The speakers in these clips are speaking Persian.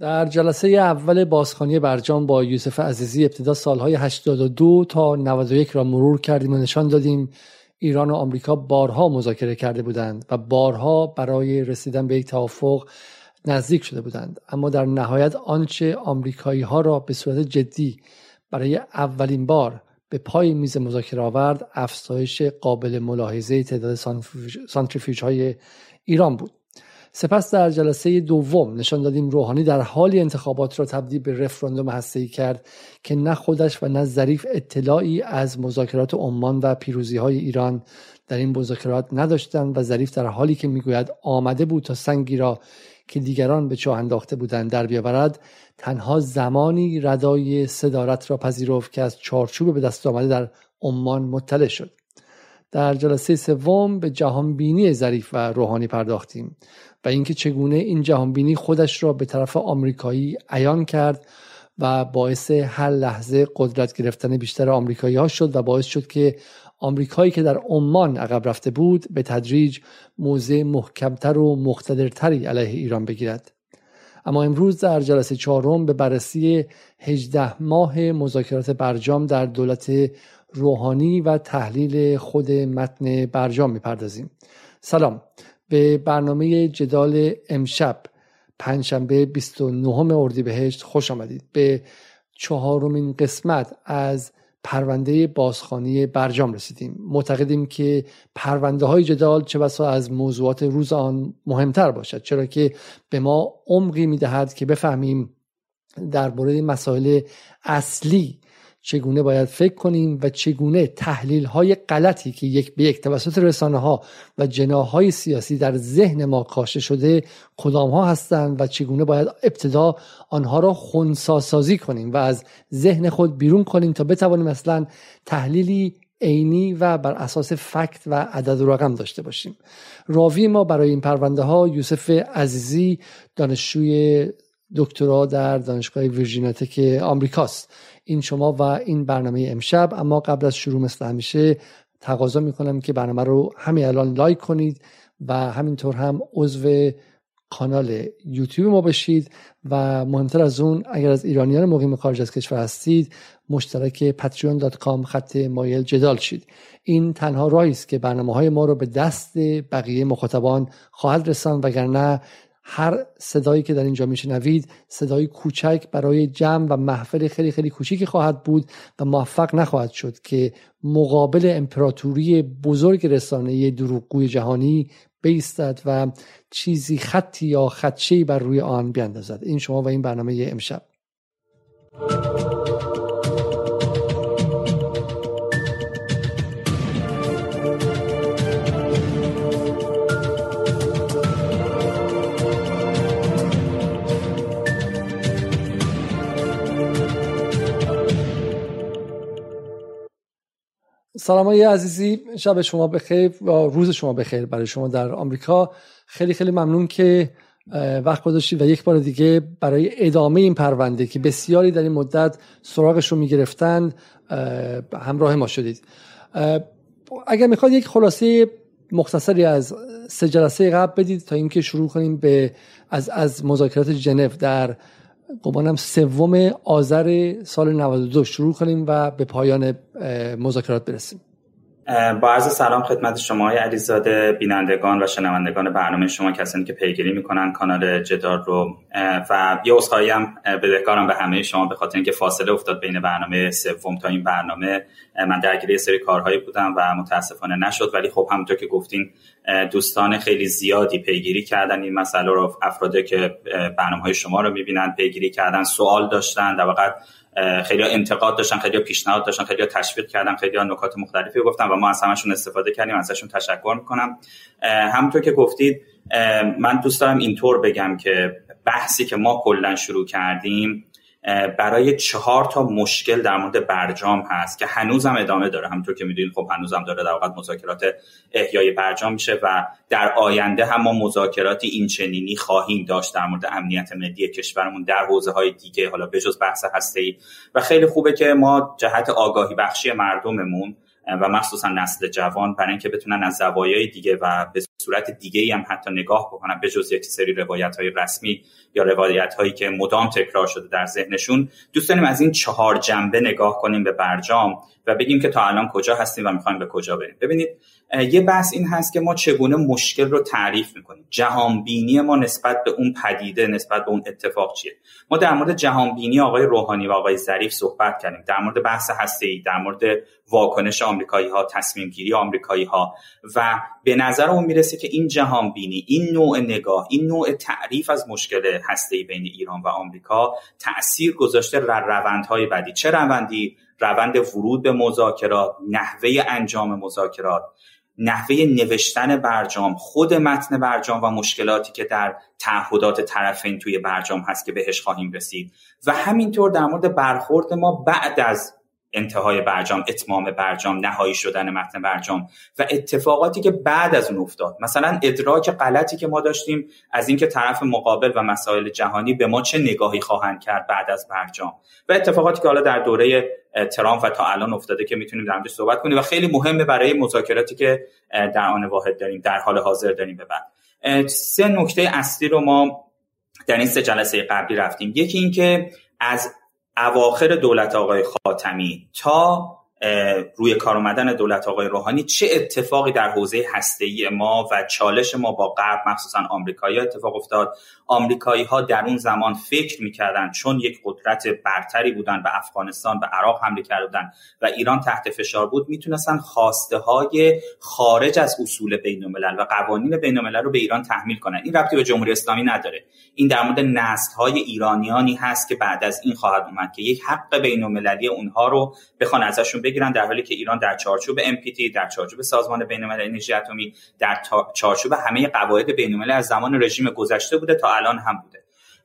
در جلسه اول بازخانی برجام با یوسف عزیزی ابتدا سالهای 82 تا 91 را مرور کردیم و نشان دادیم ایران و آمریکا بارها مذاکره کرده بودند و بارها برای رسیدن به یک توافق نزدیک شده بودند. اما در نهایت آنچه آمریکایی ها را به صورت جدی برای اولین بار به پای میز مذاکره آورد افزایش قابل ملاحظه تعداد سانتریفیوژ های ایران بود. سپس در جلسه دوم نشان دادیم روحانی در حالی انتخابات را تبدیل به رفراندوم هسته‌ای کرد که نه خودش و نه ظریف اطلاعی از مذاکرات عمان و پیروزی های ایران در این مذاکرات نداشتند و ظریف در حالی که می‌گوید آمده بود تا سنگی را که دیگران به چاه انداخته بودند در بیاورد تنها زمانی ردای صدارت را پذیرفت که از چارچوب به دست آمده در عمان مطلع شد. در جلسه سوم به جهانبینی ظریف و روحانی پرداختیم و اینکه چگونه این جهانبینی خودش را به طرف آمریکایی عیان کرد و باعث هر لحظه قدرت گرفتن بیشتر آمریکایی ها شد و باعث شد که آمریکایی که در عمان عقب رفته بود به تدریج موضع محکمتر و مقتدرتری علیه ایران بگیرد. اما امروز در جلسه چهارم به بررسی 18 ماه مذاکرات برجام در دولت روحانی و تحلیل خود متن برجام می‌پردازیم. سلام. به برنامه جدال امشب پنجشنبه 29 اردیبهشت خوش آمدید. به چهارمین قسمت از پرونده بازخانی برجام رسیدیم. معتقدیم که پرونده های جدال چه بسا از موضوعات روز آن مهمتر باشد چرا که به ما عمقی می‌دهد که بفهمیم درباره مسائل اصلی چگونه باید فکر کنیم و چگونه تحلیل های غلطی که یک به یک توسط رسانه ها و جناح های سیاسی در ذهن ما کاشته شده کدام ها هستند و چگونه باید ابتدا آنها را خونساسازی کنیم و از ذهن خود بیرون کنیم تا بتوانیم اصلا تحلیلی عینی و بر اساس فکت و عدد و رقم داشته باشیم. راوی ما برای این پرونده ها یوسف عزیزی دانشجوی دکترا در دانشگاه ویرجینیا تک آمریکاست. این شما و این برنامه امشب. اما قبل از شروع مثل همیشه تقاضا می‌کنم که برنامه رو همین الان لایک کنید و همینطور هم عضو کانال یوتیوب ما بشید و مهمتر از اون اگر از ایرانیان مقیم خارج از کشور هستید مشترک patreon.com خط مایل جدال شید. این تنها راهی است که برنامه های ما رو به دست بقیه مخاطبان خواهد رساند وگرنه هر صدایی که در اینجا میشنوید صدای کوچک برای جمع و محفل خیلی خیلی کوچیکی خواهد بود و موفق نخواهد شد که مقابل امپراتوری بزرگ رسانه دروغگوی جهانی بیستد و چیزی خطی یا خدشهی بر روی آن بیندازد. این شما و این برنامه امشب. سلام های عزیزی شب شما بخیر و روز شما بخیر برای شما در آمریکا. خیلی خیلی ممنون که وقت گذاشتید و یک بار دیگه برای ادامه این پرونده که بسیاری در این مدت سراغش رو می‌گرفتند همراه ما شدید. اگر می‌خواد یک خلاصه مختصری از سه جلسه قبل بدید تا اینکه شروع کنیم به از از مذاکرات ژنو در گمانم سوم آذر سال 92 شروع کنیم و به پایان مذاکرات برسیم. با عرض سلام خدمت شما های علیزاده بینندگان و شنوندگان برنامه شما کسانی که پیگیری می‌کنن کانال جدار رو. و یه اصخایی هم بدهکارم به همه شما به خاطر اینکه فاصله افتاد بین برنامه سوم تا این برنامه. من درگیری سری کارهایی بودم و متاسفانه نشد. ولی خب همونطور که گفتین دوستان خیلی زیادی پیگیری کردن این مسئله رو افرادی که برنامه های شما رو می‌بینن پیگیری کردن سوال داشتن در خیلی انتقاد داشتن خیلی پیشنهاد داشتن خیلی تشویق کردن خیلی نکات مختلفی گفتن و ما از همشون استفاده کردیم ازشون تشکر می‌کنم. همونطور که گفتید من دوست دارم اینطور بگم که بحثی که ما کلا شروع کردیم برای چهار تا مشکل در مورد برجام هست که هنوزم ادامه داره. همونطور که می‌دونید خب هنوزم داره در واقع مذاکرات احیای برجام میشه و در آینده هم ما مذاکراتی این چنینی خواهیم داشت در مورد امنیت ملی کشورمون در حوزه های دیگه. حالا بجز بحث هسته و خیلی خوبه که ما جهت آگاهی بخشی مردممون و مخصوصا نسل جوان برای اینکه بتونن از زوایای دیگه و به صورت دیگه هم حتی نگاه بکنن به جز یک سری روایت های رسمی یا روایت هایی که مدام تکرار شده در ذهنشون دوست داریم از این چهار جنبه نگاه کنیم به برجام و بگیم که تا الان کجا هستیم و می‌خوایم به کجا بریم. ببینید یه بحث این هست که ما چگونه مشکل رو تعریف می‌کنیم. جهان بینی ما نسبت به اون پدیده نسبت به اون اتفاق چیه؟ ما در مورد جهان بینی آقای روحانی و آقای ظریف صحبت کردیم. در مورد بحث هسته ای در مورد واکنش آمریکایی ها تصمیم گیری آمریکایی ها و به نظر اون می‌رسه که این جهان بینی این نوع نگاه این نوع تعریف از مشکل هسته بین ایران و آمریکا تاثیر گذاشته در روندهای بعدی. چه روندی؟ روند ورود به مذاکرات نحوه انجام مذاکرات نحوه نوشتن برجام خود متن برجام و مشکلاتی که در تعهدات طرفین توی برجام هست که بهش خواهیم رسید. و همینطور در مورد برخورد ما بعد از انتهای برجام اتمام برجام نهایی شدن متن برجام و اتفاقاتی که بعد از اون افتاد. مثلا ادراک غلطی که ما داشتیم از اینکه طرف مقابل و مسائل جهانی به ما چه نگاهی خواهند کرد بعد از برجام و اتفاقاتی که حالا در دوره ترامپ و تا الان افتاده که می‌تونیم در صحبت کنیم و خیلی مهمه برای مذاکراتی که در آن واحد داریم در حال حاضر داریم به بعد. سه نکته اصلی رو ما در این سه جلسه قبلی رفتیم. یکی اینکه از اواخر دولت آقای خاتمی تا روی کار آمدن دولت آقای روحانی چه اتفاقی در حوزه هسته‌ای ما و چالش ما با غرب مخصوصا آمریکایی اتفاق افتاد؟ آمریکایی ها در اون زمان فکر می‌کردن چون یک قدرت برتری بودن به افغانستان و عراق حمله کرده بودن و ایران تحت فشار بود می‌تونستن خواسته های خارج از اصول بین الملل و قوانین بین الملل رو به ایران تحمیل کنن. این ربطی به جمهوری اسلامی نداره. این در مورد نسل های ایرانیانی هست که بعد از این خواهد اومد که یک حق بین المللی اونها رو بخوان ازشون بگیرن در حالی که ایران در چارچوب NPT در چارچوب سازمان بین‌المللی انرژی اتمی در چارچوب همه قواعد بین‌المللی از زمان رژیم گذشته بوده تا الان هم بوده.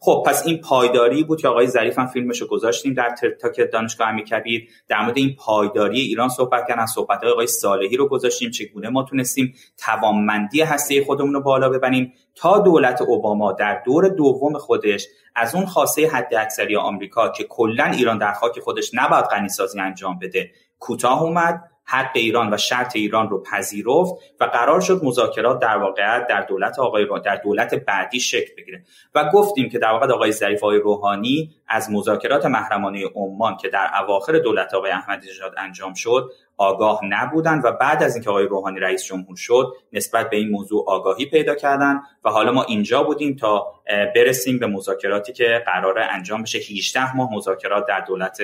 خب پس این پایداری بود که آقای ظریف هم فیلمشو گذاشتیم در ترتاک دانشگاه امیرکبیر در مورد این پایداری ایران صحبت کردن صحبت های آقای صالحی رو گذاشتیم. چگونه ما تونستیم توانمندی هسته خودمون رو بالا ببریم تا دولت اوباما در دور دوم خودش از اون خواسته حد اکثری آمریکا که کلا ایران در خاک خودش نباید غنیسازی انجام بده کوتاه اومد. حق ایران و شرط ایران رو پذیرفت و قرار شد مذاکرات در واقع در دولت آقای رو در دولت بعدی شکل بگیره. و گفتیم که در واقع آقای ظریف آقای روحانی از مذاکرات محرمانه عمان که در اواخر دولت آقای احمدی نژاد انجام شد آگاه نبودند و بعد از اینکه آقای روحانی رئیس جمهور شد نسبت به این موضوع آگاهی پیدا کردن و حالا ما اینجا بودیم تا برسیم به مذاکراتی که قرار انجام بشه. 18 ماه مذاکرات در دولت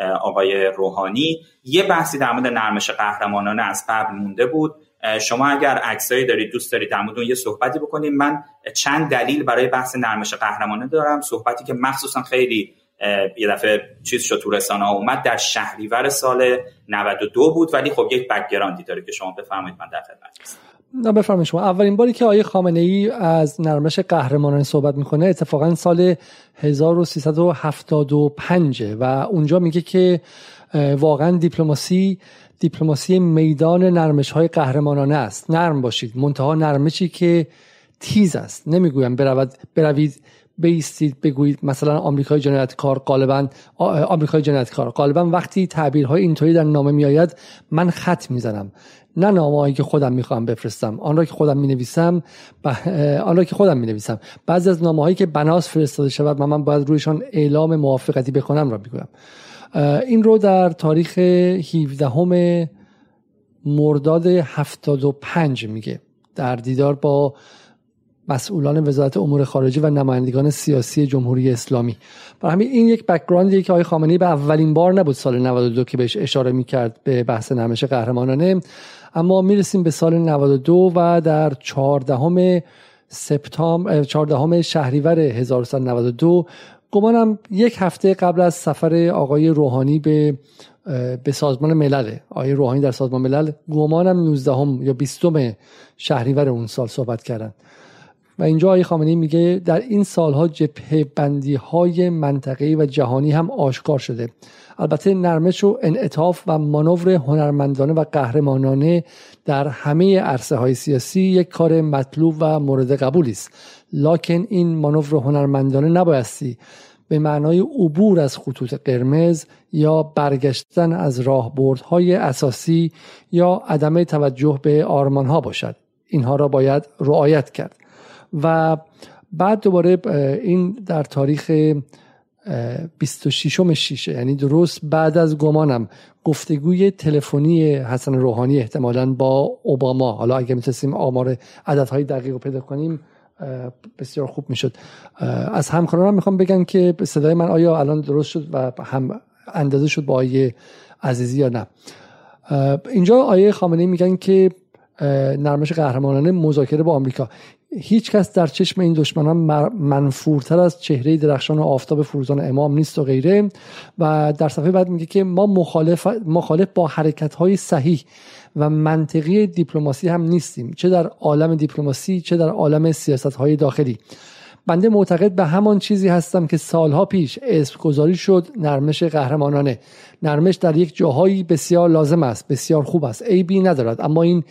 آقای روحانی. یه بحثی در مورد نرمش قهرمانانه از قبل مونده بود. شما اگر عکسایی دارید دوست دارید در مورد یه صحبتی بکنید من چند دلیل برای بحث نرمش قهرمانه دارم. صحبتی که مخصوصا خیلی یه دفعه چیز شد تو اومد. در شهریور سال 92 بود. ولی خب یک بکگراندی داره که شما بفرمایید من در خدمت نه بفرمایید شما. اولین باری که آیه خامنه ای از نرمش قهرمانان صحبت می‌کنه اتفاقا سال 1375 و اونجا میگه که واقعا دیپلماسی دیپلماسی میدان نرمش های قهرمانانه است. نرم باشید. منتها نرمشی که تیز است. نمی‌گویم برود بروید بیستید بگویید مثلا آمریکای جنایتکار غالبا آمریکای جنایتکار غالبا وقتی تعبیرهای اینطوری در نامه میآید من خط می‌زنم. نه نامه‌ای که خودم می‌خوام بفرستم. آن را که خودم می‌نویسم آن را که خودم می‌نویسم. بعضی از نامه‌هایی که بناس فرستاده شود و من باید رویشان اعلام موافقتی بکنم را می‌گویم این رو در تاریخ 17 مرداد 75 میگه. در دیدار با مسئولان وزارت امور خارجه و نمایندگان سیاسی جمهوری اسلامی. برای همین این یک بکگراندی که آقای خامنه‌ای به اولین بار نبود سال 92 که بهش اشاره می‌کرد به بحث نمایش قهرمانانه. اما می‌رسیم به سال 92 و در 14 سپتامبر 14 شهریور 1392 گمانم یک هفته قبل از سفر آقای روحانی به به سازمان ملل. آقای روحانی در سازمان ملل گمانم 19 هم یا 20 شهریور اون سال صحبت کردن. و اینجا آقای خامنه‌ای میگه در این سالها جبهه بندی های منطقه‌ای و جهانی هم آشکار شده. البته نرمش و انعطاف و مانور هنرمندانه و قهرمانانه در همه عرصه های سیاسی یک کار مطلوب و مورد قبولی است. لکن این مانور هنرمندانه نبایستی به معنای عبور از خطوط قرمز یا برگشتن از راهبردهای اساسی یا عدم توجه به آرمانها باشد. اینها را باید رعایت کرد. و بعد دوباره این در تاریخ 26 شیشه یعنی درست بعد از گمانم. گفتگوی تلفنی حسن روحانی احتمالا با اوباما. حالا اگه می‌تونستیم آمار عددهای دقیق رو پیدا کنیم بسیار خوب می‌شد. از همکارانم می‌خوام بگم که صدای من آیا الان درست شد و هم اندازه شد با آیه عزیزی یا نه. اینجا آیه خامنه میگن که نرمش قهرمانانه مذاکره با آمریکا. هیچ کس در چشم این دشمنان منفورتر از چهره درخشان و آفتاب فروزان امام نیست و غیره. و در صفحه بعد میگه که ما مخالف, مخالف با حرکت های صحیح و منطقی دیپلماسی هم نیستیم. چه در عالم دیپلماسی چه در عالم سیاست های داخلی. بنده معتقد به همان چیزی هستم که سالها پیش اسم گذاری شد نرمش قهرمانانه. نرمش در یک جاهایی بسیار لازم است بسیار خوب است. عیبی ندارد. اما این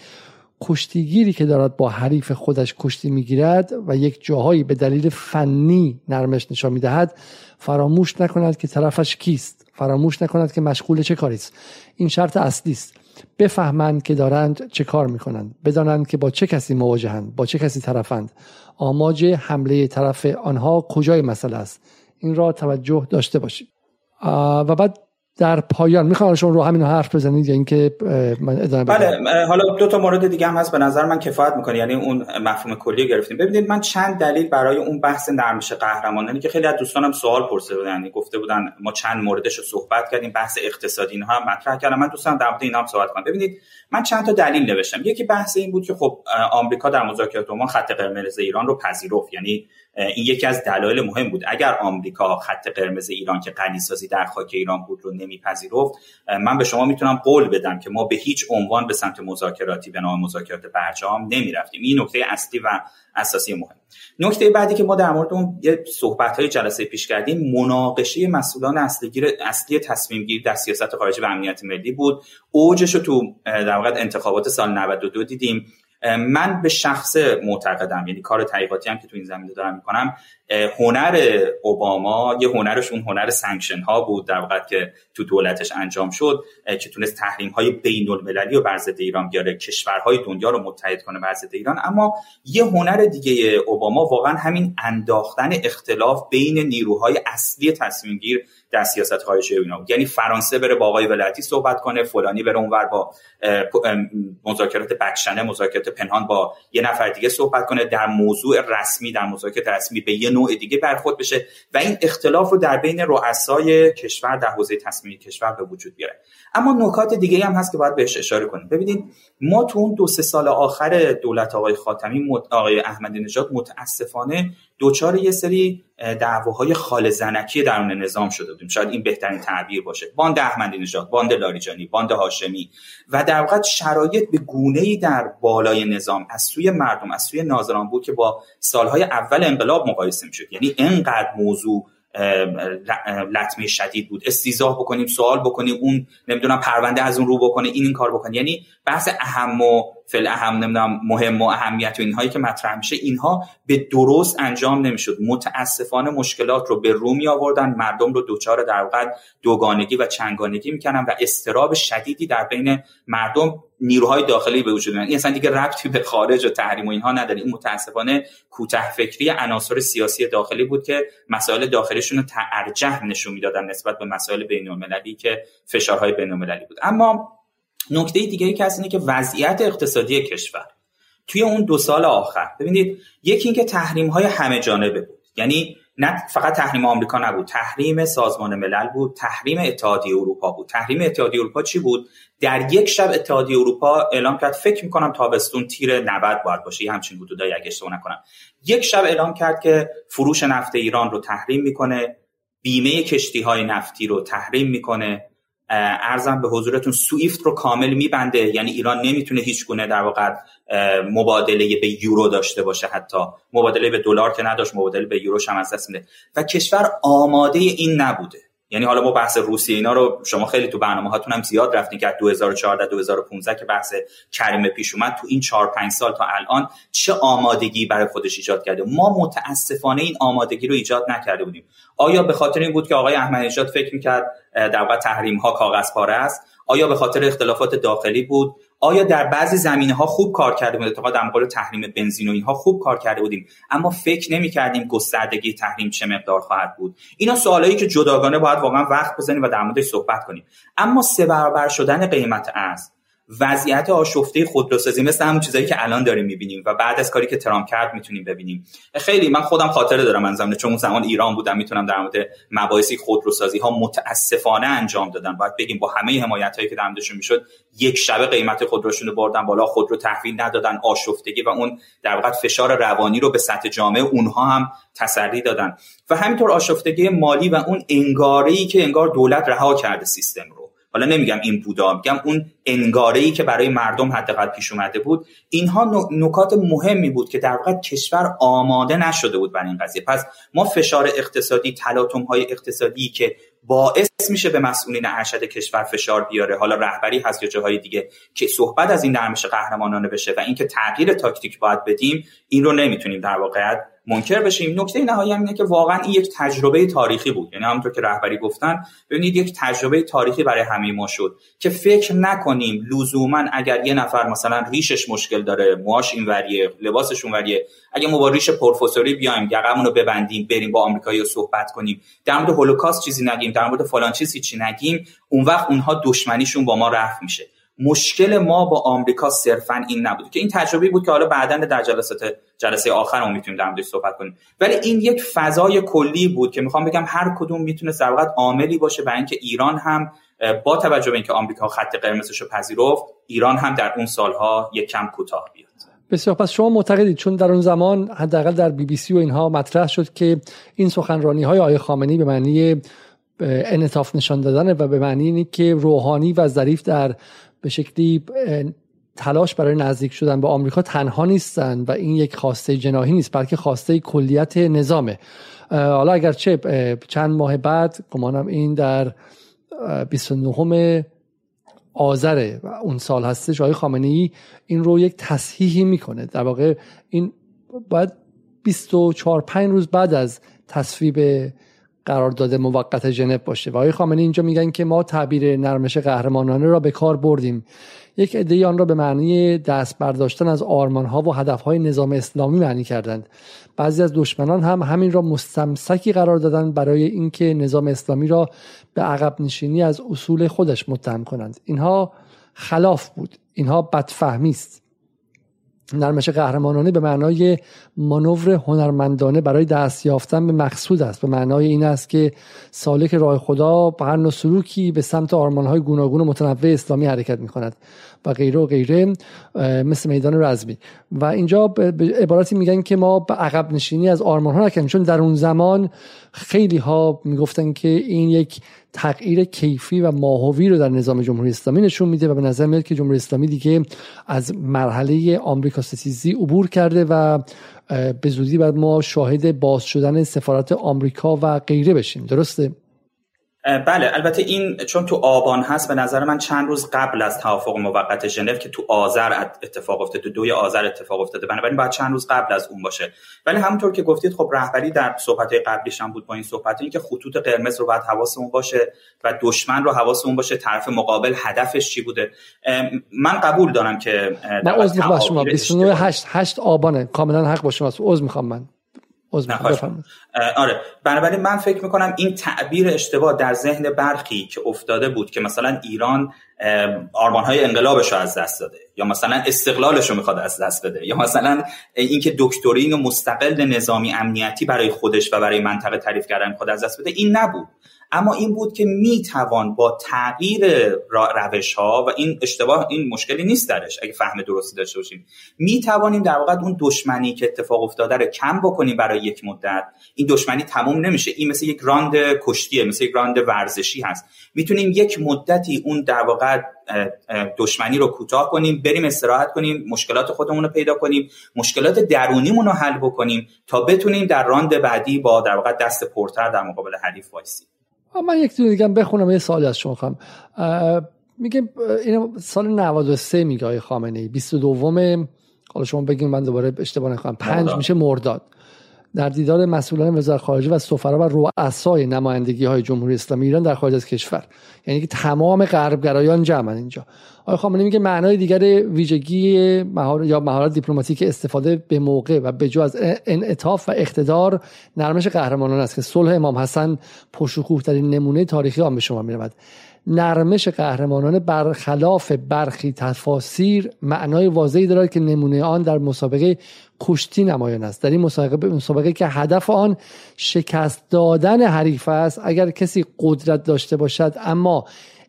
کشتیگیری که دارد با حریف خودش کشتی می‌گیرد و یک جاهایی به دلیل فنی نرمش نشان می‌دهد فراموش نکند که طرفش کیست. فراموش نکند که مشغول چه کاری است. این شرط اصلی است. بفهمند که دارند چه کار می‌کنند. بدانند که با چه کسی مواجهند با چه کسی طرفند. آماج حمله طرف آنها کجای مسئله است؟ این را توجه داشته باشید. و بعد در پایان. می‌خوام شما رو همین حرف بزنید یا اینکه من ادامه بله حالا دو تا مورد دیگه هم هست. به نظر من کفایت می‌کنه. یعنی اون مفهوم کلی گرفتیم. ببینید من چند دلیل برای اون بحث نرمش قهرمانانی که خیلی از دوستانم سوال پرسیده بودن. یعنی گفته بودن ما چند موردش رو صحبت کردیم. بحث اقتصادی اینها هم مطرح کردم. من دوستان در مورد اینا هم صحبت کنم. ببینید من چند تا دلیل نوشتم. یکی بحث این بود که خب آمریکا در مذاکرات ما خط قرمز ایران رو پذیرفت. یعنی این یکی از دلایل مهم بود. اگر آمریکا خط قرمز ایران که غنیسازی در خاک ایران بود رو نمیپذیرفت من به شما می‌تونم قول بدم که ما به هیچ عنوان به سمت مذاکراتی به نام مذاکرات برجام نمی‌رفتیم. این نکته اصلی و اساسی مهم. نکته بعدی که ما در مورد اون یه صحبت های جلسه پیش کردیم مناقشه مسئولان اصلی اصلی تصمیم گیری در سیاست خارجی و امنیت ملی بود. اوجش رو تو در انتخابات سال 92 دیدیم. من به شخص معتقدم یعنی کار تحقیقاتی هم که تو این زمینه دارم می‌کنم هنر اوباما یه هنرش اون هنر سانکشن ها بود در واقع که تو دولتش انجام شد که تونست تحریم های بین المللی و بر ایران بیاره کشورهای دنیا رو متحد کنه بر ایران. اما یه هنر دیگه اوباما واقعا همین انداختن اختلاف بین نیروهای اصلی تصمیم گیر در سیاست خارجی اینا یعنی فرانسه بره با آقای ولایتی صحبت کنه فلانی بره اونور با مذاکرات بکشنه مذاکرات پنهان با یه نفر دیگه صحبت کنه در موضوع رسمی در مذاکرات رسمی به یه نوع دیگه برخورد بشه و این اختلاف رو در بین رؤسای کشور در حوزه تصمیمی کشور به وجود بیاره. اما نکات دیگه هم هست که باید بهش اشاره کنیم. ببینید ما تو اون دو سه سال آخر دولت آقای خاتمی آقای احمدی نژاد متاسفانه دچار یه سری دعواهای خاله زنکی درون نظام شده بودیم. شاید این بهترین تعبیر باشه. باند احمدی نژاد باند لاریجانی باند هاشمی و در واقع شرایط به گونه ای در بالای نظام از سوی مردم از سوی ناظران بود که با سالهای اول انقلاب مقایسه می‌شد. یعنی انقدر موضوع لطمه شدید بود. استیزاه بکنیم سوال بکنیم اون نمی‌دونم پرونده از اون رو بکنه این این کار بکنه. یعنی بحث اهم و فل اهم نمی‌دونم مهم و اهمیت و اینهایی که مطرح میشه اینها به درست انجام نمی‌شد. متاسفانه مشکلات رو به رو می آوردن مردم رو دوچار در واقع دوگانگی و چنگانگی می‌کنن و استراب شدیدی در بین مردم نیروهای داخلی به وجود میاد این اصلا دیگه ربطی به خارج و تحریم و اینها نداره. این متاسفانه کوته فکری عناصر سیاسی داخلی بود که مسائل داخلیشون رو ترجح نشون می‌دادن نسبت به مسائل بین المللی که فشارهای بین المللی بود. اما نکته دیگه که اینه که وضعیت اقتصادی کشور. توی اون دو سال آخر ببینید یکی اینکه تحریم های همه جانبه بود. یعنی نه فقط تحریم آمریکا نبود تحریم سازمان ملل بود تحریم اتحادیه اروپا بود. تحریم اتحادیه اروپا چی بود؟ در یک شب اتحادیه اروپا اعلام کرد فکر می‌کنم تابستون تیر 90 باید باشه. یه همچین حدودایی اگه اشتباه نکنم. یک شب اعلام کرد که فروش نفت ایران رو تحریم می‌کنه بیمه کشتی های نفتی رو تحریم می‌کنه. ارزم به حضورتون سویفت رو کامل میبنده. یعنی ایران نمی‌تونه هیچ گونه در واقع مبادله به یورو داشته باشه حتی. مبادله به دلار که نداشت مبادله به یورو هم از دست میده. و کشور آماده این نبوده. یعنی حالا ما بحث روسیه اینا رو شما خیلی تو برنامه هاتون هم زیاد رفتین که 2014 2015 که بحث کریم پیش اومد تو این 4 5 سال تا الان چه آمادگی برای خودش ایجاد کرده؟ ما متاسفانه این آمادگی رو ایجاد نکرده بودیم. آیا به خاطر این بود که آقای احمدی نژاد فکر می‌کرد در واقع تحریم ها کاغذ پاره است؟ آیا به خاطر اختلافات داخلی بود؟ آیا در بعضی زمینه ها خوب کار کرده بودیم؟ اتفاقا در مقابل تحریم بنزین و اینها خوب کار کرده بودیم. اما فکر نمی کردیم گستردگی تحریم چه مقدار خواهد بود. اینا سوالایی که جداگانه باید واقعا وقت بزنیم و در موردش صحبت کنیم. اما سه برابر شدن قیمت ارز. وضعیت آشفته خودروسازی مثل همون چیزایی که الان داریم می‌بینیم و بعد از کاری که ترامپ کرد می‌تونیم ببینیم. خیلی من خودم خاطره دارم من زمانه چون زمان ایران بودم می‌تونم در مورد مباحثی خودروسازی ها متاسفانه انجام دادن باید بگیم با همه حمایت هایی که در می‌شد یک شبه قیمت خودروشون رو بردن بالا خودرو تحویل ندادن آشفتگی و اون در واقع فشار روانی رو به سطح جامعه اونها هم تسری دادن. و همینطور آشفتگی مالی و اون انگاره ای که انگار دولت رها کرده سیستم رو. حالا نمیگم این بودا میگم اون انگاره ای که برای مردم حداقل پیش اومده بود. اینها نکات مهمی بود که در واقع کشور آماده نشده بود برای این قضیه. پس ما فشار اقتصادی تلاطم های اقتصادی که باعث میشه به مسئولین ارشد کشور فشار بیاره. حالا رهبری هست یا جاهای دیگه که صحبت از این نرمش قهرمانانه بشه و اینکه تغییر تاکتیک باید بدیم این رو نمی‌تونیم در واقعیت منکر بشیم. نکته نهایی هم اینه که واقعا این یک تجربه تاریخی بود. یعنی همونطور که رهبری گفتن ببینید یک تجربه تاریخی برای همه ما شد که فکر نکنیم لزوما اگر یه نفر مثلا ریشش مشکل داره موهاش اینوریه لباسش اونوریه اگه ما با ریش پروفسوری بیایم یقمون رو ببندیم بریم با آمریکایی صحبت کنیم. در مورد هولوکاست چیزی نگیم در مورد فلان چیزی چی نگیم اون وقت اونها دشمنیشون با ما رفع میشه. مشکل ما با آمریکا صرفا این نبود که این تجربه بود که حالا بعدا در جلسات جلسه آخر ما می‌تونیم در موردش صحبت کنیم. ولی این یک فضای کلی بود که می‌خوام بگم هر کدوم می‌تونه در عاملی باشه برای اینکه ایران هم با توجه به اینکه آمریکا خط قرمزش رو پذیرفت ایران هم در اون سالها یک کم کوتاه بسیار پس شما معتقدید چون در اون زمان حداقل در بی بی سی و اینها مطرح شد که این سخنرانی های آیه خامنه‌ای به معنی انعطاف نشان دادن و به معنی اینه که روحانی و ظریف در به شکلی تلاش برای نزدیک شدن به آمریکا تنها نیستن و این یک خواسته جناهی نیست بلکه خواسته کلیت نظامه. حالا اگرچه چند ماه بعد گمانم این در 29 آذر اون سال هستش آقای خامنه ای این رو یک تصحیحی می‌کنه. در واقع این باید 24 5 روز بعد از تصویب قرارداد موقت ژنو باشه. و آقای خامنه‌ای اینجا میگن که ما تعبیر نرمش قهرمانانه را به کار بردیم. یک عده آن را به معنی دست برداشتن از آرمانها و هدفهای نظام اسلامی معنی کردند. بعضی از دشمنان هم همین را مستمسکی قرار دادند برای اینکه نظام اسلامی را به عقب نشینی از اصول خودش متهم کنند. اینها خلاف بود. اینها بدفهمی است. نرمش قهرمانانه به معنای مانور هنرمندانه برای دست یافتن به مقصود است. به معنای این است که سالک راه خدا به هر سلوکی به سمت آرمانهای گوناگون و متنوع اسلامی حرکت می کند و غیره و غیره مثل میدان رزمی. و اینجا به عبارتی میگن که ما به عقب نشینی از آرمان ها نکنیم چون در اون زمان خیلی ها می‌گفتن که این یک تغییر کیفی و ماهوی رو در نظام جمهوری اسلامی نشون میده و به نظر میاد که جمهوری اسلامی دیگه از مرحله آمریکا ستیزی عبور کرده و به زودی بعد ما شاهد باز شدن سفارت آمریکا و غیره بشیم. درسته؟ بله البته این چون تو آبان هست به نظر من چند روز قبل از توافق موقت ژنو که تو آذر اتفاق افتاده تو دوی آذر اتفاق افتاده بنابراین باید چند روز قبل از اون باشه. ولی همونطور که گفتید خب رهبری در صحبت قبلیش هم بود با این صحبت این که خطوط قرمز رو باید حواسمون باشه و دشمن رو حواسمون باشه طرف مقابل هدفش چی بوده. من قبول دارم که من عذر می‌خوام شما. 29 8 8 آبانه. کاملا حق با شماست. عذر می‌خوام من. آره. بنابراین من فکر می‌کنم این تعبیر اشتباه در ذهن برخی که افتاده بود که مثلا ایران آرمان های انقلابش رو از دست داده یا مثلا استقلالش رو می‌خواد از دست بده یا مثلا اینکه دکترین و مستقل نظامی امنیتی برای خودش و برای منطقه تعریف کردن خود از دست بده این نبود. اما این بود که می‌توان با تغییر روش ها و این اشتباه این مشکلی نیست درش اگه فهم درستی داشته باشیم می‌توانیم در واقع اون دشمنی که اتفاق افتاده رو کم بکنیم برای یک مدت. این دشمنی تموم نمیشه. این مثل یک راند کشتیه مثل یک راند ورزشی هست. می‌تونیم یک مدتی اون در واقع دشمنی رو کوتاه کنیم بریم استراحت کنیم مشکلات خودمون رو پیدا کنیم مشکلات درونیمون رو حل بکنیم تا بتونیم در راند بعدی با در واقع دست پرتر در مقابل حریف وایسیم. من یک دونه دیگه بخونم یه سوالی از شما خواهم میگه این سال 93 میگه آقای خامنه ای 22 حالا شما بگین من دوباره اشتباه نکنم پنج میشه مرداد. در دیدار مسئولان وزارت خارجه و سفرا و رؤسای نمایندگی های جمهوری اسلامی ایران در خارج از کشور. یعنی که تمام غربگرایان جمعن اینجا. آقای خامنه‌ای میگه معنای دیگر ویژگی مهار یا مهارت دیپلماتیک استفاده به موقع و به از انعطاف و اقتدار نرمش قهرمانان است که صلح امام حسن پرشکوه ترین نمونه تاریخی آن به شما می‌رود. نرمش قهرمانان برخلاف برخی تفاسیر معنای واضحی دارد که نمونه آن در مسابقه کشتی نمایان است. در این مسابقه مسابقه که هدف آن شکست دادن حریف است اگر کسی قدرت داشته باشد اما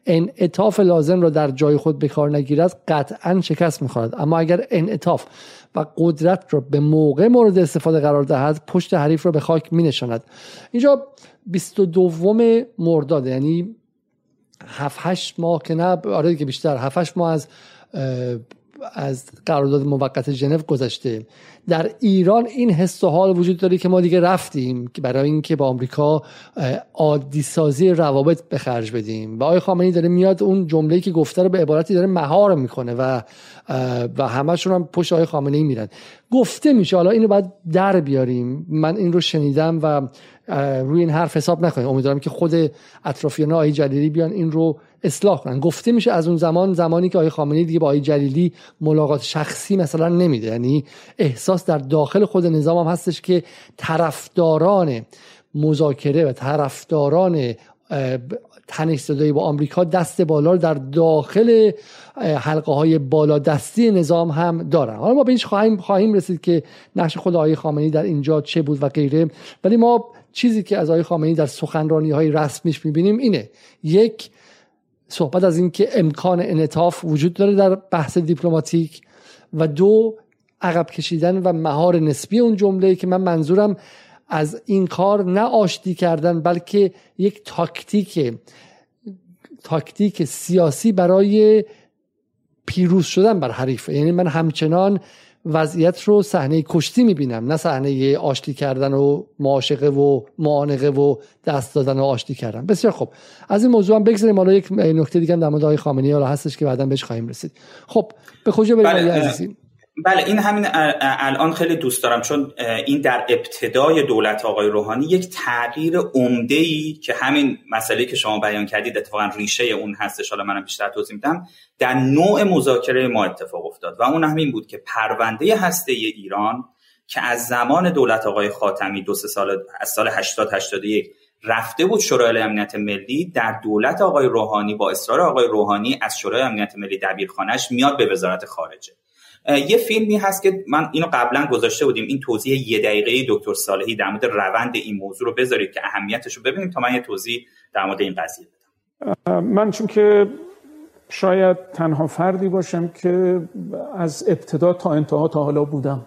انعطاف لازم را در جای خود به کار نگیرد قطعا شکست می‌خورد. اما اگر انعطاف و قدرت را به موقع مورد استفاده قرار دهد پشت حریف را به خاک می نشاند اینجا 22 مرداد یعنی 7 8 ماه که نه آره که بیشتر 7 8 ماه از از قرارداد موقت ژنو گذشته. در ایران این حس و حال وجود داره که ما دیگه رفتیم که برای اینکه با آمریکا عادی سازی روابط به خرج بدیم. و آقای خامنه‌ای داره میاد اون جمله‌ای که گفته رو به عبارتی داره مهار می‌کنه و و همشون هم پشت آقای خامنه‌ای میرن. گفته میشه حالا اینو باید در بیاریم. من این رو شنیدم و روی این حرف حساب نکنیم امیدوارم که خود اطرافیان آقای جلیلی بیان این رو اصلاح کنن. گفته میشه از اون زمان زمانی که آقای خامنه‌ای دیگه با آقای جلیلی ملاقات شخصی مثلا نمیده. یعنی احساس در داخل خود نظام هم هستش که طرفداران مذاکره و طرفداران تنش صدایی با آمریکا دست بالا در داخل حلقه های بالا دستی نظام هم دارن. حالا ما به اینش خواهیم خواهیم رسید که نقش خود آقای خامنه‌ای در اینجا چه بود و غیره. ولی ما چیزی که از آقای خامنه‌ای در سخنرانی های رسمیش می‌بینیم اینه. یک صحبت از اینکه امکان انعطاف وجود داره در بحث دیپلماتیک و دو عقب کشیدن و مهار نسبی اون جمله که من منظورم از این کار نه آشتی کردن بلکه یک تاکتیک تاکتیک سیاسی برای پیروز شدن بر حریفه. یعنی من همچنان وضعیت رو صحنه کشتی می‌بینم نه صحنه آشتی کردن و معاشقه و معانقه و دست دادن و آشتی کردن. بسیار خب از این موضوع هم بگذاریم. حالا یک نکته دیگه هم در مورد آقای خامنه‌ای هستش که بعدا بهش خواهیم رسید. خب به کجا بریم بله عزیزی؟ بله این همین الان خیلی دوست دارم چون این در ابتدای دولت آقای روحانی یک تغییر عمده ای که همین مسئله که شما بیان کردید اتفاقا ریشه اون هستش حالا منم بیشتر توضیح میدم در نوع مذاکره ما اتفاق افتاد و اون همین بود که پرونده هسته ایران که از زمان دولت آقای خاتمی دو سه سال از سال 80 81 رفته بود شورای امنیت ملی در دولت آقای روحانی با اصرار آقای روحانی از شورای امنیت ملی دبیرخانهش میاد به وزارت خارجه. یه فیلمی هست که من اینو قبلا گذاشته بودیم. این توضیح یه دقیقه دکتر صالحی در مورد روند این موضوع رو بذارید که اهمیتش رو ببینیم تا من یه توضیح در مورد این قضیه بدم. من چون که شاید تنها فردی باشم که از ابتدا تا انتها تا حالا بودم.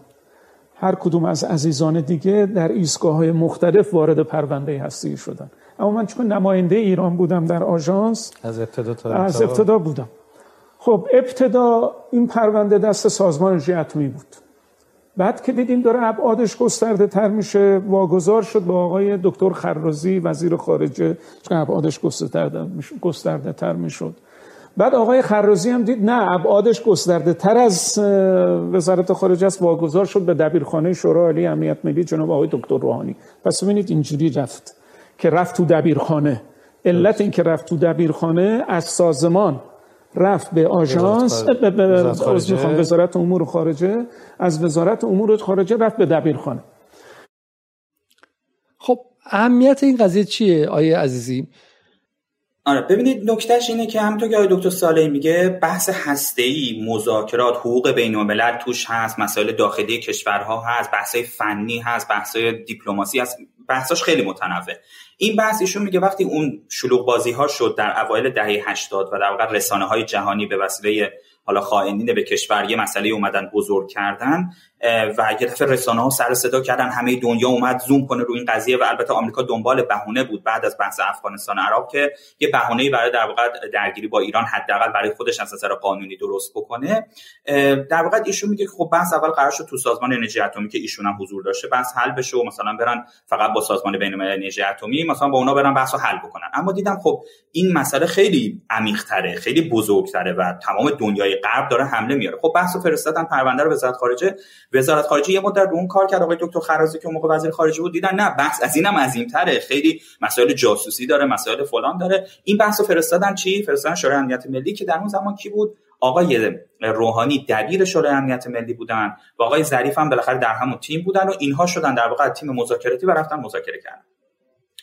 هر کدوم از عزیزان دیگه در ایستگاه های مختلف وارد پرونده هستی شدن. اما من چون نماینده ایران بودم در آژانس از ابتدا تا از ابتدا بودم. خب ابتدا این پرونده دست سازمان اتمی بود. بعد که دیدیم داره ابعادش گسترده تر میشه واگذار شد با آقای دکتر خرازی وزیر خارجه چون ابعادش گسترده تر می‌شد. بعد آقای خرازی هم دید نه ابعادش گسترده تر از وزارت خارجه است. واگذار شد به دبیرخانه شورای عالی امنیت ملی جناب آقای دکتر روحانی. پس ببینید اینجوری رفت که رفت تو دبیرخانه. علت این که رفت تو دبیرخانه از سازمان رفت به آژانس. به وزارت امور خارجه. از وزارت امور خارجه رفت به دبیرخانه خب اهمیت این قضیه چیه آیه عزیزی؟ آره ببینید نکتهش اینه که همونطور که آقای دکتر صالحی میگه بحث هسته‌ای مذاکرات حقوق بین الملل توش هست مسائل داخلی کشورها هست بحثای فنی هست بحثای دیپلماسی هست. بحثاش خیلی متنوع. این بحث ایشون میگه وقتی اون شلوغ بازی ها شد در اوایل دهه 80 و در واقع رسانه های جهانی به وسیله حالا خائنین به کشور یه مسئله اومدن بزرگ کردن و یه دفعه رسانه ها سر صدا کردن همه دنیا اومد زوم کنه روی این قضیه و البته آمریکا دنبال بهونه بود بعد از بحث افغانستان عراق که یه بهونه‌ای برای در واقع درگیری با ایران حداقل برای خودش از نظر قانونی درست بکنه. در واقع ایشون میگه که خب بحث اول قرار شد تو سازمان انرژی اتمی که ایشون هم حضور داشته بحث حل بشه و مثلا برن فقط با سازمان بین‌المللی انرژی اتمی مثلا با اونا برن بحثو حل بکنن. اما دیدم خب این مسئله خیلی عمیق‌تره خیلی بزرگتره و تمام دنیای غرب داره حمله میاره. خب بحثو فرستادن پرونده رو وزارت خارجه وزارت خارجه یه مدت رو اون کار کرد. آقای دکتر خرازی که اون موقع وزیر خارجه بود دیدن نه بحث از اینم عظیم‌تره خیلی مسائل جاسوسی داره مسائل فلان داره. این بحثو فرستادن چی؟ فرستادن شورای امنیت ملی که در اون زمان کی بود؟ آقای روحانی دبیر شورای امنیت ملی بودن و آقای ظریف هم بالاخره در همون تیم بودن و اینها شدن در واقع تیم مذاکراتی و رفتن مذاکره کردن.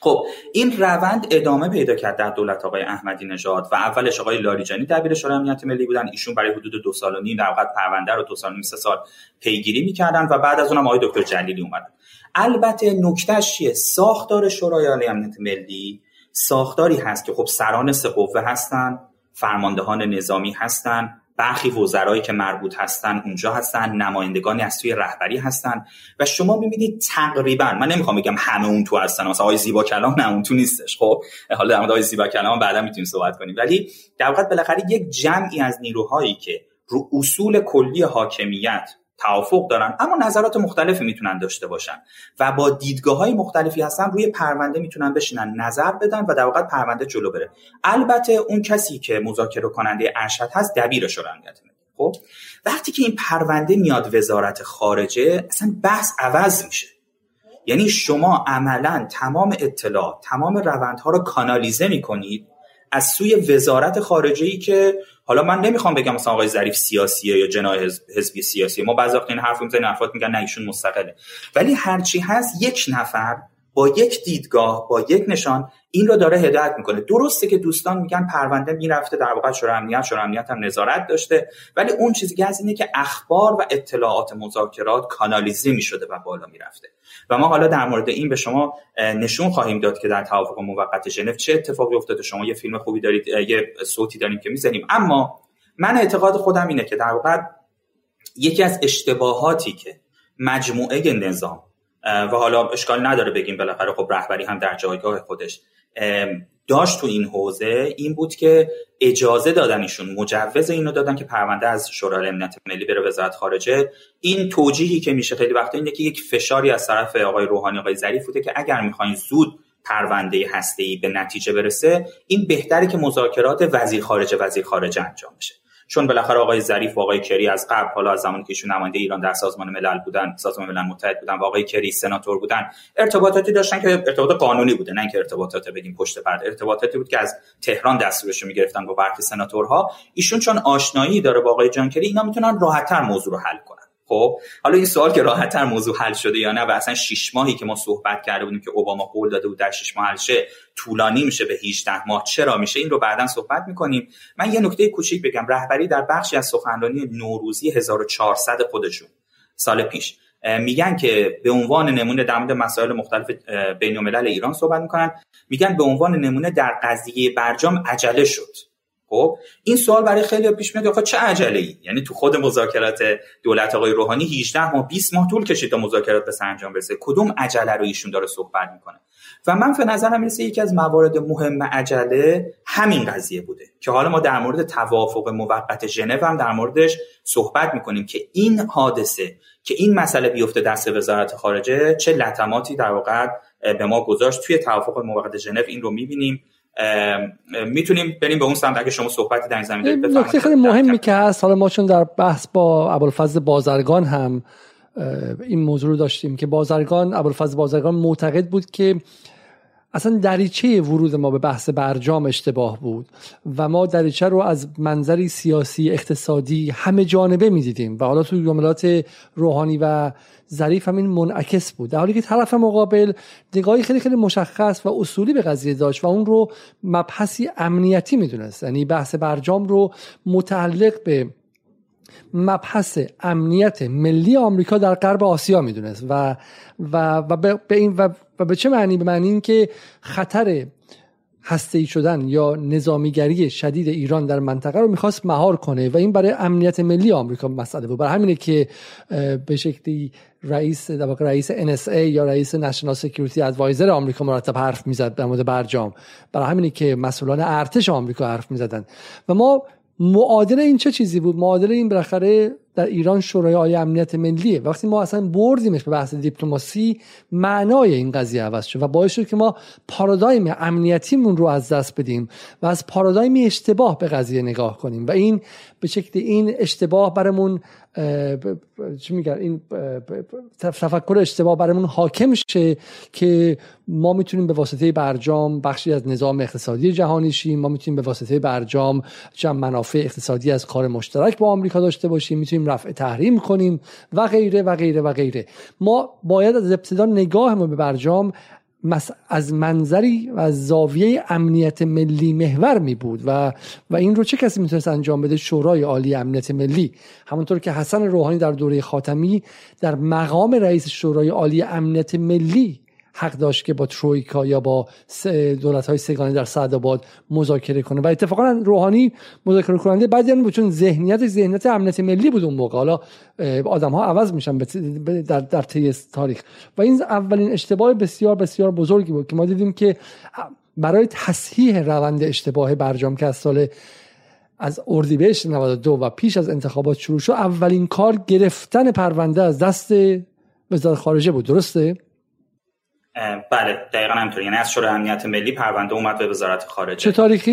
خب این روند ادامه پیدا کرد در دولت آقای احمدی نژاد و اولش آقای لاریجانی دبیر شورای امنیت ملی بودن. ایشون برای حدود دو سال و نیم در پرونده رو دو سال و نیم سه سال پیگیری می‌کردن و بعد از اونم آقای دکتر جلیلی اومدن. البته نکتهش چیه؟ ساختار شورای امنیت ملی ساختاری هست که خب سران سه قوه هستن فرماندهان نظامی هستن برخی وزرایی که مربوط هستن اونجا هستن نمایندگانی از توی رهبری هستن و شما می‌بینید تقریبا من نمی‌خوام بگم همه اون تو هستن مثلا آقای زیبا کلام نه اون تو نیستش خب؟ حالا در مورد آقای زیبا کلام بعدا می‌تونیم صحبت کنیم. ولی در واقع بالاخره یک جمعی از نیروهایی که رو اصول کلی حاکمیت توافق دارن اما نظرات مختلفی می‌تونن داشته باشن و با دیدگاه های مختلفی هستن روی پرونده می‌تونن بشینن نظر بدن و در واقع پرونده جلو بره. البته اون کسی که مذاکره کننده ارشد هست دبیر شورای خب؟ وقتی که این پرونده میاد وزارت خارجه اصلا بحث عوض میشه. یعنی شما عملا تمام اطلاع تمام روندها رو کانالیزه می‌کنید از سوی وزارت خارجه ای که حالا من نمی‌خوام بگم مثلا آقای ظریف سیاسیه یا جناح حزبی سیاسی ما بعضی وقت این حرف می‌زنیم افراد میگن نه ایشون مستقله. ولی هرچی هست یک نفر با یک دیدگاه با یک نشان این رو داره هدایت می‌کنه. درسته که دوستان میگن پرونده می‌رفته در واقع شورای امنیت شورای امنیت هم نظارت داشته ولی اون چیزی که از اینه که اخبار و اطلاعات مذاکرات کانالیزه می‌شده و بالا می‌رفته. و ما حالا در مورد این به شما نشون خواهیم داد که در توافق موقت ژنو چه اتفاقی افتاده. شما یه فیلم خوبی دارید یه صوتی داریم که می‌زنیم. اما من اعتقاد خودم اینه که در واقع یکی از اشتباهاتی که مجموعه نظام و حالا اشکال نداره بگیم بالاخره خب رهبری هم در جایگاه خودش. داشت تو این حوزه این بود که اجازه دادن ایشون مجوز اینو دادن که پرونده از شورای امنیت ملی بره وزارت خارجه. این توجیهی که میشه خیلی وقتا اینه که یک فشاری از طرف آقای روحانی آقای ظریف بوده که اگر می‌خواین زود پرونده هسته به نتیجه برسه این بهتره که مذاکرات وزیر خارجه وزیر خارجه انجام بشه. چون بالاخره آقای ظریف و آقای کری از قبل حالا از زمانی که ایشون نماینده ایران در سازمان ملل بودن سازمان ملل متحد بودن و آقای کری سناتور بودن ارتباطاتی داشتن که ارتباط قانونی بوده نه اینکه ارتباطات بگیم پشت پرده. ارتباطاتی بود که از تهران دستورش می‌گرفتن با برخی سناتورها. ایشون چون آشنایی داره با آقای جان کری اینا می‌تونن راحتتر موضوع رو حل کنن. خب حالا این سوال که راحتتر موضوع حل شده یا نه و اصلا 6 ماهی که ما صحبت کرده بودیم که اوباما قول داده بود در 6 ماه حل شه طولانی میشه به 18 ماه. چرا میشه؟ این رو بعدا صحبت می‌کنیم. من یه نکته کوچیک بگم. رهبری در بخشی از سخنرانی نوروزی 1400 خودشون. سال پیش. میگن که به عنوان نمونه در مورد مسائل مختلف بین الملل ایران صحبت می‌کنن. میگن به عنوان نمونه در قضیه برجام عجله شد. خب این سوال برای خیلی پیش میاد آقا چه عجله ای یعنی تو خود مذاکرات دولت آقای روحانی 18 ماه 20 ماه طول کشید تا مذاکرات به سرانجام برسه. کدوم عجله رو ایشون داره صحبت می‌کنه؟ و من به نظرم می‌رسه یکی از موارد مهم عجله همین قضیه بوده که حالا ما در مورد توافق موقت ژنو هم در موردش صحبت می‌کنیم که این حادثه که این مسئله بیفته دست وزارت خارجه چه لطماتی در واقع به ما گذاشت توی توافق موقت ژنو؟ این رو می‌بینیم. می‌تونیم بریم به اون سمت اگه شما صحبتی در این زمینه دارید نکته خیلی مهمی که هست. حالا ما چون در بحث با ابوالفضل بازرگان هم این موضوع رو داشتیم که بازرگان ابوالفضل بازرگان معتقد بود که اصلا دریچه ورود ما به بحث برجام اشتباه بود و ما دریچه رو از منظری سیاسی اقتصادی همه جانبه می‌دیدیم و حالا تو جملات روحانی و ظریف هم این منعکس بود. در حالی که طرف مقابل نگاهی خیلی خیلی مشخص و اصولی به قضیه داشت و اون رو مبحثی امنیتی می‌دونست. یعنی بحث برجام رو متعلق به مبحث امنیت ملی آمریکا در غرب آسیا می‌دونست و و و به این و, و به چه معنی؟ به معنی اینکه خطر هسته شدن یا نظامیگری شدید ایران در منطقه رو می‌خواست مهار کنه و این برای امنیت ملی آمریکا مسئله بود. برای همینه که به شکلی رئیس در رئیس NSA یا رئیس نشنال سکیوریتی ادوایزر آمریکا مرتب حرف می‌زد در مورد برجام. برای همینه که مسئولان ارتش آمریکا حرف می‌زدن. و ما معادل این چه چیزی بود؟ معادل این بالاخره در ایران شورای عالی امنیت ملیه. وقتی ما اصلا بردیمش به بحث دیپلماسی معنای این قضیه عوض شد و باعث شد که ما پارادایم امنیتیمون رو از دست بدیم و از پارادایم اشتباه به قضیه نگاه کنیم. و این به شکل این اشتباه برمون چی میگن؟ این تفکر اشتباه برامون حاکم شه که ما می‌تونیم به واسطه برجام بخشی از نظام اقتصادی جهانی شیم ما می‌تونیم به واسطه برجام جمع منافع اقتصادی از کار مشترک با آمریکا داشته باشیم می‌تونیم رفع تحریم کنیم و غیره و غیره و غیره. ما باید از ابتدا نگاهمون به برجام از منظری و از زاویه امنیت ملی محور می بود و و این رو چه کسی می‌تونست انجام بده؟ شورای عالی امنیت ملی. همونطور که حسن روحانی در دوره خاتمی در مقام رئیس شورای عالی امنیت ملی حق داشت که با ترویکا یا با دولت های سگانه در سعدآباد مذاکره کنه. و اتفاقا روحانی مذاکره کننده بعدی بود چون ذهنیت ذهنیت امنیت ملی بود اون موقع. حالا آدم ها عوض میشن در در طی تاریخ. و این اولین اشتباه بسیار بسیار بزرگی بود که ما دیدیم که برای تصحیح روند اشتباه برجام که از سال از اردیبهشت 92 و پیش از انتخابات شروع شد اولین کار گرفتن پرونده از دست وزارت خارجه بود. درسته؟ بله دقیقا همینطور یعنی از شورای امنیت ملی پرونده اومد به وزارت خارجه. چه تاریخی؟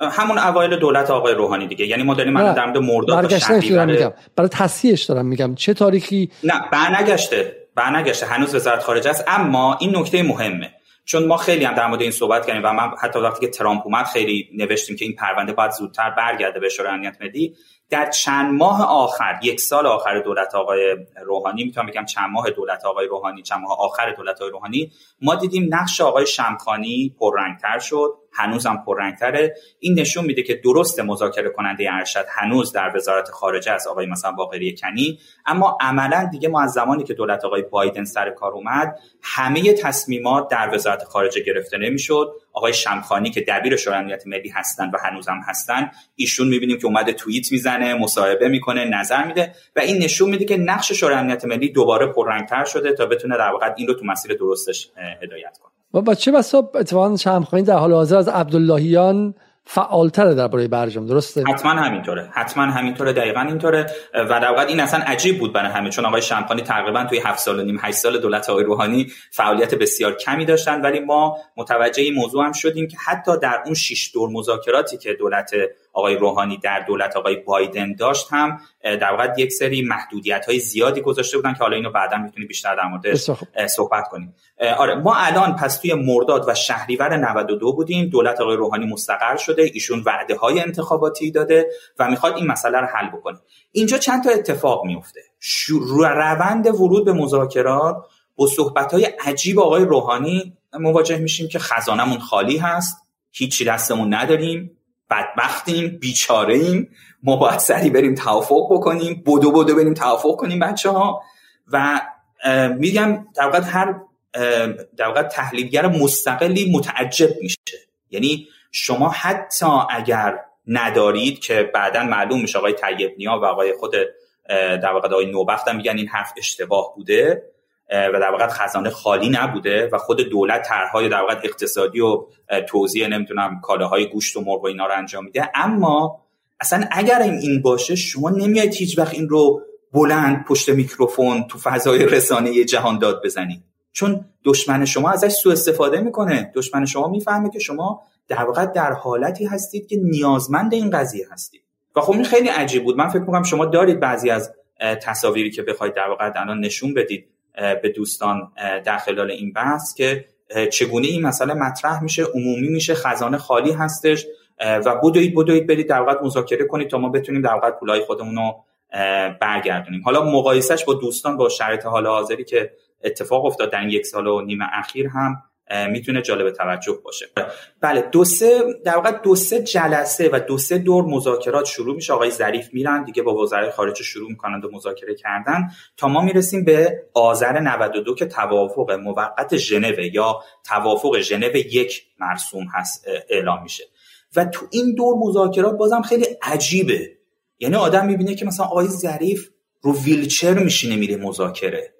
و همون اوایل دولت آقای روحانی دیگه. یعنی ما داریم در مورد مرداد و میگم. برای تصحیحش دارم میگم. چه تاریخی؟ نه برنگشته. برنگشته. هنوز وزارت خارجه است. اما این نکته مهمه. چون ما خیلی هم در مورد این صحبت کردیم و من حتی وقتی که ترامپ اومد خیلی نوشتیم که این پرونده باید زودتر برگرده به شورای امنیت ملی. در چند ماه آخر یک سال آخر دولت آقای روحانی می‌تونم بگم چند ماه دولت آقای روحانی چند ماه آخر دولت آقای روحانی ما دیدیم نقش آقای شمخانی پررنگتر شد. هنوزم پررنگتره. این نشون میده که درست مذاکره کننده ارشد هنوز در وزارت خارجه از آقای مثلا باقری کنی. اما عملا دیگه ما از زمانی که دولت آقای بایدن سر کار اومد همه تصمیمات در وزارت خارجه گرفته نمی‌شد. آقای شمخانی که دبیر شورای امنیت ملی هستن و هنوزم هستن ایشون می‌بینیم که اومده توییت می‌زنه مصاحبه می‌کنه نظر میده و این نشون میده که نقش شورای امنیت ملی دوباره پررنگتر شده تا بتونه در واقع این رو تو مسیر درستش هدایت کنه. و با چه بسا اتفاقا شمخانی در حال حاضر از عبداللهیان فعالتره درباره برجام درسته؟ حتما همینطوره. حتما همینطوره دقیقا اینطوره. و در واقع این اصلا عجیب بود برای همه چون آقای شمخانی تقریبا توی هفت سال و نیم هشت سال دولت آقای روحانی فعالیت بسیار کمی داشتن. ولی ما متوجه این موضوع هم شدیم که حتی در اون شش دور مذاکراتی که دولت آقای روحانی در دولت آقای بایدن داشت هم در واقع یک سری محدودیت های زیادی گذاشته بودن که حالا اینو بعدا می‌تونیم بیشتر در موردش صحبت کنیم. آره ما الان پس توی مرداد و شهریور 92 بودیم. دولت آقای روحانی مستقر شده. ایشون وعده های انتخاباتی داده و می‌خواد این مسئله رو حل بکنه. اینجا چند تا اتفاق میفته روند ورود به مذاکرات با صحبت های عجیب آقای روحانی مواجه میشیم که خزانمون خالی هست. هیچی دستمون نداریم. بدبختیم بیچاره ایم ما باید سری بریم توافق بکنیم. بدو بدو بریم توافق کنیم بچه ها و میگم در واقع هر در واقع تحلیلگر مستقلی متعجب میشه. یعنی شما حتی اگر ندارید که بعدا معلوم میشه آقای طیب نیا و آقای خود در واقع آقای نوبخت میگن این حرف اشتباه بوده. و در واقع خزانه خالی نبوده و خود دولت طرحهای در واقع اقتصادی و توزیع نمی‌دونم کالاهای گوشت و مرغ و اینا رو انجام میده. اما اصلا اگر این باشه شما نمیاید هیچ وقت این رو بلند پشت میکروفون تو فضای رسانه جهان داد بزنید. چون دشمن شما ازش سوء استفاده می‌کنه. دشمن شما می‌فهمه که شما در واقع در حالتی هستید که نیازمند این قضیه هستید. و خب این خیلی عجیب بود. من فکر می‌کنم شما دارید بعضی از تصاویری که بخواید در واقع الان نشون بدید. به دوستان در خلال این بحث که چگونه این مسئله مطرح میشه عمومی میشه خزانه خالی هستش و بدوید بدوید برید در واقع مذاکره کنید تا ما بتونیم در واقع پولای خودمون رو برگردونیم. حالا مقایسش با دوستان با شرایط حال حاضری که اتفاق افتاد در یک سال و نیم اخیر هم می‌تونه جالب توجه باشه. بله دو سه در واقع دو سه جلسه و دو سه دور مذاکرات شروع میشه. آقای ظریف میرن دیگه با وزرای خارجه شروع می‌کنند و مذاکره کردن. تا ما می‌رسیم به آذر 92 که توافق موقت ژنو یا توافق ژنو یک مرسوم هست اعلام میشه. و تو این دور مذاکرات بازم خیلی عجیبه. یعنی آدم می‌بینه که مثلا آقای ظریف رو ویلچر میشینه میره مذاکره.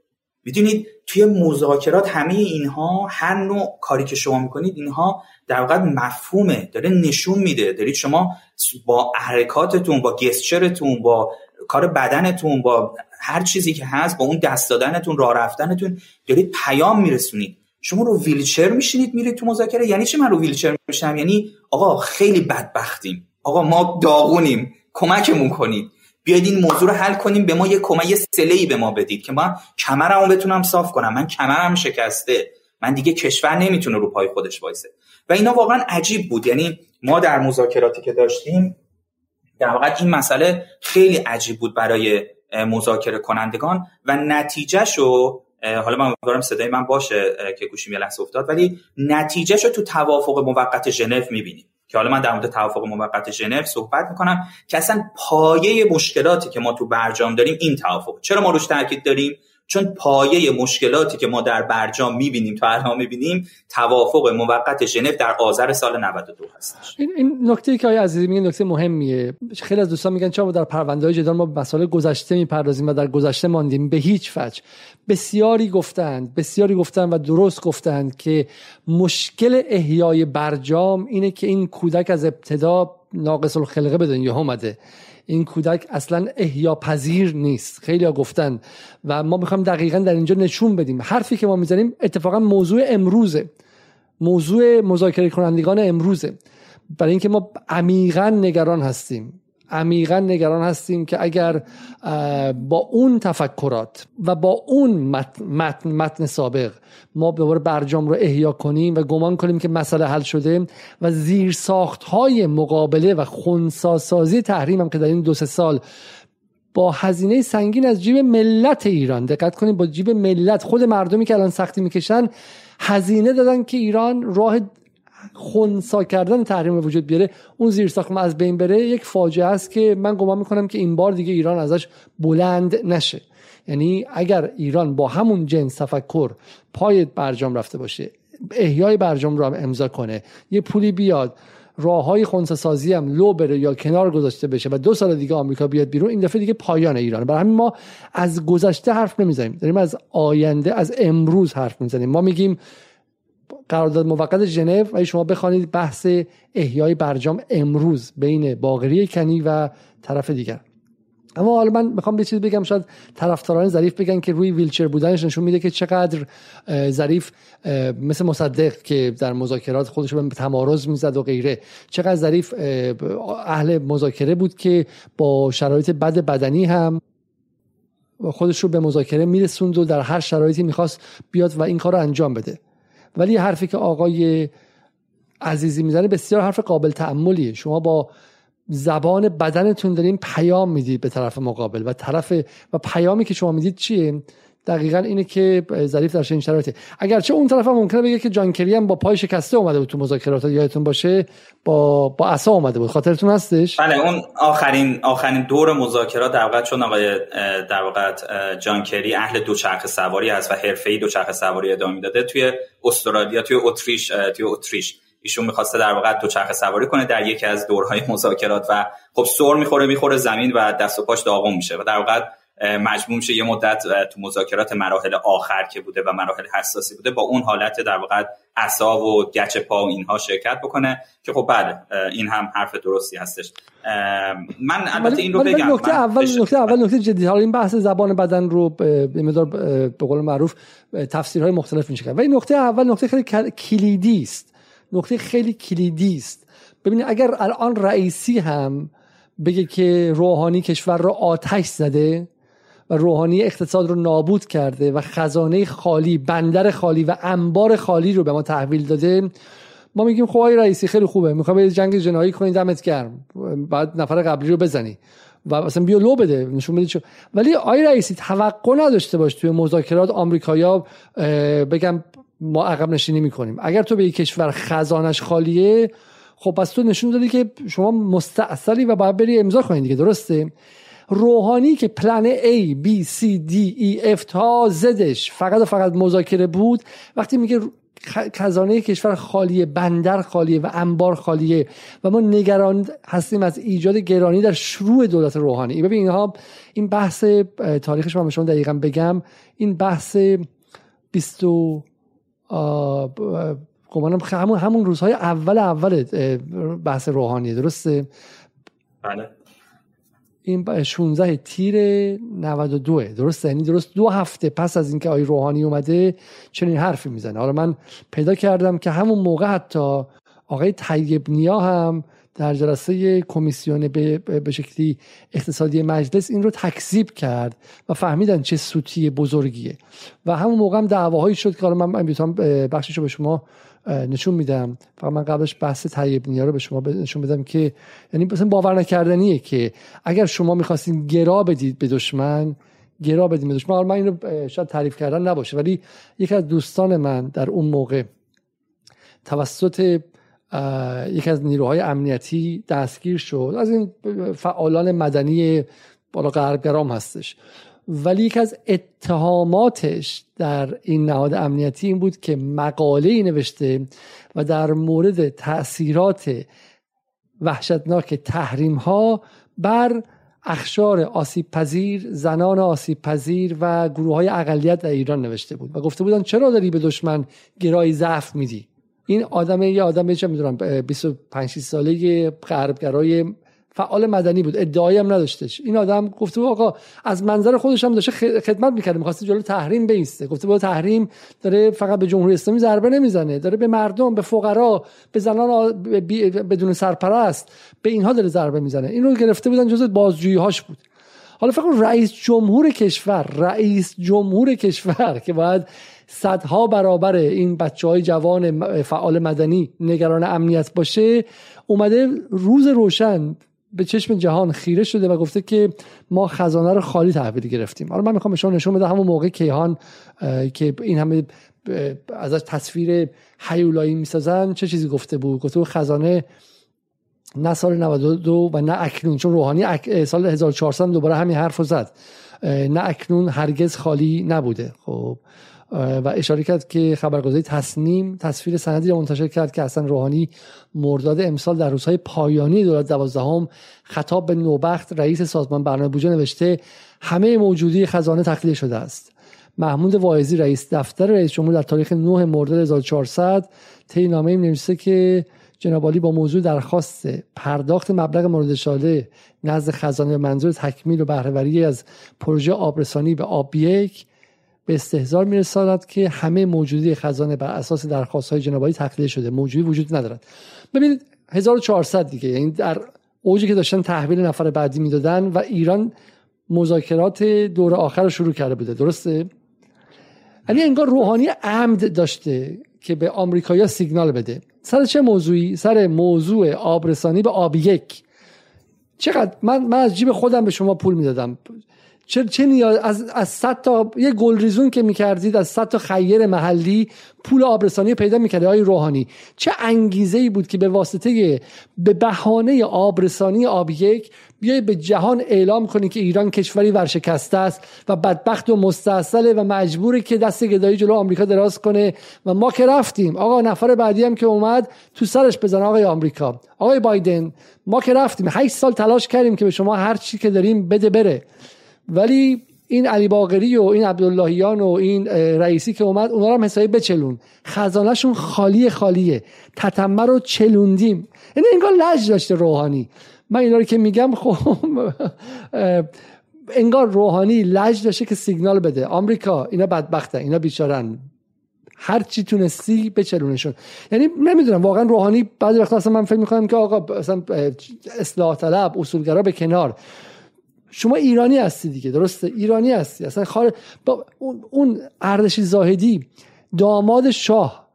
می‌دونید توی مذاکرات همه اینها هر نوع کاری که شما می‌کنید اینها در واقع مفهومه داره نشون میده. دارید شما با حرکاتتون با گستچرتون با کار بدنتون با هر چیزی که هست با اون دست دادنتون راه رفتنتون دارید پیام میرسونید. شما رو ویلچر میشینید میرید تو مذاکره. یعنی چی من رو ویلچر میشم یعنی آقا خیلی بدبختیم. آقا ما داغونیم. کمکمون کنید. بیاید این موضوع رو حل کنیم به ما یه کمک سله به ما بدید که ما کمرمو بتونم صاف کنم. من کمرم شکسته. من دیگه کشور نمی‌تونه رو پای خودش وایسه. و اینا واقعا عجیب بود. یعنی ما در مذاکراتی که داشتیم در واقع این مسئله خیلی عجیب بود برای مذاکره کنندگان. و نتیجهشو حالا من امیدوارم صدای من باشه که گوشیم یه لحظه افتاد ولی نتیجهشو تو توافق موقت ژنو می‌بینیم. که حالا من در مورد توافق موقت ژنو صحبت می‌کنم که اصلا پایه مشکلاتی که ما تو برجام داریم این توافق چرا ما روش تاکید داریم؟ چون پایه مشکلاتی که ما در برجام می‌بینیم تا الان می‌بینیم توافق موقت ژنو در آذر سال 92 هستش. این, این نکته که آقای عزیزی میگن نکته مهمیه. خیلی از دوستان میگن چرا در پرونده های جدال ما مسائل گذشته می‌پردازیم و در گذشته ماندیم؟ به هیچ وجه. بسیاری گفتند بسیاری گفتند و درست گفتند که مشکل احیای برجام اینه که این کودک از ابتدا ناقص الخلقه به دنیا اومده. این کودک اصلا احیا پذیر نیست. خیلی ها گفتن و ما می‌خوایم دقیقا در اینجا نشون بدیم. حرفی که ما می‌زنیم اتفاقا موضوع امروزه. موضوع مذاکره کنندگان امروزه. برای اینکه ما عمیقا نگران هستیم. عمیقا نگران هستیم که اگر با اون تفکرات و با اون متن, متن, سابق ما به برجام رو احیا کنیم و گمان کنیم که مسئله حل شده و زیر ساخت های مقابله و خونساسازی تحریم هم که در این دو سه سال با هزینه سنگین از جیب ملت ایران دقت کنیم با جیب ملت خود مردمی که الان سختی می‌کشن هزینه دادن که ایران راه خونسا کردن تحریم وجود بیاره اون زیر ساخت از بین بره یک فاجعه است که من گمان می‌کنم که این بار دیگه ایران ازش بلند نشه. یعنی اگر ایران با همون جنس تفکر پای برجام رفته باشه احیای برجام رو هم امضا کنه یه پولی بیاد راه های سازی هم لو بره یا کنار گذاشته بشه و دو سال دیگه آمریکا بیاد بیرون این دفعه دیگه پایان ایران. برای همین ما از گذشته حرف نمی‌زنیم داریم از آینده از امروز حرف می‌زنیم. ما میگیم قرارداد موقت ژنو و شما بخوانید بحث احیای برجام امروز بین باقری کنی و طرف دیگر. اما حالا من می‌خوام یه چیز بگم شاید طرفداران ظریف بگن که روی ویلچر بودنش نشون میده که چقدر ظریف مثل مصدق که در مذاکرات خودش به تمارز می‌زد و غیره چقدر ظریف اهل مذاکره بود که با شرایط بد بدنی هم خودش رو به مذاکره میرسوند و در هر شرایطی می‌خواست بیاد و این کار رو انجام بده. ولی حرفی که آقای عزیزی می‌زنه بسیار حرف قابل تعملیه شما با زبان بدنتون دارین پیام می‌دید به طرف مقابل و طرف و پیامی که شما می‌دید چیه؟ دقیقا اینه که ظریف در این شرایطه اگرچه اون طرف هم ممکنه بگه که جان کری هم با پای شکسته اومده بود تو مذاکرات یادتون باشه با با عصا اومده بود. خاطرتون هستش؟ بله اون آخرین آخرین دور مذاکرات در واقع چون آقای در واقع جان کری اهل دوچرخه سواری است و حرفه‌ای دوچرخه سواری ادامه می‌داده. توی استرالیا توی اتریش توی اتریش. ایشون می‌خواسته در واقع دوچرخه سواری کنه در یکی از دورهای مذاکرات و خب سر می‌خوره می‌خوره زمین و دست و پاش داغون میشه و در واقع مجبور میشه یه مدت تو مذاکرات مراحل آخر که بوده و مراحل حساسی بوده با اون حالت در واقع عصا و گچ پا و اینها شرکت بکنه که خب بله این هم حرف درستی هستش. من البته این رو بگم نکته اول نکته اول نکته جدی. حالا این بحث زبان بدن رو به مقدار به قول معروف تفسیرهای مختلف میشه کرد. ولی نکته اول نکته خیلی کلیدی است. نکته خیلی کلیدی است. ببینید اگر الان رئیسی هم بگه که روحانی کشور رو آتش زده و روحانی اقتصاد رو نابود کرده و خزانه خالی بندر خالی و انبار خالی رو به ما تحویل داده. ما میگیم خب رئیسی خیلی خوبه. می‌خوام جنگ جنایی کنی دمت گرم. بعد نفر قبلی رو بزنی. و اصلا بیا لو بده نشون بده چه ولی آقای رئیسی توقع نداشته باش توی مذاکرات آمریکایا بگم ما عقب نشینی می‌کنیم. اگر تو به یک کشور خزانش خالیه خب پس تو نشون دادی که شما مستاصلی و باید بری امضا کنید دیگه درسته؟ روحانی که پلن A B C D E F تا زدش فقط و فقط مذاکره بود وقتی میگه خزانه کشور خالیه بندر خالیه و انبار خالیه و ما نگران هستیم از ایجاد گرانی در شروع دولت روحانی. ببین اینها این بحث تاریخش من شما دقیقا بگم. این بحث 20 گمانم همون همون روزهای اول اول بحث روحانی درسته؟ بله. این 16 تیر 92 درسته؟ یعنی درست دو هفته پس از اینکه آی روحانی اومده چنین حرفی می‌زنه. حالا من پیدا کردم که همون موقع حتی آقای طیب نیا هم در جلسه کمیسیون به, به شکلی اقتصادی مجلس این رو تکذیب کرد و فهمیدن چه سوتی بزرگیه. و همون موقع هم دعواهایی شد که من می‌تونم بخشش رو به شما نشون میدم. فقط من قبلش بحث طیب رو به شما نشون بدم که یعنی مثلا باور نکردنیه که اگر شما می‌خواستین گرا بدید به دشمن گرا بدید به دشمن من اینو شاید تعریف کردن نباشه ولی یکی از دوستان من در اون موقع توسط یکی از نیروهای امنیتی دستگیر شد. از این فعالان مدنی بالا غربگرام هستش. ولی یکی از اتهاماتش در این نهاد امنیتی این بود که مقاله ای نوشته و در مورد تاثیرات وحشتناک تحریم ها بر اخشار آسیب پذیر زنان آسیب پذیر و گروه های اقلیت در ایران نوشته بود و گفته بودن چرا داری به دشمن گرایی ضعف میدی؟ این آدم یه آدم چه می‌دونم 25 ساله غربگرای فعال مدنی بود ادعایی هم نداشتش. این آدم گفته بود آقا از منظر خودش هم داشته خدمت می‌کرده می‌خواسته جلو تحریم بیسته. گفته بود تحریم داره فقط به جمهوری اسلامی ضربه نمی‌زنه داره به مردم به فقرا به زنان بدون سرپرست به اینها داره ضربه می‌زنه. این رو گرفته بودن جزء بازجویی هاش بود. حالا فقط رئیس جمهور کشور رئیس جمهور کشور که باید صدها برابر این بچه های جوان فعال مدنی نگران امنیت باشه اومده روز روشن به چشم جهان خیره شده و گفته که ما خزانه رو خالی تحویل گرفتیم. حالا من می‌خوام شما نشون بدم همون موقع کیهان که این همه ازش تصویر حیولایی می‌سازن چه چیزی گفته بود؟ گفته خزانه نه سال 92 و نه اکنون چون روحانی سال 1400 دوباره همین حرف رو زد نه اکنون هرگز خالی نبوده. خب و اشاره کرد که خبرگزاری تصنیم تصویر سندی را منتشر کرد که حسن روحانی مرداد امسال در روزهای پایانی دولت دوازدهم خطاب به نوبخت رئیس سازمان برنامه بودجه نوشته همه موجودی خزانه تخلیه شده است. محمود واعظی رئیس دفتر رئیس جمهور در تاریخ 9 مرداد 1400 طی نامه نوشته که جناب با موضوع درخواست پرداخت مبلغ مورد اشاره نزد خزانه منظور تکمیل و بهرهوری از پروژه آبرسانی به آب یک به استهزار میرساند که همه موجودی خزانه بر اساس درخواست های جنابالی تخلیه شده موجودی وجود ندارد. ببینید 1400 دیگه یعنی در اوجی که داشتن تحویل نفر بعدی می‌دادن و ایران مذاکرات دور آخر رو شروع کرده بوده. درسته؟ یعنی انگار روحانی عمد داشته که به آمریکایا سیگنال بده. سر چه موضوعی؟ سر موضوع آبرسانی به آب یک. چقدر؟ من من از جیب خودم به شما پول می‌دادم. چه چه نیاز از از 100 تا یه گلریزون که می‌کردید از 100 تا خیر محلی پول آبرسانی پیدا می‌کرد های روحانی. چه انگیزه ای بود که به واسطه به بهانه آبرسانی آب یک بیای به جهان اعلام کنی که ایران کشوری ورشکسته است و بدبخت و مستاصله و مجبوری که دست گدایی جلو آمریکا دراز کنه. و ما که رفتیم. آقا نفر بعدی هم که اومد تو سرش بزن آقای آمریکا. آقای بایدن ما که رفتیم. 8 سال تلاش کردیم که به شما هر چی که داریم بده بره. ولی این علی باقری و این عبداللهیان و این رئیسی که اومد اونا رو هم حسابی بچلون. خزانهشون خالی خالیه. تتمه رو چلوندیم. یعنی انگار لج داشته روحانی. من اینا رو که میگم خب انگار روحانی لج داشته که سیگنال بده. آمریکا اینا بدبختن اینا بیچارن. هر چی تونستی بچلونشون. یعنی نمی‌دونم واقعا روحانی بعضی وقتا اصلا من فکر می‌کنم که آقا اصلا اصلاح طلب اصولگرا به کنار. شما ایرانی هستی دیگه درسته؟ ایرانی هستی. اصلا خار... با اون, اردشی زاهدی داماد شاه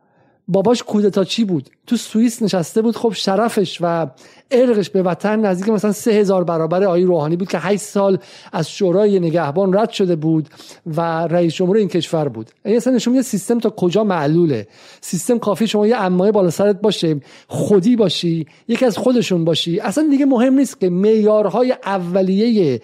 باباش چی بود. تو سوئیس نشسته بود خب شرفش و ارقش به وطن نزدیک مثلا سه هزار برابر آی روحانی بود که 8 سال از شورای نگهبان رد شده بود و رئیس جمهور این کشور بود. این اصلا نشون میده سیستم تا کجا معلوله. سیستم کافی شما یه امایه بالا سرت باشه خودی باشی یکی از خودشون باشی. اصلا دیگه مهم نیست که معیارهای اولیه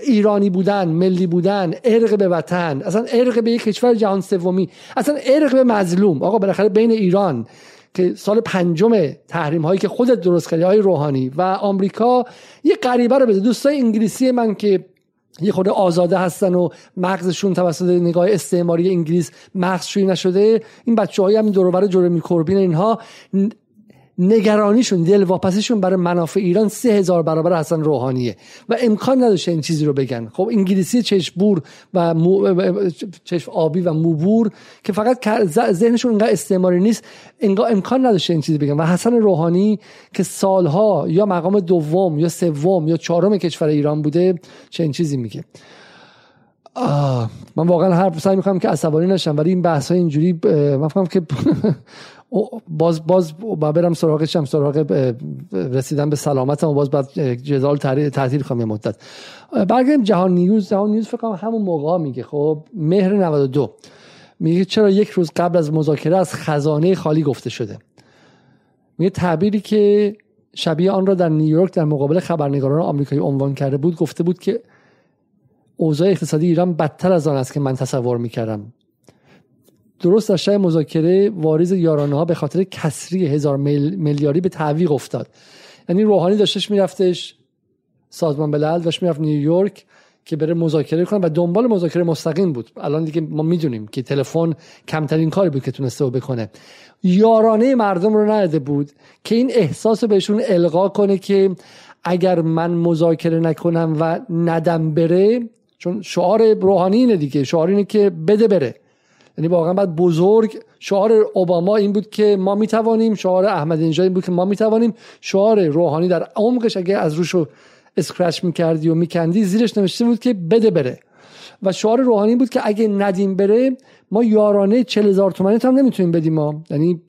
ایرانی بودن ملی بودن ارق به وطن اصلا ارق به یک کشور جهان سومی اصلا ارق به مظلوم. آقا بالاخره بین ایران که سال پنجم تحریم هایی که خودت درست کردی های روحانی و آمریکا یه غریبه رو بده دوستای انگلیسی من که یه خود آزاده هستن و مغزشون توسط نگاه استعماری انگلیس مغزشویی نشده این بچه های همین دروبر جرمی کوربین اینها نگرانیشون دلواپسیشون برای منافع ایران سه هزار برابر حسن روحانیه و امکان نداشته این چیزی رو بگن. خب انگلیسی چشبور و مو... چشم آبی و موبور که فقط ذهنشون اینقدر استعماری نیست انگار امکان نداشته این چیزی بگن. و حسن روحانی که سالها یا مقام دوم یا سوم یا چهارم کشور ایران بوده چه این چیزی میگه. آه من واقعا هر سعی می‌کنم که عصبانی نشم ولی این بحث های اینجوری من که باز باز با برم سراغشم سراغ رسیدن به سلامتم و باز بعد جدال تعطیل کنم یه مدت. برگردیم جهان نیوز. جهان نیوز فکر کنم همون موقع میگه خب مهر 92 میگه چرا یک روز قبل از مذاکره از خزانه خالی گفته شده؟ میگه تعبیری که شبیه آن را در نیویورک در مقابل خبرنگاران آمریکایی عنوان کرده بود گفته بود که اوضاع اقتصادی ایران بدتر از آن است که من تصور می‌کردم. درست در شب مذاکره واریز یارانه ها به خاطر کسری هزار میلیاری به تعویق افتاد. یعنی روحانی داشتش میرفتش سازمان ملل داشت می‌رفت نیویورک که بره مذاکره کنه و دنبال مذاکره مستقیم بود. الان دیگه ما می‌دونیم که تلفن کمترین کاری بود که تونسته بکنه. یارانه مردم رو نداده بود که این احساس بهشون القا کنه که اگر من مذاکره نکنم و ندم بره چون شعار روحانی اینه دیگه. شعار اینه که بده بره. یعنی واقعا بعد بزرگ شعار اوباما این بود که ما می‌توانیم شعار احمد نژاد این بود که ما می‌توانیم شعار روحانی در عمقش اگه از روشو اسکرچ می‌کردی و میکندی زیرش نوشته بود که بده بره. و شعار روحانی بود که اگه ندیم بره ما یارانه 40 هزار تومانی هم نمی‌تونیم بدیم ما یعنی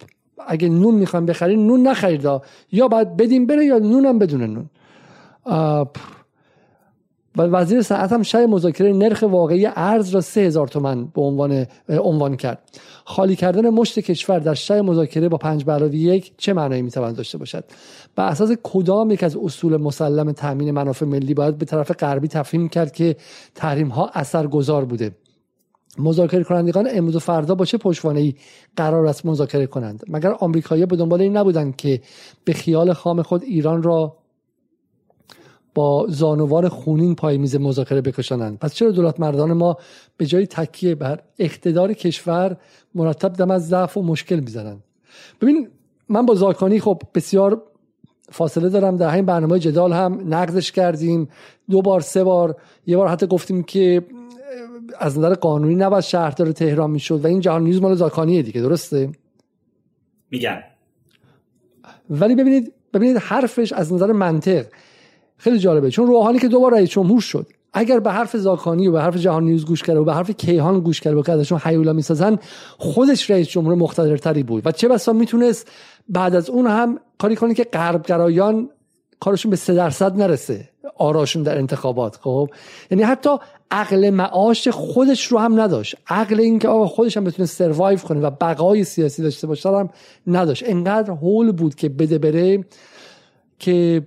اگه نون می‌خوام بخریم نون نخرید یا باید بدیم بره یا نون هم بدون نون. و وزیر صنعت هم شای مذاکره نرخ واقعی ارز را سه هزار تومن به عنوان عنوان کرد. خالی کردن مشت کشور در شای مذاکره با پنج براوی یک چه معنایی می‌توان داشته باشد؟ به اساس کدام یک از اصول مسلم تامین منافع ملی باید به طرف غربی تفهیم کرد که تحریم ها اثرگذار بوده؟ مذاکره کنندگان امروز و فردا با چه پشتوانه ای قرار است مذاکره کنند؟ مگر آمریکایی‌ها به دنبال این نبودند که به خیال خام خود ایران را با زانوار خونین پای میز مذاکره بکشانند. پس چرا دولت مردان ما به جای تکیه بر اقتدار کشور مرتب دم از ضعف و مشکل می‌زنند؟ ببین من با زاکانی خب بسیار فاصله دارم. در همین برنامه جدال هم نقدش کردیم. دو بار سه بار. یه بار حتی گفتیم که از نظر قانونی نباید شهردار تهران می‌شد و این جهان نیوز مال زاکانیه دیگه. درسته؟ میگن ولی ببینید ببینید حرفش از نظر منطق. خیلی جالبه. چون روحانی که دوباره رئیس جمهور شد اگر به حرف زاکانی و به حرف جهان نیوز گوش کرده و به حرف کیهان گوش کرده و که ازشون حیولا می‌سازن خودش رئیس جمهور مقتدرتری بود. و چه بسا می‌تونست بعد از اون هم کاری کنه که غربگرایان کارشون به سه درصد نرسه آراشون در انتخابات. خب؟ یعنی حتی عقل معاش خودش رو هم نداشت. عقل اینکه آقا خودش هم بتونه سروایو کنه و بقای سیاسی داشته باشه هم نداشت. انقدر هول بود که بده بره که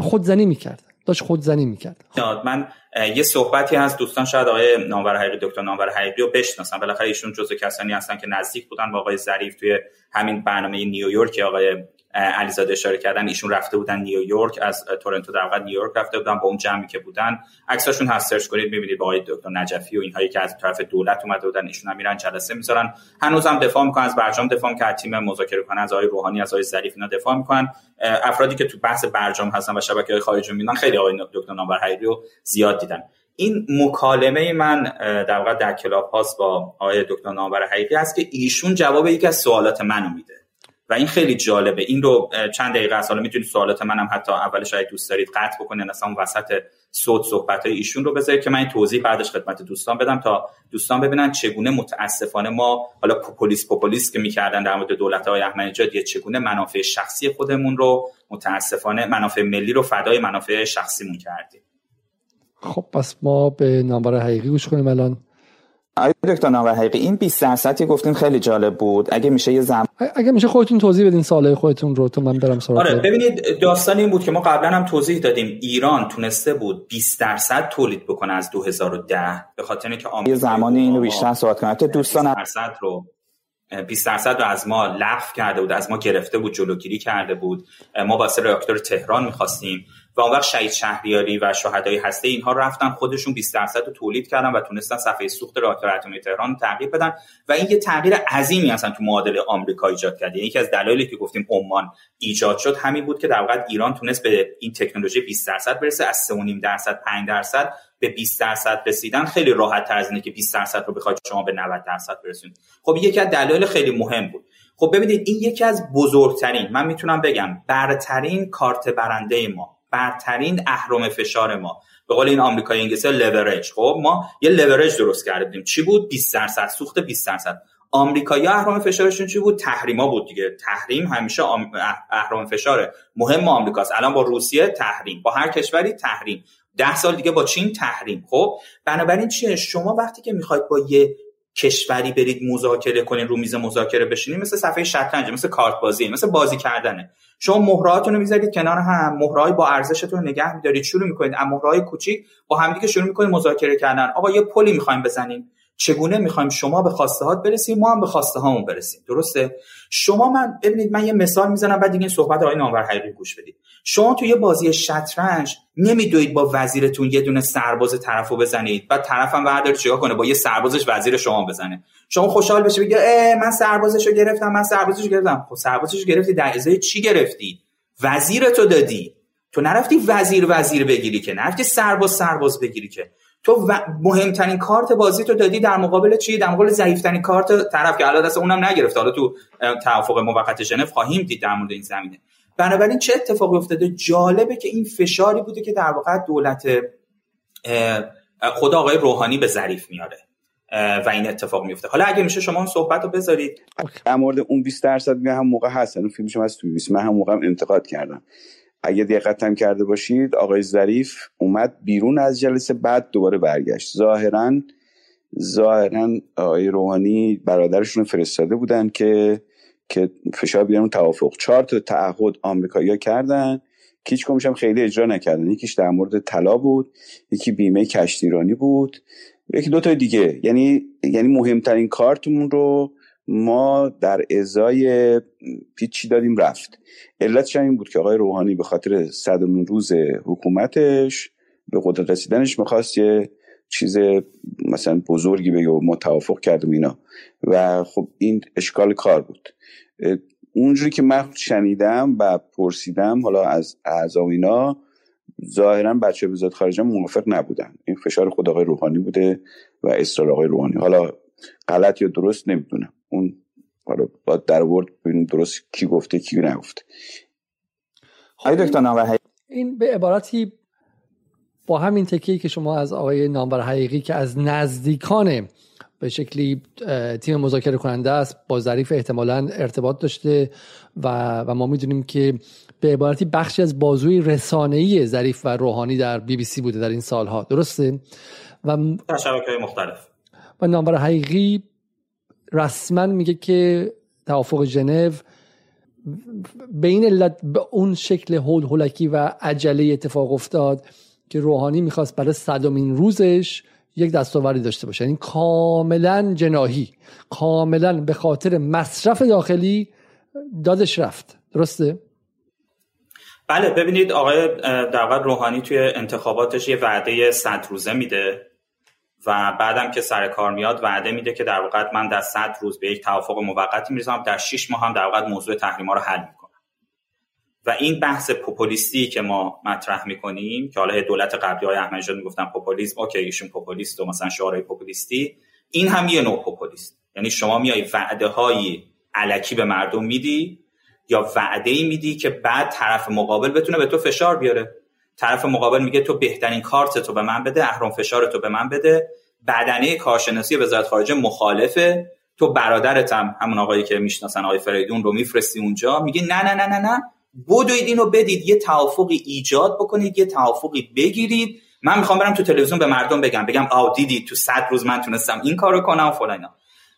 خودزنی می‌کرد. داشت خودزنی می‌کرد. من یه صحبتی هست. دوستان شاید آقای نامور حقیقی دکتر نامور حقیقی رو بشناسن. بالاخره ایشون جزو کسانی هستن که نزدیک بودن با آقای ظریف توی همین برنامه نیویورک آقای علیزاده اشاره کردن ایشون رفته بودن نیویورک از تورنتو در واقع نیویورک رفته بودن با اون جمعی که بودن. عکساشون هست سرچ کنید می‌بینید با آقای دکتر نجفی و اینهایی که از طرف دولت اومده بودن ایشون هم میرن جلسه می‌ذارن. هنوزم دفاع می‌کنن از برجام دفاع می‌کنن تیم مذاکره کنن از آقای روحانی از آقای ظریف اینا دفاع می‌کنن. افرادی که تو بحث برجام هستن و شبکه های خارجی می‌بینن خیلی آقای دکتر نامور حقیقی رو زیاد دیدن. این مکالمه من در واقع در کلاب هاست با آقای دکتر نامور حقیقی است که ایشون جواب یکی از سوالات منو میده. و این خیلی جالبه. این رو چند دقیقه از حالا می‌تونید سوالات منم حتی اولش اگه دوست دارید قطع بکنید اصلا وسط صوت صحبت های ایشون رو بذارید که من این توضیح بعدش خدمت دوستان بدم تا دوستان ببینن چگونه متاسفانه ما حالا پوپولیس پوپولیس که می‌کردن در مورد دولت های احمدی نژاد چگونه منافع شخصی خودمون رو متاسفانه منافع ملی رو فدای منافع شخصیمون کردیم. خب پس ما به نامبر حقیقی گوش کنیم الان. آقای دکتر نامور حقیقی این 20 درصدی گفتین خیلی جالب بود. اگه میشه یه زم اگه میشه خودتون توضیح بدین ساله خودتون رو تو من برم سراغ آره ببینید داستان این بود که ما قبلا هم توضیح دادیم ایران تونسته بود 20 درصد تولید بکنه از 2010 به خاطر اینکه یه زمانی اینو بیشتر صحبت کنه دوستان 20 درصد رو 20 درصد رو از ما لغو کرده بود از ما گرفته بود جلوگیری کرده بود. ما واسه راکتور تهران می‌خواستیم. و اون وقت شهید شهریاری و شهدای هسته اینها رفتن خودشون 20 درصد رو تولید کردن و تونستن صفحه سوخت راکتور اتمی تهران تغییر بدن و این یه تغییر عظیمی اصلا تو معادله آمریکا ایجاد کرد. یعنی یکی از دلایلی که گفتیم عمان ایجاد شد همین بود که در واقع ایران تونست به این تکنولوژی 20 درصد برسه از 3.5 درصد 5 درصد به 20 درصد رسیدن. خیلی راحت تر از اینه که 20 درصد رو بخواید شما به 90 درصد برسونید. خب یکی از دلایل خیلی مهم بود. خب ببینید این یکی از بزرگترین من می‌تونم بگم برترین کارت برنده ما برترین اهرم فشار ما. به قول این آمریکایی انگلیسی لورج خب ما یه لورج درست کرده بودیم چی بود؟ 20 درصد. سوخت 20 درصد. آمریکایی‌ها اهرم فشارشون چی بود؟ تحریما بود دیگه. تحریم همیشه اهرم فشار مهم آمریکاست. الان با روسیه تحریم. با هر کشوری تحریم. ده سال دیگه با چین تحریم. خب بنابراین چیه؟ شما وقتی که می‌خواید با یه کشوری برید مذاکره کنین رو میز مذاکره بشینید مثل صفحه شطرنج مثل کارت بازی مثل بازی کردنه. شما مهرهاتون رو می‌ذارید کنار هم مهرهای با ارزشتون نگه میدارید شروع می‌کنید. اما مهرهای کوچیک با همدیگه شروع می‌کنید مذاکره کردن. آقا یه پلی می‌خوایم بزنیم. چگونه می‌خوایم شما به خواسته هات برسیم ما هم به خواسته هامون برسیم. درسته؟ شما من ببینید من یه مثال می‌زنم بعد دیگه این صحبت آقای نامور حقیقی گوش بدید. شما تو یه بازی شطرنج نمیدوید با وزیرتون یه دونه سرباز طرفو بزنید. بعد طرفم برداره چیکار کنه با یه سربازش وزیر شما بزنه. شما خوشحال بشه بگه من سربازشو گرفتم من سربازشو گرفتم. خب سربازشو گرفتی در ازای چی گرفتی؟ وزیرتو دادی. تو نرفتی وزیر وزیر بگیری که نرفتی سرباز سرباز بگیری که. تو مهمترین کارت بازی تو دادی در مقابل چی؟ در مقابل ضعیفترین کارت طرف که الان دست اونم نگرفته. حالا تو توافق موقت ژنو خواهیم دید در مورد این زمینه. بنابراین چه اتفاقی افتاده؟ جالبه که این فشاری بوده که در واقع دولت خدا آقای روحانی به ظریف میاره و این اتفاق میفته. حالا اگه میشه شما اون صحبت رو بذارید. در مورد اون 20 درصد هم موقع هست اون فیلمش از تو 20 من هم موقع انتقاد کردم. اگه دقت هم کرده باشید آقای ظریف اومد بیرون از جلسه بعد دوباره برگشت. ظاهرا ظاهرا آقای روحانی برادرشون فرستاده بودن که که فشار بیارن توافق. چهار تا تعهد آمریکایی‌ها کردن. هم خیلی اجرا نکردن. یکیش در مورد طلا بود یکی بیمه کشتیرانی بود. یکی دو تا دیگه. یعنی یعنی مهمترین کارتمون رو ما در ازای پیچی دادیم رفت. علتش این بود که آقای روحانی به خاطر صدمین روز حکومتش به قدرت رسیدنش می‌خواست یه چیز مثلا بزرگی بگه و ما توافق کردیم اینا. و خب این اشکال کار بود. اونجوری که من شنیدم و پرسیدم حالا از اعضا اینا ظاهرا بچه وزارت خارجه موافق نبودن. این فشار خود آقای روحانی بوده و اصرار آقای روحانی. حالا غلط یا درست نمی‌دونم. اون حالا با در ورد ببینیم درست کی گفته کی نگفته. خب دکتر این به عبارتی با همین تکیه که شما از آقای نامور حقیقی که از نزدیکان به شکلی تیم مذاکره کننده است با ظریف احتمالا ارتباط داشته و, و ما می‌دونیم که به عبارتی بخشی از بازوی رسانه‌ای ظریف و روحانی در بی بی سی بوده در این سالها. درسته؟ و در شبکه مختلف. و نامبر حقیقی رسما میگه که توافق ژنو به این علت به اون شکل هول هولکی و عجله اتفاق افتاد که روحانی می‌خواست برای صدومین روزش یک دستاوردی داشته باشه. یعنی کاملا جناهی کاملا به خاطر مصرف داخلی دادش رفت. درسته؟ بله ببینید آقای در روحانی توی انتخاباتش یه وعده صد روزه میده. و بعدم که سر کار میاد وعده میده که در واقع من در 100 روز به یک توافق موقتی می‌رسم در 6 ماه هم در واقع موضوع تحریما رو حل می‌کنم. و این بحث پوپولیستی که ما مطرح می‌کنیم که حالا دولت قبلی های احمدی می‌گفتن پوپولیسم اوکی ایشون پوپولیست و مثلا شعارهای پوپولیستی این هم یه نوع پوپولیست. یعنی شما میای وعده های علکی به مردم میدی یا وعده ای میدی که بعد طرف مقابل بتونه به تو فشار بیاره. طرف مقابل میگه تو بهترین کارت تو به من بده اهرم فشار تو به من بده. بدنه کارشناسی وزارت خارجه مخالفه. تو برادرتم همون آقایی که می‌شناسن آقای فریدون رو میفرستی اونجا. میگه نه نه نه نه نه. بدوید اینو بدید یه توافقی ایجاد بکنید یه توافقی بگیرید. من می‌خوام برم تو تلویزیون به مردم بگم بگم آو دیدی تو صد روز من تونستم این کارو کنم فلان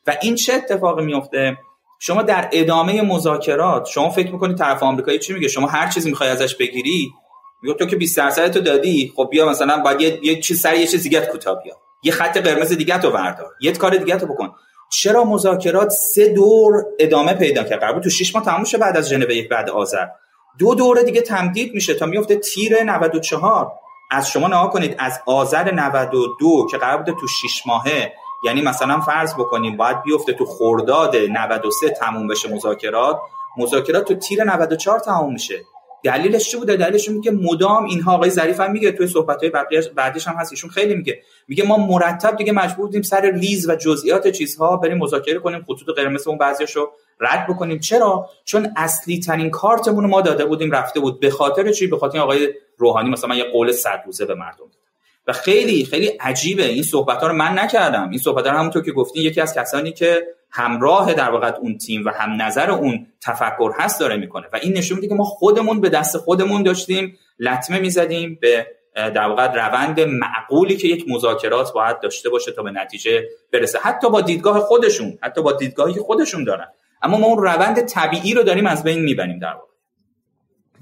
و این چه اتفاقی میفته شما در ادامه مذاکرات شما فکر می‌کنید طرف آمریکایی چی میگه؟ شما هر چیزی می‌خوای ازش بگیری میگه تو که 20 درصد تو دادی خب بیا مثلا باید یه, یه چیز سر یه چیز دیگه کوتاه بیا. یه خط قرمز دیگه تو بردار. یه کار دیگه تو بکن. چرا مذاکرات سه دور ادامه پیدا کرد؟ قرار تو 6 ماه تموم شه بعد از ژنو یک بعد آذر. دو دوره دیگه تمدید میشه تا میفته تیر 94 از شما نها کنید از آذر 92 که قرار بوده تو 6 ماهه. یعنی مثلا فرض بکنیم باید بیفته تو خرداد 93 تموم بشه مذاکرات. مذاکرات تو تیر 94 تموم میشه. دلیلش چی بوده؟ دلیلش میگه مدام اینها آقای ظریف هم میگه توی صحبت های بعدیش هم هست ایشون خیلی میگه. میگه ما مرتب دیگه مجبور بودیم سر لیز و جزئیات چیزها بریم مذاکره کنیم خطوط قرمز اون بعضیاشو رد بکنیم. چرا؟ چون اصلی ترین کارتمون رو ما داده بودیم رفته بود. به خاطر چی؟ به خاطر آقای روحانی مثلا یه قول صد روزه به مردم و خیلی خیلی عجیبه. این صحبت ها رو من نکردم. این صحبت ها رو همونطور که گفتین یکی از کسانی که همراه در واقع اون تیم و هم نظر اون تفکر هست داره می‌کنه. و این نشون میده که ما خودمون به دست خودمون داشتیم لطمه می‌زدیم به در واقع روند معقولی که یک مذاکرات باید داشته باشه تا به نتیجه برسه. حتی با دیدگاه خودشون حتی با دیدگاهی که خودشون دارن. اما ما اون روند طبیعی رو داریم از بین می‌بریم در واقع.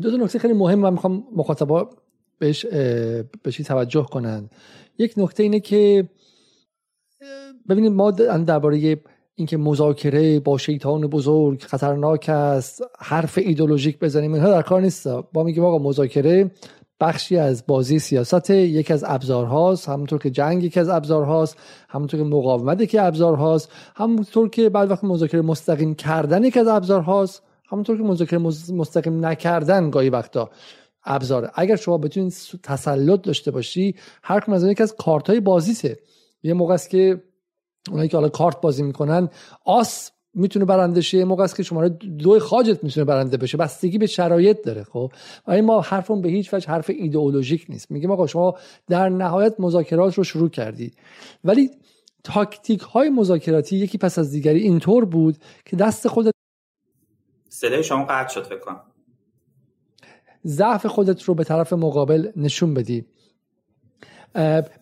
دو تا نکته خیلی مهم و می‌خوام مخاطبا بهش بهش توجه کنن. یک نکته اینه که ببینید ما درباره اینکه مذاکره با شیطان بزرگ خطرناک است حرف ایدولوژیک بزنیم اینها در کار نیست با میگیم آقا مذاکره بخشی از بازی سیاست یکی از ابزارهاست همونطور که جنگ یکی از ابزارهاست همونطور که مقاومت یکی ابزارهاست همونطور که بعد وقت مذاکره مستقیم کردن یکی از ابزارهاست همونطور که مذاکره مستقیم نکردن گاهی وقتا ابزاره. اگر شما بتونید تسلط داشته باشی هر کدوم از یکی از کارت های بازیته یه موقع است که اونایی که حالا کارت بازی می‌کنن آس می‌تونه برنده شه موقع است که شماره دو خاجت می‌تونه برنده بشه. بستگی به شرایط داره خب؟ ولی ما حرفمون به هیچ وجه حرف ایدئولوژیک نیست. میگیم آقا شما در نهایت مذاکرات رو شروع کردی ولی تاکتیک های مذاکراتی یکی پس از دیگری اینطور بود که دست خودت صدای شما قطع شد فکر کنم. ضعف خودت رو به طرف مقابل نشون بدی.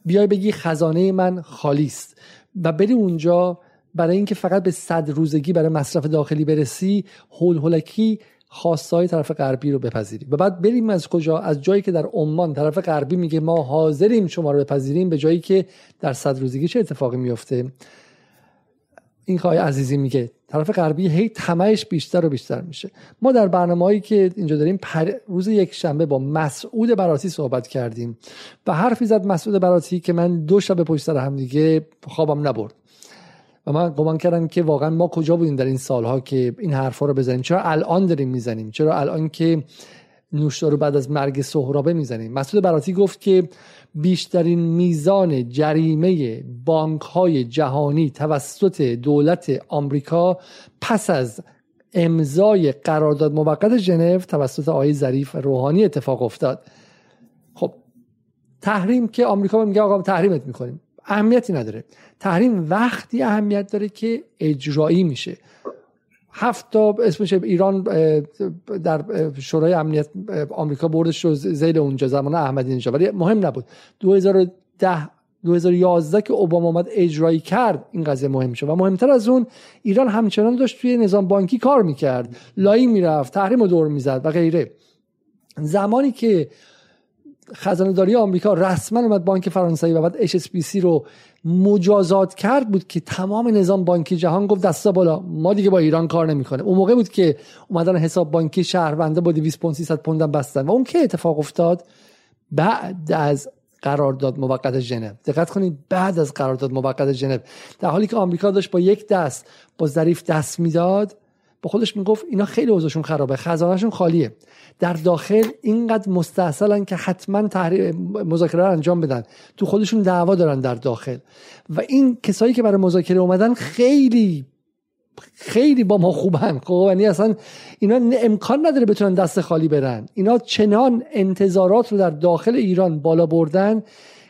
بیای بگی خزانه من خالی است. و بری اونجا برای اینکه فقط به صد روزگی برای مصرف داخلی برسی هول هولکی خواستای طرف غربی رو بپذیری. و بعد بریم از کجا؟ از جایی که در عمان طرف غربی میگه ما حاضریم شما رو بپذیریم به جایی که در صد روزگی چه اتفاقی میفته؟ این خواهی عزیزی میگه طرف غربی هی تمهش بیشتر و بیشتر میشه. ما در برنامه‌ای که اینجا داریم پر... روز یک شنبه با مسعود براتی صحبت کردیم و حرفی زد مسعود براتی که من دو شب پشت سر هم دیگه خوابم نبرد. و من گمان کردم که واقعا ما کجا بودیم در این سالها که این حرفا رو بزنیم. چرا الان داریم می‌زنیم؟ چرا الان که نوشدارو بعد از مرگ سهرابه می‌زنیم؟ مسعود براتی گفت که بیشترین میزان جریمه بانک های جهانی توسط دولت آمریکا پس از امضای قرارداد موقت ژنو توسط آقای ظریف روحانی اتفاق افتاد. خب تحریم که آمریکا میگه آقا تحریمت می‌کنیم اهمیتی نداره. تحریم وقتی اهمیت داره که اجرایی میشه. هفت تا اسمش ایران در شورای امنیت آمریکا بردش رو زیل اونجا زمان احمدی نژاد. ولی مهم نبود. 2010 2011 که اوباما آمد اجرایی کرد این قضیه مهم شد. و مهمتر از اون ایران همچنان داشت توی نظام بانکی کار می‌کرد. لایی می‌رفت تحریم و دور می‌زد و غیره. زمانی که خزانه داری آمریکا رسما اومد بانک فرانسوی و بعد HSBC رو مجازات کرد بود که تمام نظام بانکی جهان گفت دستا بالا ما دیگه با ایران کار نمی‌کنه اون موقع بود که اومدن حساب بانکی شهرونده با 200 پوند 300 پوند بستن. و اون که اتفاق افتاد؟ بعد از قرارداد موقت ژنو. دقت کنید بعد از قرارداد موقت ژنو. در حالی که آمریکا داشت با یک دست با ظریف دست می‌داد با خودش می‌گفت اینا خیلی اوضاعشون خرابه خزانهشون خالیه. در داخل اینقدر مستحصلن که حتما مذاکره رو انجام بدن. تو خودشون دعوا دارن در داخل. و این کسایی که برای مذاکره اومدن خیلی خیلی با ما خوبن. خب یعنی اصلا اینا امکان نداره بتونن دست خالی برن. اینا چنان انتظارات رو در داخل ایران بالا بردن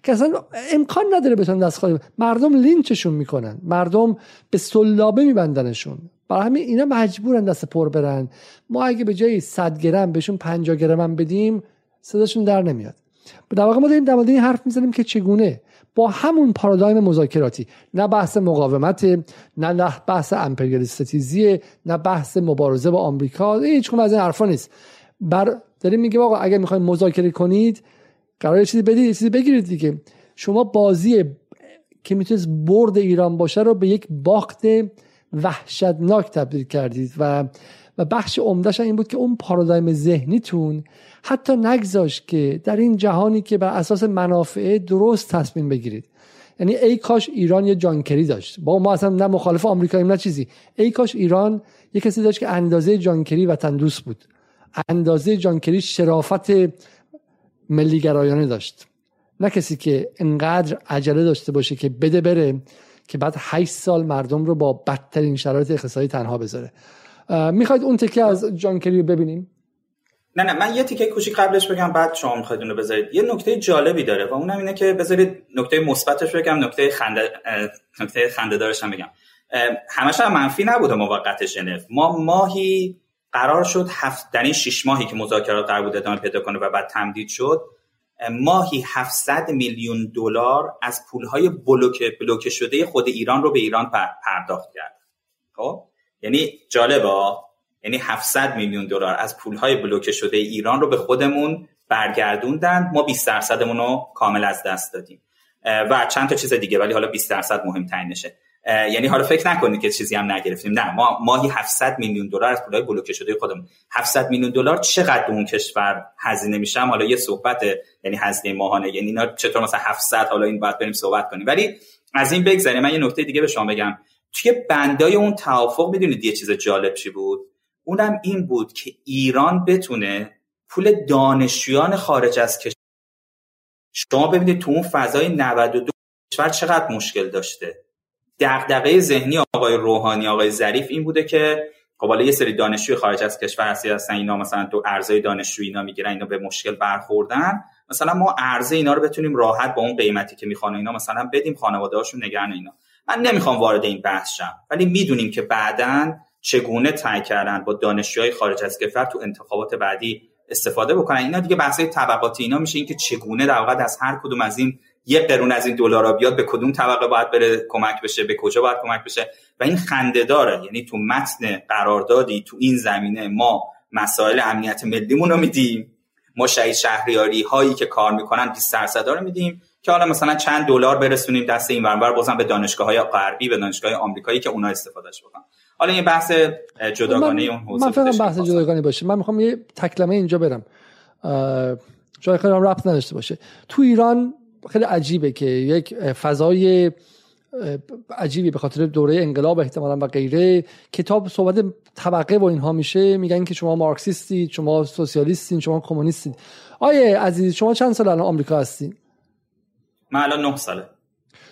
که اصلا امکان نداره بتونن دست خالی مردم لینچشون می‌کنن. مردم به سلابه میبندنشون. برای همین اینا مجبورن دست پر برن. ما اگه به جای 100 گرم بهشون 50 گرم هم بدیم صداشون در نمیاد. در واقع ما داریم در مورد این حرف می‌زنیم که چگونه با همون پارادایم مذاکراتی نه بحث مقاومت نه بحث امپریالیستیزی نه بحث مبارزه با آمریکا هیچ از این حرفا نیست. بر داریم میگیم آقا اگر می‌خواید مذاکره کنید قرار چیزی بدید چیزی بگیرید دیگه. شما بازی که می‌تونست برد ایران باشه رو به یک باخت وحشتناک تبدیل کردید و و بخش عمدهش این بود که اون پارادایم ذهنیتون حتی نگذاشت که در این جهانی که بر اساس منافع درست تصمیم بگیرید. یعنی ای کاش ایران یه جانکری داشت. با ما اصلا نه مخالف آمریکاییم نه چیزی. ای کاش ایران یه کسی داشت که اندازه جانکری وطن دوست بود. اندازه جانکری شرافت ملیگرایانه داشت. نه کسی که انقدر عجله داشته باشه که بده بره که بعد 8 سال مردم رو با بدترین شرایط اقتصادی تنها بذاره. می‌خواید اون تکه از جانکری رو ببینیم؟ نه نه من یه تیکه کوچیک قبلش بگم بعد شما می‌خواید اونو بذارید. یه نکته جالبی داره و اونم اینه که بذارید نکته مثبتش بگم نکته خنده نکته خنده دارش هم بگم. همش هم منفی نبوده موقت ژنو ما ماهی قرار شد هفت در این شش ماهی که مذاکرات قرار بود ادامه پیدا کنه و بعد تمدید شد ماهی 700 میلیون دلار از پولهای بلوکه بلوکه شده خود ایران رو به ایران پرداخت کرد. خب؟ یعنی جالبه؟ یعنی 700 میلیون دلار از پولهای بلوکه شده ایران رو به خودمون برگردوندن ما 20 درصدمون رو کامل از دست دادیم. و چند تا چیز دیگه ولی حالا 20 درصد مهمترینشه. یعنی حالا فکر نکنید که چیزی هم نگرفتیم. نه ما ماهی 700 میلیون دلار از پولهای بلوکه شده خودمون. 700 میلیون دلار چقدر اون کشور هزینه میشه؟ حالا یه صحبت یعنی هزینه ماهانه. یعنی اینا چطور مثلا 700 حالا این باید بریم صحبت کنیم. ولی از این بگذریم. من یه نکته دیگه به شما بگم. توی بندای اون توافق می‌دونید یه چیز جالب چی بود؟ اونم این بود که ایران بتونه پول دانشجویان خارج از کشور شما ببینید تو اون فضای 92 کشور چقدر مشکل داشته. دغدغه ذهنی آقای روحانی آقای ظریف این بوده که خب یه سری دانشجوی خارج از کشور هستی هستن اینا مثلا تو ارزای دانشجویی اینا می‌گیرن اینا به مشکل برخوردن. مثلا ما ارزه اینا رو بتونیم راحت با اون قیمتی که می‌خوان اینا مثلا بدیم خانواده هاشون نگران اینا. من نمی‌خوام وارد این بحث شم ولی می‌دونیم که بعدا چگونه تای کردن با دانشجوهای خارج از کشور تو انتخابات بعدی استفاده بکنن. اینا دیگه بحث طبقاتی اینا میشه اینکه چگونه در واقع از هر کدوم از این یه قرون از این دلارا بیاد به کدوم طبقه باید بره کمک بشه؟ به کجا باید کمک بشه؟ و این خنده داره. یعنی تو متن قراردادی تو این زمینه ما مسائل امنیت ملیمون رو میدیم. ما شهید شهریاری هایی که کار می‌کنن 20 درصد رو میدیم که حالا مثلا چند دلار برسونیم دست این ورانور بازم به دانشگاه های غربی به دانشگاه آمریکایی که اونا استفادهش بکنن. حالا این بحث جداگانه اون حوزه من فکر بحث جداگانه باشه. من می‌خوام یه تکلمه اینجا برم. جای خیلی ربط نداشته باشه. تو ایران خیلی عجیبه که یک فضای عجیبی به خاطر دوره انقلاب احتمالا و غیره. کتاب صحبت طبقه و اینها میشه میگن که شما مارکسیستید شما سوسیالیستین شما کمونیستید. آیه عزیز شما چند سال الان آمریکا هستین؟ من الان 9 ساله.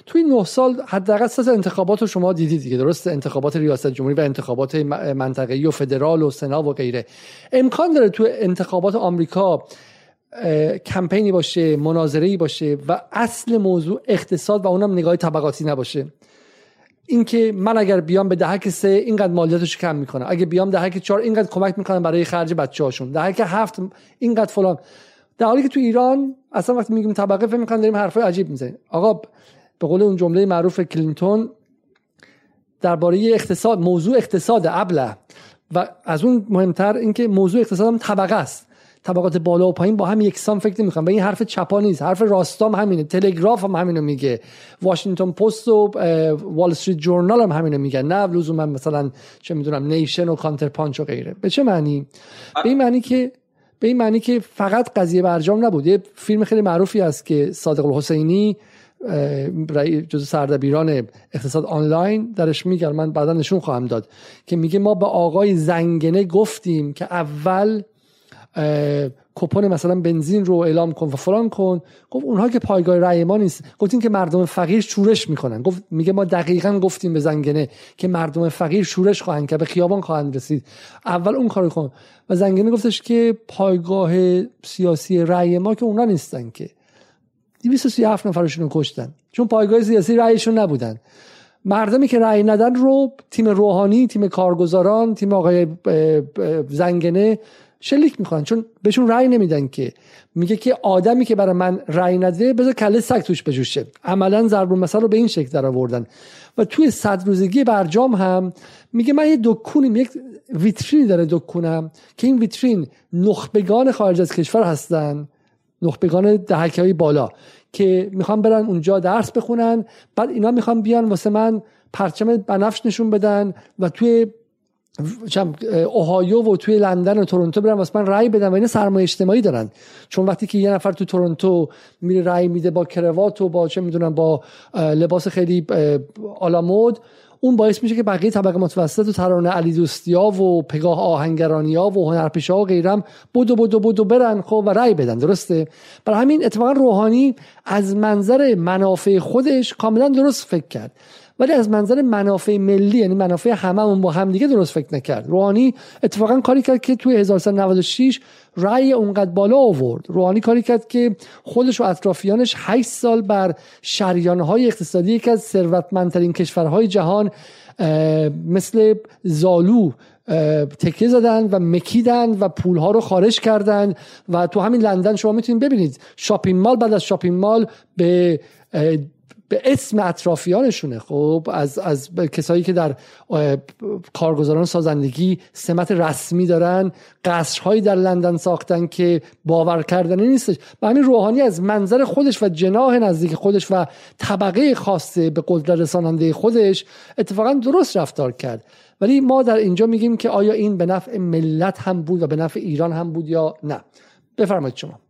توی نه سال حداقل سه انتخابات رو شما دیدید دیگه. درست؟ انتخابات ریاست جمهوری و انتخابات منطقه‌ای و فدرال و سنا و غیره. امکان داره تو انتخابات آمریکا کمپینی باشه مناظری باشه و اصل موضوع اقتصاد و اونم نگاه طبقاتی نباشه. اینکه من اگر بیام به دهک سه اینقدر مالیاتش کم می‌کنم. اگه بیام دهک چهار اینقدر کمک می‌کنم برای خرج بچه هاشون دهک هفت اینقدر فلان. در حالی که تو ایران اصلا وقتی میگیم طبقه فکر می‌کنم داریم حرفای عجیب می‌زنیم. آقا به قول اون جمله معروف کلینتون درباره اقتصاد موضوع اقتصاد ابله. و از اون مهمتر اینکه موضوع اقتصاد هم طبقه است. طبقات بالا و پایین با هم یکسان فکر نمی‌کنن و این حرف چپا نیست. حرف راستام همینه. تلگراف هم همینو میگه. واشنگتن پست و وال استریت جورنال هم همینو میگن. نه لزوما مثلا چه می‌دونم Nation و CounterPunch و غیره. به چه معنی؟ به این معنی که به این معنی که فقط قضیه برجام نبود. یه فیلم خیلی معروفی است که صادق الحسینی جز سردبیران اقتصاد آنلاین درش میگه. من بعدا نشون خواهم داد. که میگه ما به آقای زنگنه گفتیم که اول کپون مثلا بنزین رو اعلام کن و فلان کن. گفت اونها که پایگاه رأی ما نیست. گفتیم که مردم فقیر شورش می‌کنن. گفت میگه ما دقیقا گفتیم به زنگنه که مردم فقیر شورش خواهند که به خیابان خواهند رسید. اول اون کارو کن. و زنگنه گفتش که پایگاه سیاسی رأی ما که اونا نیستن که. 237 نفرشون رو کشتن. چون پایگاه سیاسی رأیشون نبودن. مردمی که رأی ندن رو تیم روحانی تیم کارگزاران تیم آقای زنگنه شلیک می‌خوان چون بهشون رأی نمیدن که. میگه که آدمی که برای من رأی نده بذار کله سگ توش بجوشه. عملا ضرب المثل رو به این شکل در آوردن و توی صد روزگی برجام هم میگه من یه دکونیم یک ویترینی داره دکونم که این ویترین نخبگان خارج از کشور هستن نخبگان دهکه های بالا که می‌خوان برن اونجا درس بخونن بعد اینا می‌خوان بیان واسه من پرچم بنفش نشون بدن و توی اوهایو و توی لندن و تورنتو برن. واسه من رأی بدن و اینا سرمایه اجتماعی دارن. چون وقتی که یه نفر تو تورنتو میره رأی میده با کروات و با چه می‌دونم با لباس خیلی آلامود اون باعث میشه که بقیه طبقه متوسط و ترانه علی دوستیا و پگاه آهنگرانیا و هنرپیشه و غیرم بودو بودو بودو برن خب و رأی بدن. درسته؟ برای همین اتفاقا روحانی از منظر منافع خودش کاملا درست فکر کرد. ولی از منظر منافع ملی یعنی منافع هممون با هم دیگه درست فکر نکرد. روحانی اتفاقا کاری کرد که توی 1996 رأی اونقدر بالا آورد. روحانی کاری کرد که خودش و اطرافیانش 8 سال بر شریانهای اقتصادی یکی از ثروتمندترین کشورهای جهان مثل زالو تکیه زدن و مکیدن و پولها رو خارج کردن و تو همین لندن شما می‌تونید ببینید. شاپینگ مال بعد از شاپینگ مال به به اسم اطرافیانشونه. خب از از کسایی که در کارگزاران سازندگی سمت رسمی دارن قصرهایی در لندن ساختن که باور کردنی نیستش. و همین روحانی از منظر خودش و جناح نزدیک خودش و طبقه خاصه به قدرت رساننده خودش اتفاقا درست رفتار کرد. ولی ما در اینجا میگیم که آیا این به نفع ملت هم بود و به نفع ایران هم بود یا نه؟ بفرمایید شما.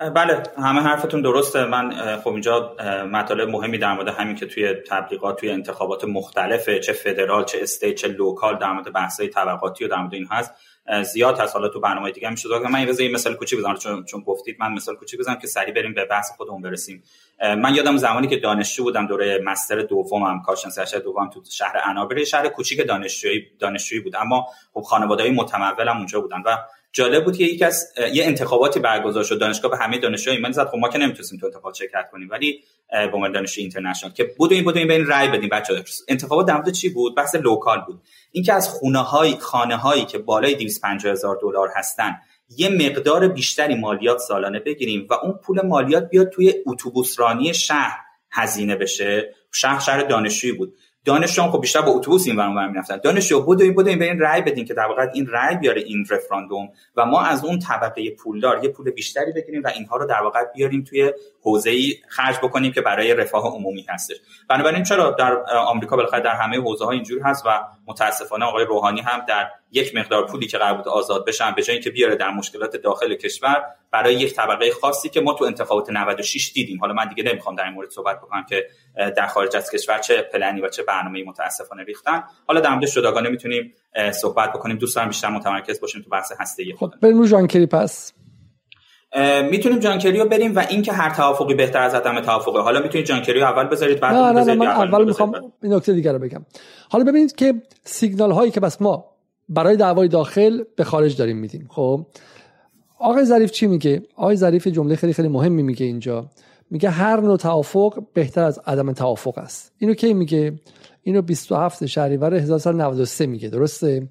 بله همه حرفتون درسته. من خب اینجا مطالب مهمی در مورد همین که توی تبلیغات توی انتخابات مختلفه چه فدرال چه state چه local در مورد بحث‌های طبقاتی و در مورد این هست زیاد هست. حالا تو برنامه دیگه میشه من یه مثال کوچیک بزنم. چون چون گفتید من مثال کوچیک بزنم که سریع بریم به بحث خودمون برسیم. من یادم زمانی که دانشجو بودم دوره مستر دومم کارشناسی دوم تو شهر انابر شهر کوچیک دانشجویی دانشجویی بود. اما خب خانواده‌های متمول هم اونجا بودن و جالب بود که یک از یه انتخاباتی برگزار شد. دانشگاه به همه دانشجوها ایمان زد. خب ما که نمی‌تونیم تو انتخابات شرکت کنیم ولی به عنوان دانشجوی اینترنشنال که بودیم بودیم بین رای بدیم. بچه‌ها انتخابات در چی بود؟ بحث لوکال بود. اینکه از خونه های خانه هایی که بالای 250 هزار دلار هستن یه مقدار بیشتری مالیات سالانه بگیریم و اون پول مالیات بیاد توی اتوبوس رانی شهر هزینه بشه. شهر شهر دانشجویی بود. دانشجو خب بیشتر با اتوبوس این ور می‌رفتن. دانشجو بدوین بدوین به این رأی بدین که در واقع این رأی بیاره این رفراندوم و ما از اون طبقه پولدار یه پول بیشتری بگیریم و اینها رو در واقع بیاریم توی حوزه ای خرج بکنیم که برای رفاه عمومی هستش. بنابراین چرا در آمریکا بالاخره در همه حوزه ها اینجور هست و متاسفانه آقای روحانی هم در یک مقدار پولی که قرار بود آزاد بشن به جای اینکه بیاره در مشکلات داخل کشور برای یک طبقه خاصی که ما تو انتخابات 96 دیدیم. حالا من دیگه نمی‌خوام در این مورد صحبت بکنم که در خارج از کشور چه پلنی و چه برنامه‌ای متاسفانه ریختن. حالا در مورد جداگانه می‌تونیم صحبت بکنیم. دوست بیشتر متمرکز باشیم تو بحث هسته‌ای خب بریم رو کری پس. می‌تونیم جانکری رو بریم و اینکه هر توافقی بهتر از عدم توافقه. حالا می‌تونید جانکری رو اول بذارید بعد نه نه, من اول می‌خوام این نکته دیگر رو بگم. حالا ببینید که سیگنال هایی که بس ما برای دعوای داخل به خارج داریم میدیم. خب آقای ظریف چی میگه؟ آقای ظریف جمله خیلی خیلی مهمی میگه اینجا. میگه هر نوع توافق بهتر از عدم توافق است. اینو کی میگه؟ اینو 27 شهریور 1993 میگه درسته؟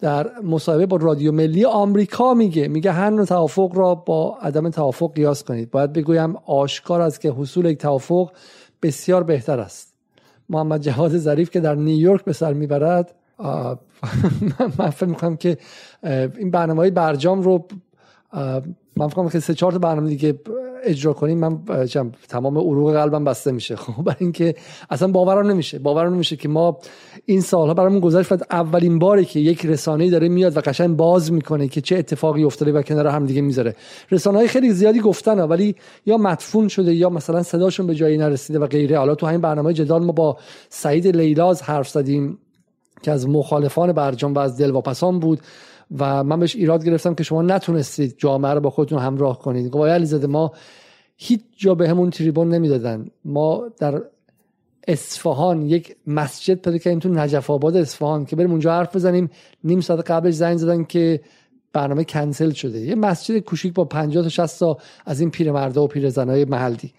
در مصاحبه با رادیو ملی آمریکا میگه میگه هر نوع توافق را با عدم توافق قیاس کنید. باید بگویم آشکار است که حصول یک توافق بسیار بهتر است. محمد جهاد ظریف که در نیویورک به سر می‌برد من فکر می‌کنم که این برنامه های برجام رو من فکر که سه چهار تا برنامه دیگه اجرا کنیم من تمام عروق قلبم بسته میشه. خب برای اینکه اصلا باورم نمیشه. باورم نمیشه که ما این سالها برامون گذشت اولین باری که یک رسانه‌ای داره میاد و قشنگ باز می‌کنه که چه اتفاقی افتاده و کنار هم دیگه می‌ذاره. رسانه های خیلی زیادی گفتن ولی یا مدفون شده یا مثلا صداشون به جایی نرسیده و غیره. حالا تو همین برنامه جدال ما با سعید لیلاز حرف زدیم که از مخالفان برجام و از دلواپسان بود. و من بهش ایراد گرفتم که شما نتونستید جامعه رو با خودتون همراه کنید. گفت علیزاده ما هیچ جا به همون تریبون نمی‌دادن. ما در اصفهان یک مسجد پیدا کردیم تو نجف آباد اصفهان که بریم اونجا حرف بزنیم. نیم ساعت قبلش زنگ زدن که برنامه کنسل شده. یه مسجد کوچیک با 50 تا 60 تا از این پیرمردا و پیرزنای محلی.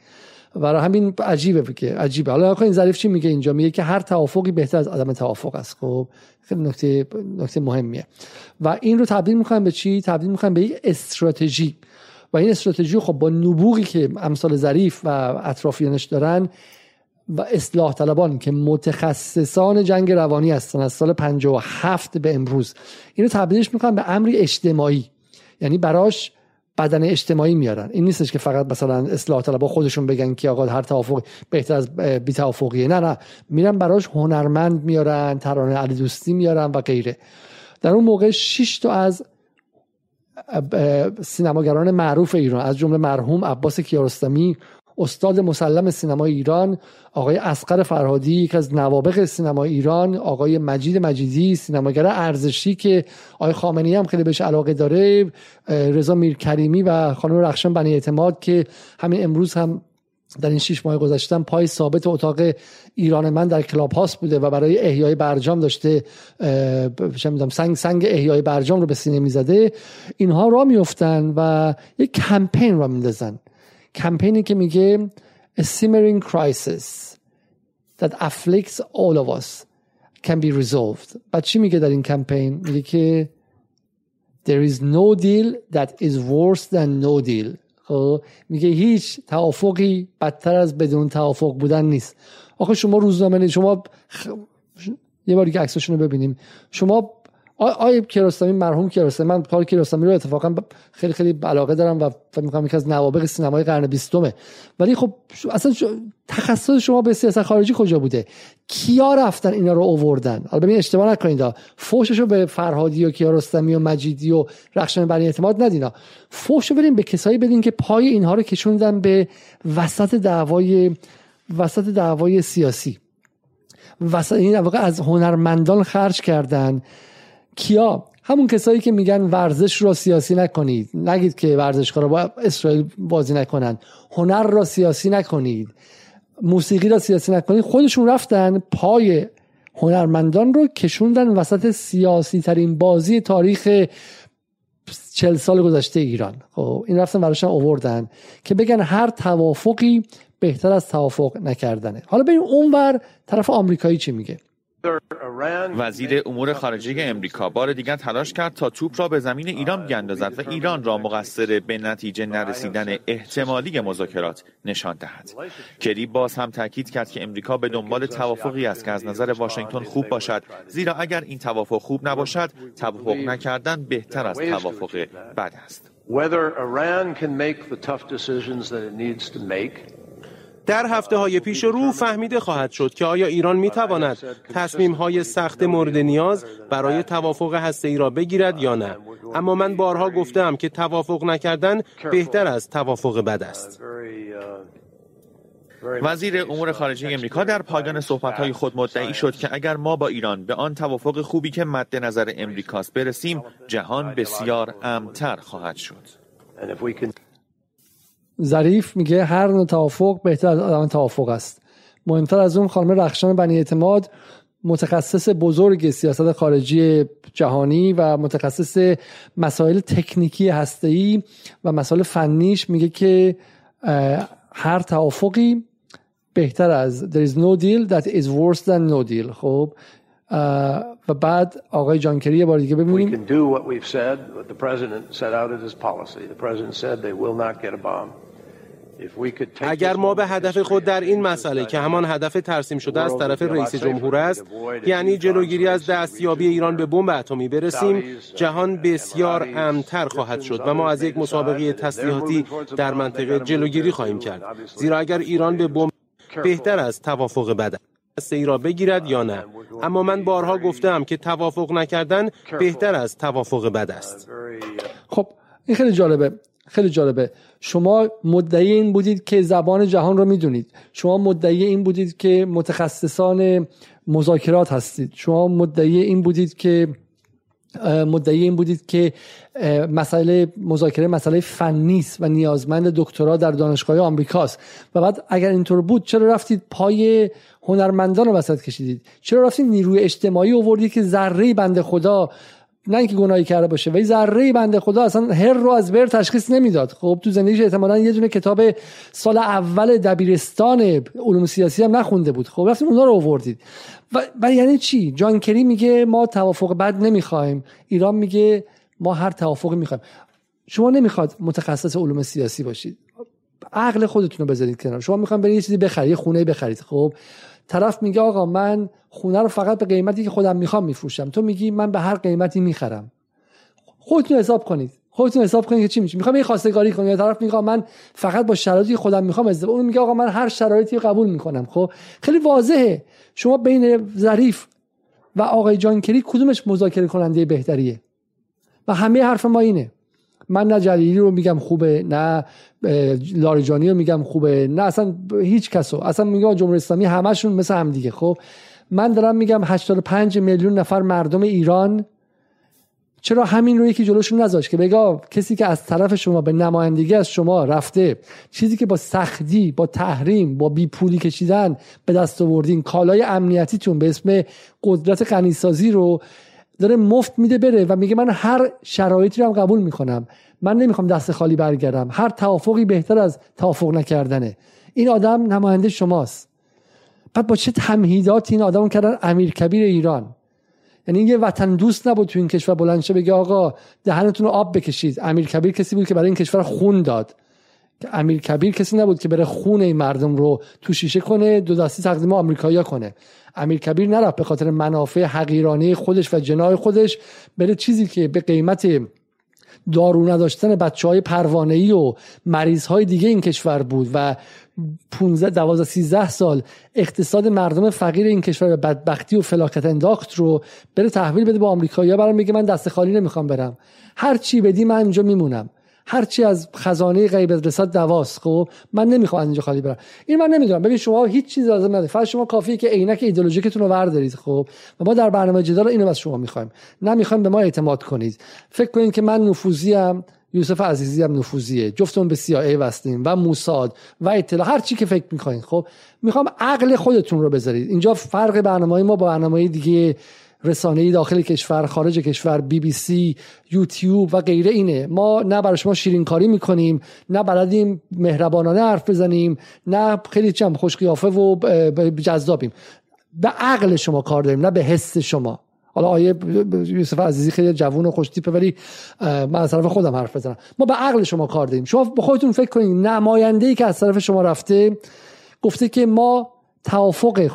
برای همین عجیبه که عجیبه. حالا این ظریف چی میگه اینجا؟ میگه که هر توافقی بهتر از عدم توافق است. خب خیلی نکته نکته مهمیه. و این رو تبدیل می‌کنن به چی؟ تبدیل می‌کنن به یک استراتژی. و این استراتژی خب با نبوغی که امثال ظریف و اطرافیانش دارن و اصلاح طلبان که متخصصان جنگ روانی هستن از سال 57 به امروز اینو تبدیلش می‌کنن به امری اجتماعی. یعنی براش بدن اجتماعی میارن. این نیستش که فقط مثلا اصلاح طلبا خودشون بگن که آقا هر توافق بهتر از بی توافقیه. نه نه. میرن براش هنرمند میارن ترانه علی دوستی میارن و غیره. در اون موقع 6 تا از سینماگران معروف ایران از جمله مرحوم عباس کیارستمی استاد مسلم سینما ایران آقای اسقر فرهادی یکی از نوابق سینما ایران آقای مجید مجیدی سینماگر ارزشی که آقای خامنه‌ای هم خیلی بهش علاقه داره رضا میرکریمی و خانم رخشان بنی اعتماد که همین امروز هم در این شیش ماه گذشتم پای ثابت اتاق ایران من در کلاب هاست بوده و برای احیای برجام داشته سنگ سنگ احیای برجام رو به سینه می‌زده. اینها را میفتن و یک کمپین را میندازن. کمپینی که میگه a simmering crisis that afflicts all of us can be resolved. بعد چی میگه در این کمپین؟ میگه که there is no deal that is worse than no deal. خب؟ میگه هیچ توافقی بدتر از بدون توافق بودن نیست. آخه شما روزنامه شما خ... یه باری که رو ببینیم. شما آقای کیارستمی مرحوم کیارستمی من کار کیارستمی رو اتفاقا خیلی خیلی علاقه دارم و فکر می‌کنم یکی از نوابق سینمای قرن بیستمه. ولی خب اصلا تخصص شما به سیاست خارجی کجا بوده؟ کیا رفتن اینا رو اووردن حالا ببین اشتباه نکنید فوششو به فرهادی و کیارستمی و مجیدی و رخشان بنی اعتماد ندینا فوشو بریم به کسایی بدین که پای اینها رو کشوندن به وسط دعوای وسط دعوای سیاسی. وسط این واقع از هنرمندان خرج کردن. کیا؟ همون کسایی که میگن ورزش رو سیاسی نکنید. نگید که ورزشکارا با اسرائیل بازی نکنن. هنر را سیاسی نکنید. موسیقی را سیاسی نکنید. خودشون رفتن پای هنرمندان رو کشوندن وسط سیاسی ترین بازی تاریخ چل سال گذشته ایران. خب این رفتن براشون اووردن که بگن هر توافقی بهتر از توافق نکردنه. حالا بریم اونور طرف آمریکایی چی میگه؟ وزیر امور خارجه امریکا. بار دیگر تلاش کرد تا توپ را به زمین ایران بیاندازد و ایران را مقصر به نتیجه نرسیدن احتمالی مذاکرات نشان دهد. کری باز هم تاکید کرد که امریکا به دنبال توافقی است که از نظر واشنگتن خوب باشد. زیرا اگر این توافق خوب نباشد توافق نکردن بهتر از توافق بد است. در هفته های پیش رو فهمیده خواهد شد که آیا ایران می تواند تصمیم های سخت مورد نیاز برای توافق هسته ای را بگیرد یا نه. اما من بارها گفتم که توافق نکردن بهتر از توافق بد است. وزیر امور خارجه امریکا در پایان صحبت‌های خود مدعی شد که اگر ما با ایران به آن توافق خوبی که مد نظر امریکاست برسیم جهان بسیار امتر خواهد شد. ظریف میگه هر نوع توافق بهتر از آدم توافق است. مهمتر از اون خانم رخشان بنی اعتماد متخصص بزرگ سیاست خارجی جهانی و متخصص مسائل تکنیکی هسته‌ای و مسائل فنیش میگه که هر توافقی بهتر از there is no deal that is worse than no deal. خب و بعد آقای جانکری یه بار دیگه ببینیم. اگر ما به هدف خود در این مسئله که همان هدف ترسیم شده از طرف رئیس جمهور است یعنی جلوگیری از دستیابی ایران به بمب اتمی برسیم جهان بسیار امتر خواهد شد و ما از یک مسابقه تسلیحاتی در منطقه جلوگیری خواهیم کرد. زیرا اگر ایران به بمب بهتر از توافق بد ای را بگیرد یا نه. اما من بارها گفتم که توافق نکردن بهتر از توافق بد است. خب این خیلی جالبه. خیلی جالبه. شما مدعی این بودید که زبان جهان رو می‌دونید. شما مدعی این بودید که متخصصان مذاکرات هستید. شما مدعی این بودید که مدعی این بودید که مسئله مذاکره مسئله فنی و نیازمند دکترا در دانشگاه آمریکاست و بعد اگر اینطور بود چرا رفتید پای هنرمندان رو وسط کشیدید؟ چرا رفتید نیروی اجتماعی آوردید که ذره بنده خدا نه اینکه گناهی کرده باشه ولی ذره بنده خدا اصلا هر رو از بر تشخیص نمی‌داد. خب تو زندگیش احتمالاً یه دونه کتاب سال اول دبیرستان علوم سیاسی هم نخونده بود. خب رفتیم اونا رو آوردید. و, و یعنی چی؟ جان کری میگه ما توافق بد نمی‌خوایم ایران میگه ما هر توافقی می‌خوایم. شما نمی‌خواد متخصص علوم سیاسی باشید. عقل خودتون رو بذارید کنار. شما می‌خوایم برید یه چیزی بخرید خونه بخرید. خب طرف میگه آقا من خونه رو فقط به قیمتی که خودم می‌خوام میفروشم. تو میگی من به هر قیمتی می‌خرم. خودتون حساب کنید. خودتون حساب کنید که چی میشه. می‌خوام یه خواستگاری کنم. یا طرف میگه من فقط با شرایطی خودم می‌خوام ازدواج اون میگه آقا من هر شرایطی قبول می‌کنم. خب؟ خیلی واضحه. شما بین ظریف و آقای جانکری کدومش مذاکره کننده بهتریه؟ و همه حرف ما اینه. من نه جلیلی رو میگم خوبه نه لاریجانی رو میگم خوبه نه اصلا هیچ کسو اصلا میگم جمهوری اسلامی همشون مثل هم دیگه. خب من دارم میگم 85 میلیون نفر مردم ایران. چرا همین رو یکی جلوشون نذاشت؟ که بگا کسی که از طرف شما به نمایندگی از شما رفته چیزی که با سختی با تحریم با بی پولی کشیدن به دست آوردین کالای امنیتیتون به اسم قدرت غنیسازی رو داره مفت میده بره و میگه من هر شرایطی رو هم قبول می‌کنم. من نمی‌خوام دست خالی برگردم. هر توافقی بهتر از توافق نکردنه. این آدم نماینده شماست. بعد با چه تمهیداتی این آدم کردن امیر کبیر ایران؟ یعنی یه وطن دوست نبود تو این کشور بلند شه بگه آقا دهنتون رو آب بکشید. امیر کبیر کسی بود که برای این کشور خون داد. امیر کبیر کسی نبود که بره خون این مردم رو تو شیشه کنه دو دستی تقدیم آمریکایی‌ها کنه. امیر کبیر نرفت به خاطر منافع حقیرانه خودش و جنای خودش بره چیزی که به قیمت دارو نداشتن بچه های پروانه و مریض های دیگه این کشور بود و 15 12 13 سال اقتصاد مردم فقیر این کشور به بدبختی و فلاکت انداخت رو بره تحویل بده به آمریکایی‌ها. برام میگه من دست خالی نمی‌خوام برم. هر چی بدی من اینجا میمونم. هرچی از خزانه غیب رساد دواست. خب من نمی‌خوام اینجا خالی برم. این من نمی‌دونم. ببین شما هیچ چیز لازم نداره فقط شما کافیه که عینک ایدئولوژیکتون رو وردارید. خب و ما در برنامه جدال اینو از شما می‌خوایم. نمی‌خوایم به ما اعتماد کنید. فکر کنید که من نفوذی یوسف عزیزی هم نفوذیه. جفتون به CIA وستیم و موساد و اطلاع هر چی که فکر می‌کنید. خب می‌خوام عقل خودتون رو بذارید. اینجا فرق برنامه ما با برنامه دیگه رسانه داخل کشور خارج کشور بی بی سی یوتیوب و غیره اینه. ما نه برای شما شیرین کاری می‌کنیم نه بلدیم مهربانانه حرف بزنیم نه خیلی چم خوش قیافه و جذابیم. به عقل شما کار داریم نه به حس شما. حالا آیه یوسف عزیزی خیلی جوون و خوش تیپه ولی من از طرف خودم حرف بزنم. ما به عقل شما کار داریم. شما به خودتون فکر کنید نماینده ای که از طرف شما رفته گفته که ما توافق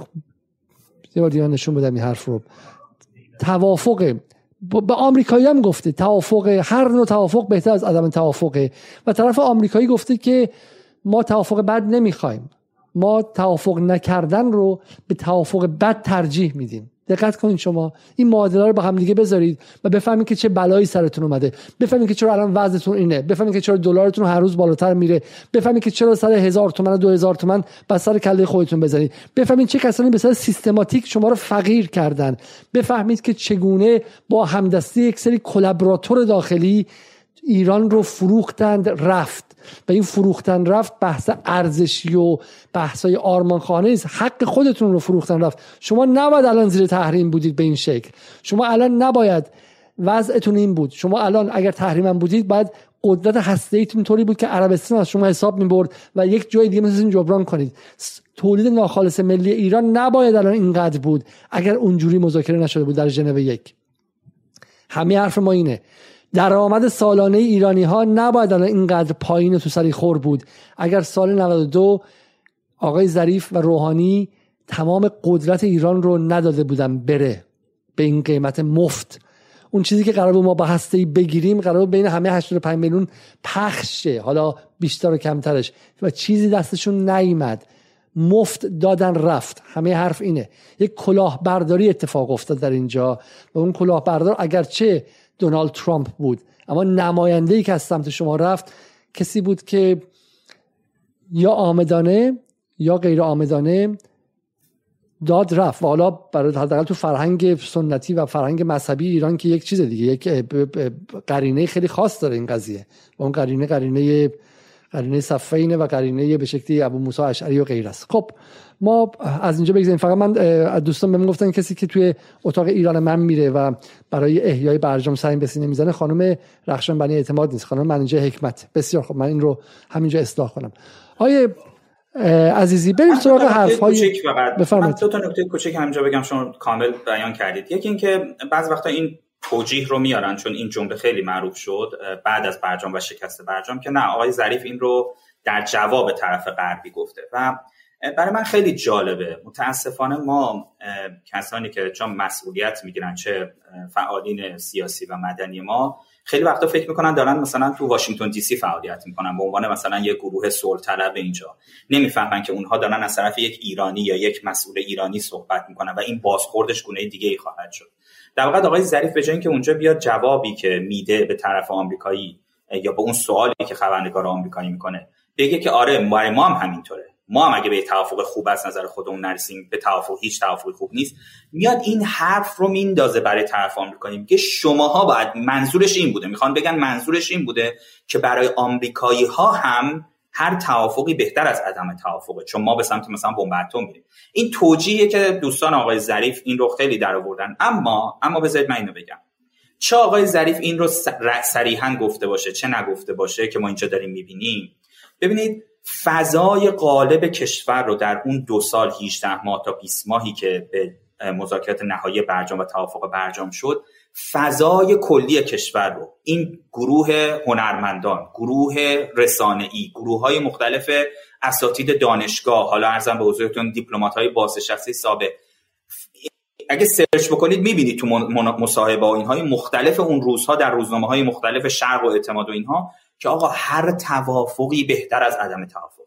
یه بار نشون بدم این حرف رو. توافق به آمریکایی هم گفته توافق هر نوع توافق بهتر از عدم توافقه و طرف آمریکایی گفته که ما توافق بد نمی‌خوایم. ما توافق نکردن رو به توافق بد ترجیح میدیم. دقت کنید شما. این معادله رو با هم دیگه بذارید و بفهمید که چه بلایی سرتون اومده. بفهمید که چرا الان وضعتون اینه. بفهمید که چرا دلارتون هر روز بالاتر میره. بفهمید که چرا سر هزار تومن و دو هزار تومن بس سر کله خودتون بزنید. بفهمید چه کسانی به صورت سیستماتیک شما رو فقیر کردن. بفهمید که چگونه با همدستی یک سری کلابراتور داخلی ایران رو فروختند رفت. و این فروختن رفت بحث ارزشی و بحثای آرمانخانه نیست. حق خودتون رو فروختن رفت. شما نباید الان زیر تحریم بودید به این شکل. شما الان نباید وضعتون این بود. شما الان اگر تحریم بودید باید قدرت هسته ایتون طوری بود که عربستان از شما حساب می برد و یک جای دیگه مثل جبران کنید. تولید ناخالص ملی ایران نباید الان اینقدر بود. اگر اونجوری مذاکره نشده بود در ژنو یک. همه حرف ما اینه. درآمد سالانه ایرانی ها نباید الان اینقدر پایین تو سری خور بود. اگر سال 92 آقای ظریف و روحانی تمام قدرت ایران رو نداده بودن بره به این قیمت مفت. اون چیزی که قرار ما با هسته بگیریم قرار بین همه 85 میلیون پخشه حالا بیشتر و کمترش. و چیزی دستشون نیامد مفت دادن رفت. همه حرف اینه. یک کلاهبرداری اتفاق افتاد در اینجا. و اون کلاهبردار اگرچه دونالد ترامپ بود. اما نماینده ای که از سمت شما رفت کسی بود که یا آمدانه یا غیر آمدانه داد رفت. و حالا برای حداقل تو فرهنگ سنتی و فرهنگ مذهبی ایران که یک چیز دیگه یک قرینه خیلی خاص داره این قضیه. و اون قرینه قرینه قرینه صفینه و قرینه به شکلی ابو موسی اشعری و غیر است. خب ما از اینجا بگذاریم. فقط من از دوستان بهم گفتن کسی که توی اتاق ایران من میره و برای احیای برجام سعی به سینه می‌زنه خانم رخشان بنی اعتماد نیست. خانم منیجه حکمت. بسیار خب من این رو همینجا اصلاح کنم. آیه عزیزی بریم سراغ حرف های بفرمایید. دو تا نکته کوچک همینجا بگم شما کامل بیان کردید. یکی اینکه بعض وقتا این توجیه رو میارن چون این جمله خیلی معروف شد بعد از برجام و شکست برجام که نه آقای ظریف این رو در جواب طرف غربی گفته. و برای من خیلی جالبه. متاسفانه ما کسانی که چون مسئولیت می‌گیرن چه فعالین سیاسی و مدنی ما خیلی وقتا فکر می‌کنن دارن مثلا تو واشنگتن دی سی فعالیت می‌کنن به عنوان مثلا یک گروه صلح طلب اینجا. نمی‌فهمن که اونها دارن از طرف یک ایرانی یا یک مسئول ایرانی صحبت می‌کنن و این بازخوردش گونه دیگه ای خواهد شد. در واقع آقای ظریف به جای اینکه اونجا بیاد جوابی که میده به طرف آمریکایی یا به اون سوالی که خبرنگار آمریکایی می‌کنه بگه که آره ما هم همینطوره. ما هم اگه به توافق خوب از نظر خودمون نرسیم به توافق هیچ توافقی خوب نیست میاد این حرف رو میندازه برای طرف آمریکایی. میگه شماها باید منظورش این بوده. می‌خوان بگن منظورش این بوده که برای آمریکایی ها هم هر توافقی بهتر از عدم توافقه چون ما به سمت مثلا بمب اتم میریم. این توجیهیه که دوستان آقای ظریف این رو خیلی در آوردن اما اما بذارید من اینو بگم. چه آقای ظریف این رو صریحا گفته باشه چه نگفته باشه که ما اینجا داریم می‌بینیم؟ ببینید فضای قالب کشور رو در اون دو سال 18 ماه تا 20 ماهی که به مذاکرات نهایی برجام و توافق برجام شد فضای کلی کشور رو. این گروه هنرمندان گروه رسانه ای گروه های مختلف اساتید دانشگاه حالا عرضم به حضورتون دیپلمات های بازنشسته سابق. اگه search بکنید می‌بینید تو مصاحبه ها اینهای مختلف اون روزها در روزنامه های مختلف شرق و اعتماد و اینها که آقا هر توافقی بهتر از عدم توافق.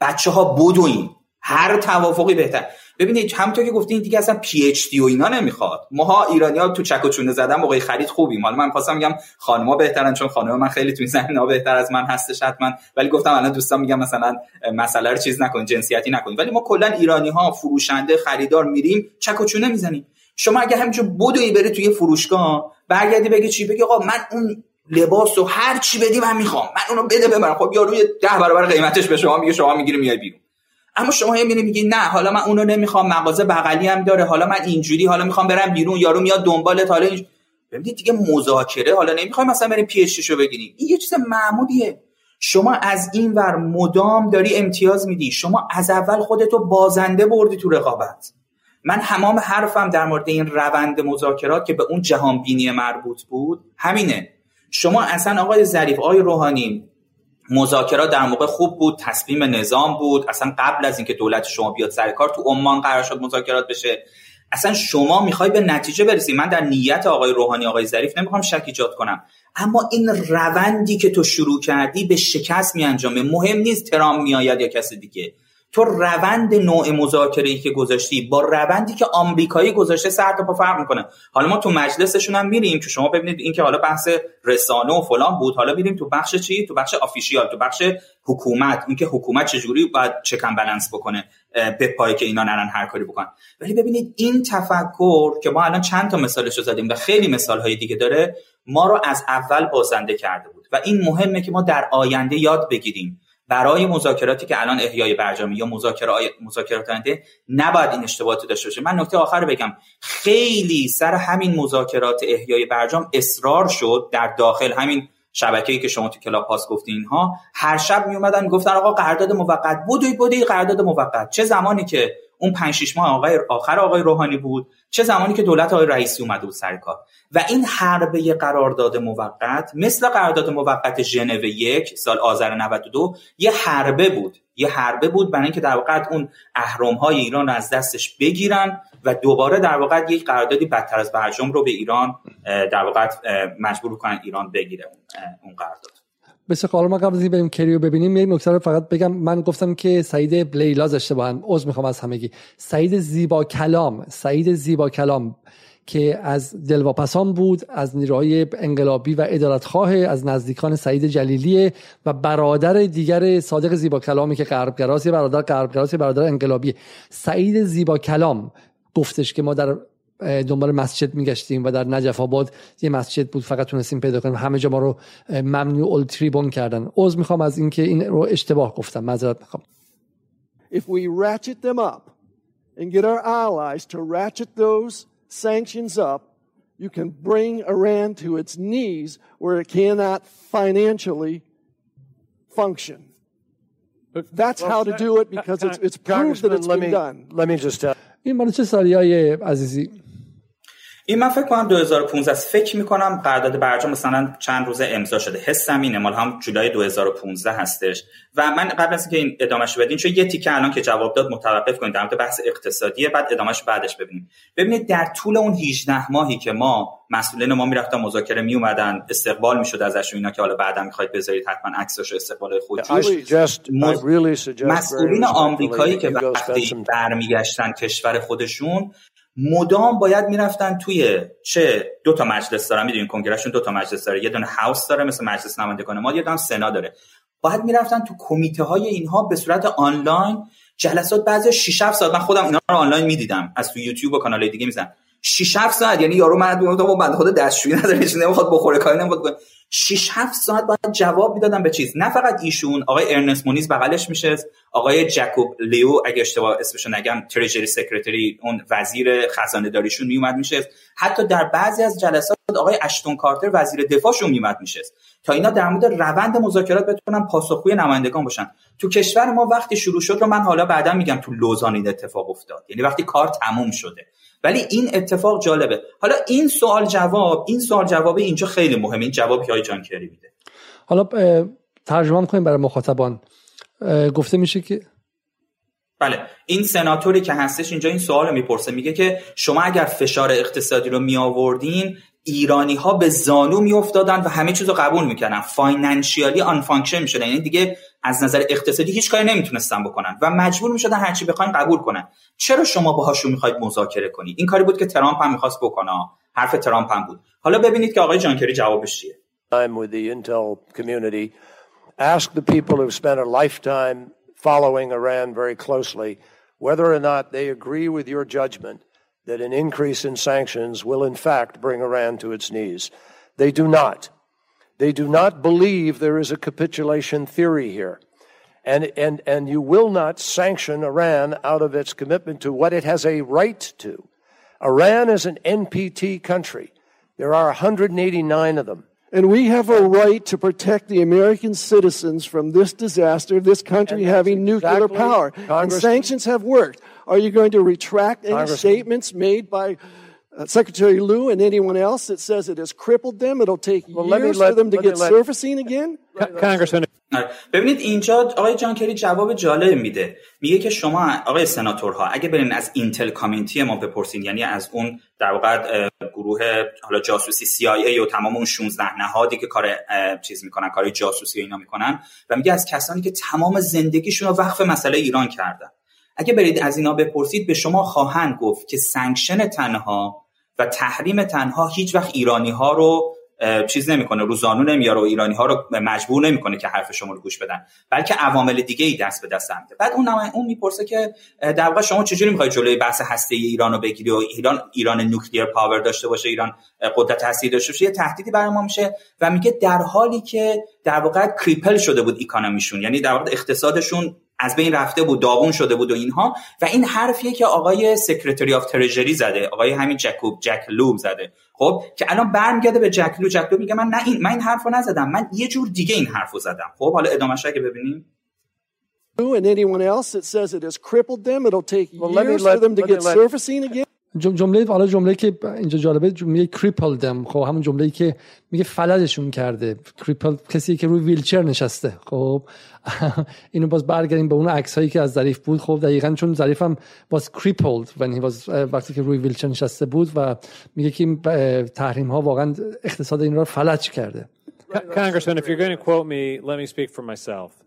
بچه ها بدوین. هر توافقی بهتر. ببینید همونطور که گفتین دیگه اصلا PhD و اینا نمی‌خواد. ماها ایرانی ها تو چک و چونه زدن موقع خرید خوبیم. حالا من خواستم میگم خانما بهترن چون خانم من خیلی تو این زمینه بهتر از من هستش حتما. ولی گفتم الان دوستان میگم مثلا مسئله رو چیز نکن جنسیتی نکنید ولی ما کلا ایرانی ها فروشنده خریدار میریم چک و چونه می‌زنیم. شما اگه همینجور بدوی بری توی فروشگاه برگردی بگی چی بگی آقا من اون لباس و هر چی بدی من می‌خوام. من اونو بده ببرم خب یارو ده برابر قیمتش به شما میگه شما می‌گیری میای بیرون. اما شما می‌بینی میگی نه حالا من اونو نمی‌خوام مغازه بغلی هم داره حالا من اینجوری حالا می‌خوام برم بیرون یارو میاد دنبالت حالا. ببینید دیگه مذاکره حالا نمی‌خوام مثلا بریم پی رو بگیریم این یه چیز معمولیه. شما از این ور مدام داری امتیاز میدی. شما از اول خودتو بازنده بردی تو رقابت. من همام حرفم در مورد این روند مذاکرات که به اون جهان بینی مربوط بود همینه. شما اصلا آقای ظریف آقای روحانی مذاکرات در موقع خوب بود تصمیم نظام بود. اصلا قبل از اینکه دولت شما بیاد سر کار تو عمان قرار شد مذاکرات بشه. اصلا شما می‌خوای به نتیجه برسی. من در نیت آقای روحانی آقای ظریف نمی‌خوام شک ایجاد کنم. اما این روندی که تو شروع کردی به شکست میانجامه. مهم نیست ترام میآید یا کسی دیگه. تو روند نوع مذاکره که گذاشتی با روندی که آمریکایی گذاشته سر تا پا فرق می‌کنه. حالا ما تو مجلسشون هم میریم که شما ببینید این که حالا بحث رسانه و فلان بود. حالا میریم تو بخش چی؟ تو بخش آفیشیال تو بخش حکومت. اینکه حکومت چجوری باید چکن بالانس بکنه به پای که اینا نرن هر کاری بکنن. ولی ببینید این تفکر که ما الان چند تا مثالش رو زدیم و خیلی مثال های دیگه داره ما رو از اول بازنده کرده بود. و این مهمه که ما در آینده یاد بگیریم. برای مذاکراتی که الان احیای برجامی یا مذاکرات مذاکرات آینده نباید این اشتباهات داشته باشه. من نکته آخر بگم. خیلی سر همین مذاکرات احیای برجام اصرار شد در داخل همین شبکه‌ای که شما تو کلاب هاست گفتین اینها. هر شب می اومدن گفتن آقا قرارداد موقت بودی بودی قرارداد موقت. چه زمانی که اون 5 6 ماه آقای آخر آقای روحانی بود. چه زمانی که دولت آقای رئیسی اومده بود سر کار. و این حربه قرارداد موقت مثل قرارداد موقت ژنو یک سال آذر 92 یه حربه بود. یه حربه بود برای اینکه در واقع اون اهرم های ایران رو از دستش بگیرن و دوباره در واقع یک قراردادی بدتر از برجام رو به ایران در واقع مجبور کنن ایران بگیره اون قرارداد. بسیار حالا ما قبل از بریم کریو ببینیم یک نکته رو فقط بگم. من گفتم که سعید لیلا اشتباهن عذر می‌خوام از همگی. سعید زیبا کلام سعید زیبا کلام که از دلواپسان بود از نیروهای انقلابی و ادارتخواه از نزدیکان سعید جلیلی و برادر دیگر صادق زیبا کلامی که غربگراسی برادر غربگراسی برادر انقلابی سعید زیبا کلام گفتش که ما در دنبال مسجد میگشتیم و در نجف آباد یه مسجد بود فقط تونستیم پیدا کنیم همه جا ما رو ممنوع التریبون کردن عذر می‌خوام از اینکه این رو اشتباه گفتم معذرت می‌خوام If we ratchet them up and get our allies to ratchet those sanctions up, you can bring Iran to its knees where it cannot financially function. That's how to do it because it's, it's proved that it's been done. Let me just tell این مال چه سالیای عزیزی این من فکر کنم 2015 است. فکر می‌کنم قرارداد برجام مثلا چند روز امضا شده. حسم اینه مال هم جولای 2015 هستش. و من قبل از اینکه این ادامهش بدین چون یه تیکه الان که جواب داد متوقف کنید در بحث اقتصادیه بعد ادامهش بعدش ببینیم ببینید در طول اون 18 ماهی که ما مسئولین ما می‌رفتن مذاکره می اومدن استقبال می‌شد ازش اینا که حالا بعدا می‌خواید بذارید حتما عکسش استقبال خودجوش مسئولین آمریکایی که وقتی برمیگشتن کشور خودشون مدام باید می‌رفتن توی چه دو تا مجلس دارن می‌دونین کنگرهشون دو تا مجلس داره یه دونه هاوس داره مثل مجلس نمایندگان ما یه دونه سنا داره. باید می‌رفتن تو کمیته های اینها به صورت آنلاین جلسات بعضی 6 7 ساعت من خودم اینا رو آنلاین می‌دیدم از تو یوتیوب و کانال دیگه میزن 6 7 ساعت یعنی یارو من دو بنده خدا دستشویی نداره نمی‌خواد بخوره کاری نمی‌خواد 6 7 ساعت باید جواب می‌دادن به چیز. نه فقط ایشون آقای ارنست مونیز بغلش میشه آقای جکوب لیو اگه اشتباه اسمشو نگم Treasury Secretary اون وزیر خزانه داریشون میومد میشه حتی در بعضی از جلسات آقای اشتون کارتر وزیر دفاعشون میومد میشه تا اینا در مورد روند مذاکرات بتونن پاسخگوی نمایندگان باشن. تو کشور ما وقتی شروع شد رو من حالا بعدا میگم تو لوزان این اتفاق افتاد. یعنی وقتی کار تموم شده. ولی این اتفاق جالبه. حالا این سوال جواب این سوال جواب اینجا خیلی مهمه. این جوابی های جان کری میده. حالا ترجمه کنیم برای مخاطبان. گفته میشه که بله. این سناتوری که هستش اینجا این سوال رو می‌پرسه. میگه که شما اگر فشار اقتصادی رو می آوردین ایرانی ها به زانو میافتادن و همه چیز رو قبول می‌کردن. financially unfunction می‌شدن یعنی دیگه از نظر اقتصادی هیچ کاری نمی‌تونستن بکنن و مجبور می‌شدن هرچی بخواین قبول کنن. چرا شما باهاشون می‌خواید مذاکره کنی؟ این کاری بود که ترامپ هم می‌خواست بکنه. حرف ترامپ هم بود. حالا ببینید که آقای جان کری جوابش چیه. Ask the people who spent a lifetime following Iran very closely whether or not they agree with your judgment that an increase in sanctions will in fact bring Iran to its knees. They do not. They do not believe there is a capitulation theory here. And, and, and you will not sanction Iran out of its commitment to what it has a right to. Iran is an NPT country. There are 189 of them. And we have a right to protect the American citizens from this disaster, this country having nuclear exactly power. And sanctions have worked. Are you going to retract any statements made by uh, Secretary Liu and anyone else that says it has crippled them? It'll take well, years let, for them to get let, surfacing again? Congressman. ببینید اینجا آقای جانکری جواب جالب میده میگه که شما آقای سناتورها اگه برین از اینتل کامیونیتی ما بپرسین یعنی از اون در واقع گروه حالا جاسوسی CIA و تمام اون 16 نهادی که کار چیز می‌کنن کار جاسوسی اینا می‌کنن و میگه از کسانی که تمام زندگیشون رو وقف مسئله ایران کردن اگه برید از اینا بپرسید به شما خواهند گفت که sanction تنها و تحریم تنها هیچ وقت ایرانی ها رو چیز نمی‌کنه رو زانو نمیاره و ایرانی ها رو مجبور نمی‌کنه که حرف شما رو گوش بدن بلکه عوامل دیگه ای دست به دست هم بعد اون اون می‌پرسه که در واقع شما چجوری می‌خواید جلوی بحث هسته ای ایران رو بگیری و ایران ایران nuclear power داشته باشه ایران قدرت هسته داشته باشه؟ یه تهدیدی برای ما میشه و میگه در حالی که در واقع cripple شده بود economy شون یعنی در واقع اقتصادشون از بین رفته بود داغون شده بود و اینها. و این حرفیه که آقای Secretary of Treasury زده آقای همین جکوب جک لو زده. خب که الان برمیگرده به جک لو جک لو میگه من نه این من این حرفو نزدم من یه جور دیگه این حرفو زدم. خب حالا ادامهش اگه ببینیم. And anyone else that says it has crippled them it'll take years for them to get surfacing again? جمله حالا جمله که اینجا جالبه جمله crippled them خب همون جمله که میگه فلجشون کرده. cripple کسی که روی ویلچر نشسته. خب اینو باز برگردیم به اون عکس هایی که از ظریف بود. خب دقیقا چون ظریف هم باز crippled وقتی که روی ویلچر نشسته بود و میگه که این تحریم ها واقعا اقتصاد این را فلج کرده. Congressman, if you're going to quote me, let me speak for myself.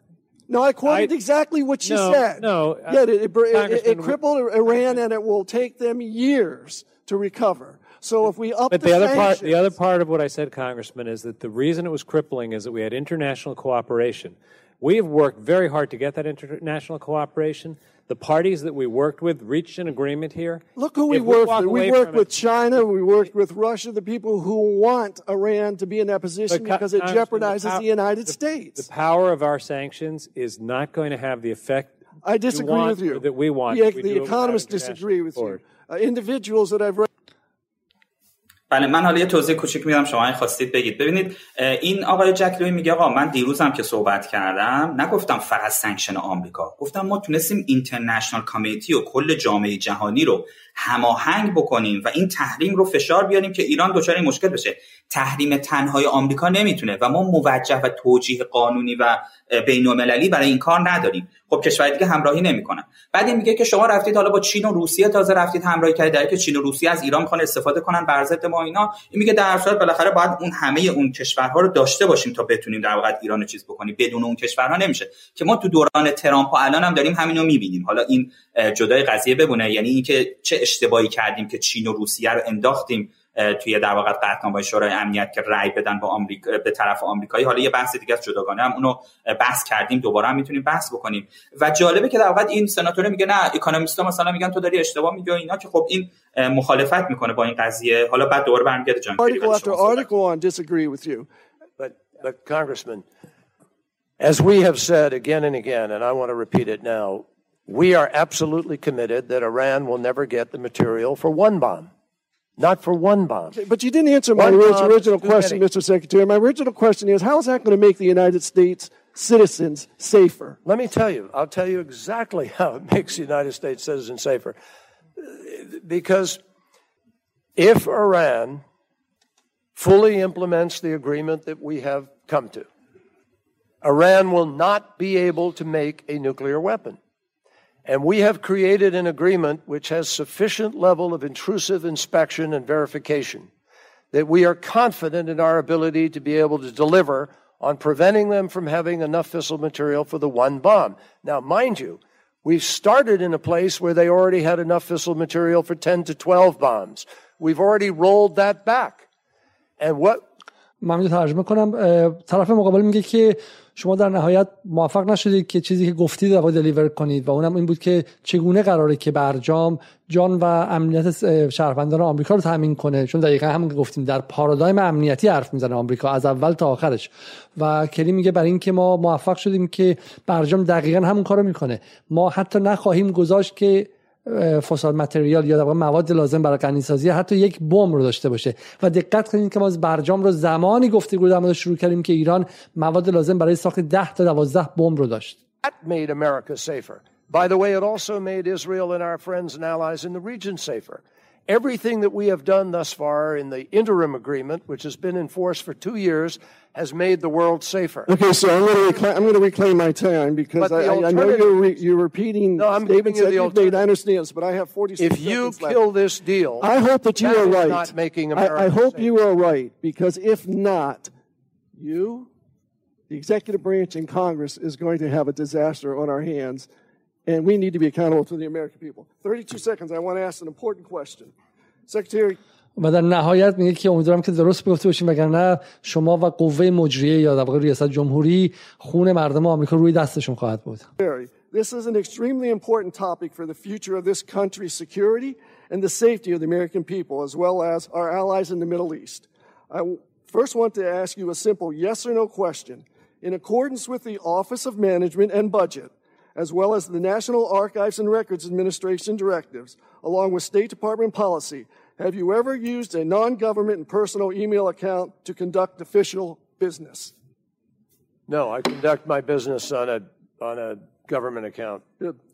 No, I quoted I, exactly what you no, said. No, yeah, it, it, it, it crippled Iran, and it will take them years to recover. So if we up but the, the other part, the other part of what I said, Congressman, is that the reason it was crippling is that we had international cooperation. We have worked very hard to get that international cooperation. The parties that we worked with reached an agreement here. Look who we worked with. We worked with China. We worked with Russia, the people who want Iran to be in that position because it jeopardizes the, the United the, States. The power of our sanctions is not going to have the effect I disagree with you. That we want. The, the economists disagree with you. Uh, individuals that I've read. بله من حالا یه توضیح کوچیک میدم شما این خواستید بگید. ببینید این آقای جک لو میگه آقا من دیروزم که صحبت کردم نگفتم فقط sanction آمریکا. گفتم ما تونستیم international community و کل جامعه جهانی رو هماهنگ بکنیم و این تحریم رو فشار بیاریم که ایران دچار این مشکل بشه. تحریم تنهای آمریکا نمی‌تونه و ما موجه و توجیه قانونی و بین برای این کار نداریم. خب کشور دیگه همراهی نمی‌کنن بعد این میگه که شما رفتید حالا با چین و روسیه تازه رفتید همراهی کردید. در که چین و روسیه از ایران می‌خوان استفاده کنن بر ضد ما اینا. این میگه در صورت بالاخره باید اون همه اون کشورها رو داشته باشیم تا بتونیم در واقع ایران رو چیز بکنیم. بدون اون کشورها نمیشه. که ما تو دوران ترامپ و الان هم داریم همینو می‌بینیم. حالا این جدای قضیه ببونه یعنی اینکه چه اشتباهی کردیم که چین و روسیه رو انداختیم توی در واقع قطعنامه شورای امنیت که رأی بدن با آمریکا به طرف آمریکایی. حالا یه بحث دیگه از جداگانه هم اونو بحث کردیم. دوباره هم می‌تونیم بحث بکنیم. و جالبه که در واقع این سناتور میگه نه اکونومیست‌ها مثلا میگن تو داری اشتباه میگی اینا که خب این مخالفت می‌کنه با این قضیه. حالا بعد دوباره برمیگرده جان. But, Congressman, as we have said again and again, and I want to repeat it now, we are absolutely committed that Iran will never get the material for one bomb. not for one bomb. But you didn't answer my original question, Mr. Secretary. My original question is how is that going to make the United States citizens safer? Let me tell you. I'll tell you exactly how it makes the United States citizens safer. Because if Iran fully implements the agreement that we have come to, Iran will not be able to make a nuclear weapon. And we have created an agreement which has sufficient level of intrusive inspection and verification that we are confident in our ability to be able to deliver on preventing them from having enough fissile material for the one bomb. Now, mind you, we've started in a place where they already had enough fissile material for 10 to 12 bombs. We've already rolled that back. And what من ترجمه کنم طرف مقابل میگه که شما در نهایت موفق نشدید که چیزی که گفتید رو دلیور کنید و اونم این بود که چگونه قراره که برجام جان و امنیت شهروندان آمریکا رو تامین کنه؟ چون دقیقا همون که گفتیم در پارادایم امنیتی حرف می‌زنه آمریکا از اول تا آخرش. و کلی میگه برای اینکه ما موفق شدیم که برجام دقیقا همون کارو می‌کنه. ما حتی نخواهیم گذاشت که فساد متریال یا در مواد لازم برای غنیسازی حتی یک بمب رو داشته باشه و دقت کنید که ما از برجام رو زمانی گفتگو در شروع کردیم که ایران مواد لازم برای ساخت 10 تا 12 بمب رو داشت. By the way, it also made Israel and our friends and allies in the region safer. Everything that we have done thus far in the interim agreement, which has been in force for two years, has made the world safer. Okay, so I'm going to reclaim, I'm going to reclaim my time because I, I, know you're, re, you're repeating no, I'm statements that you've made. I understand this, but I have 46 If you kill left. this deal, I hope that you that are right. Not making America I, I hope safer. you are right because if not, you, the executive branch in Congress, is going to have a disaster on our hands, and we need to be accountable to the American people. 32 seconds. I want to ask an important question, Secretary. و در نهایت میگه که امیدوارم که درست بگفته باشیم وگرنه شما و قوه مجریه یا در واقع ریاست جمهوری خون مردم آمریکا روی دستشون خواهد بود. This is an extremely important topic for the future of this country's security and the safety of the American people, as well as our allies in the Middle East. I first want to ask you a simple yes or no question. In accordance with the Office of Management and Budget, as well as the National Archives and Records Administration directives, along with State Department policy, have you ever used a non government and personal email account to conduct official business? No, I conduct my business on a, on a government account.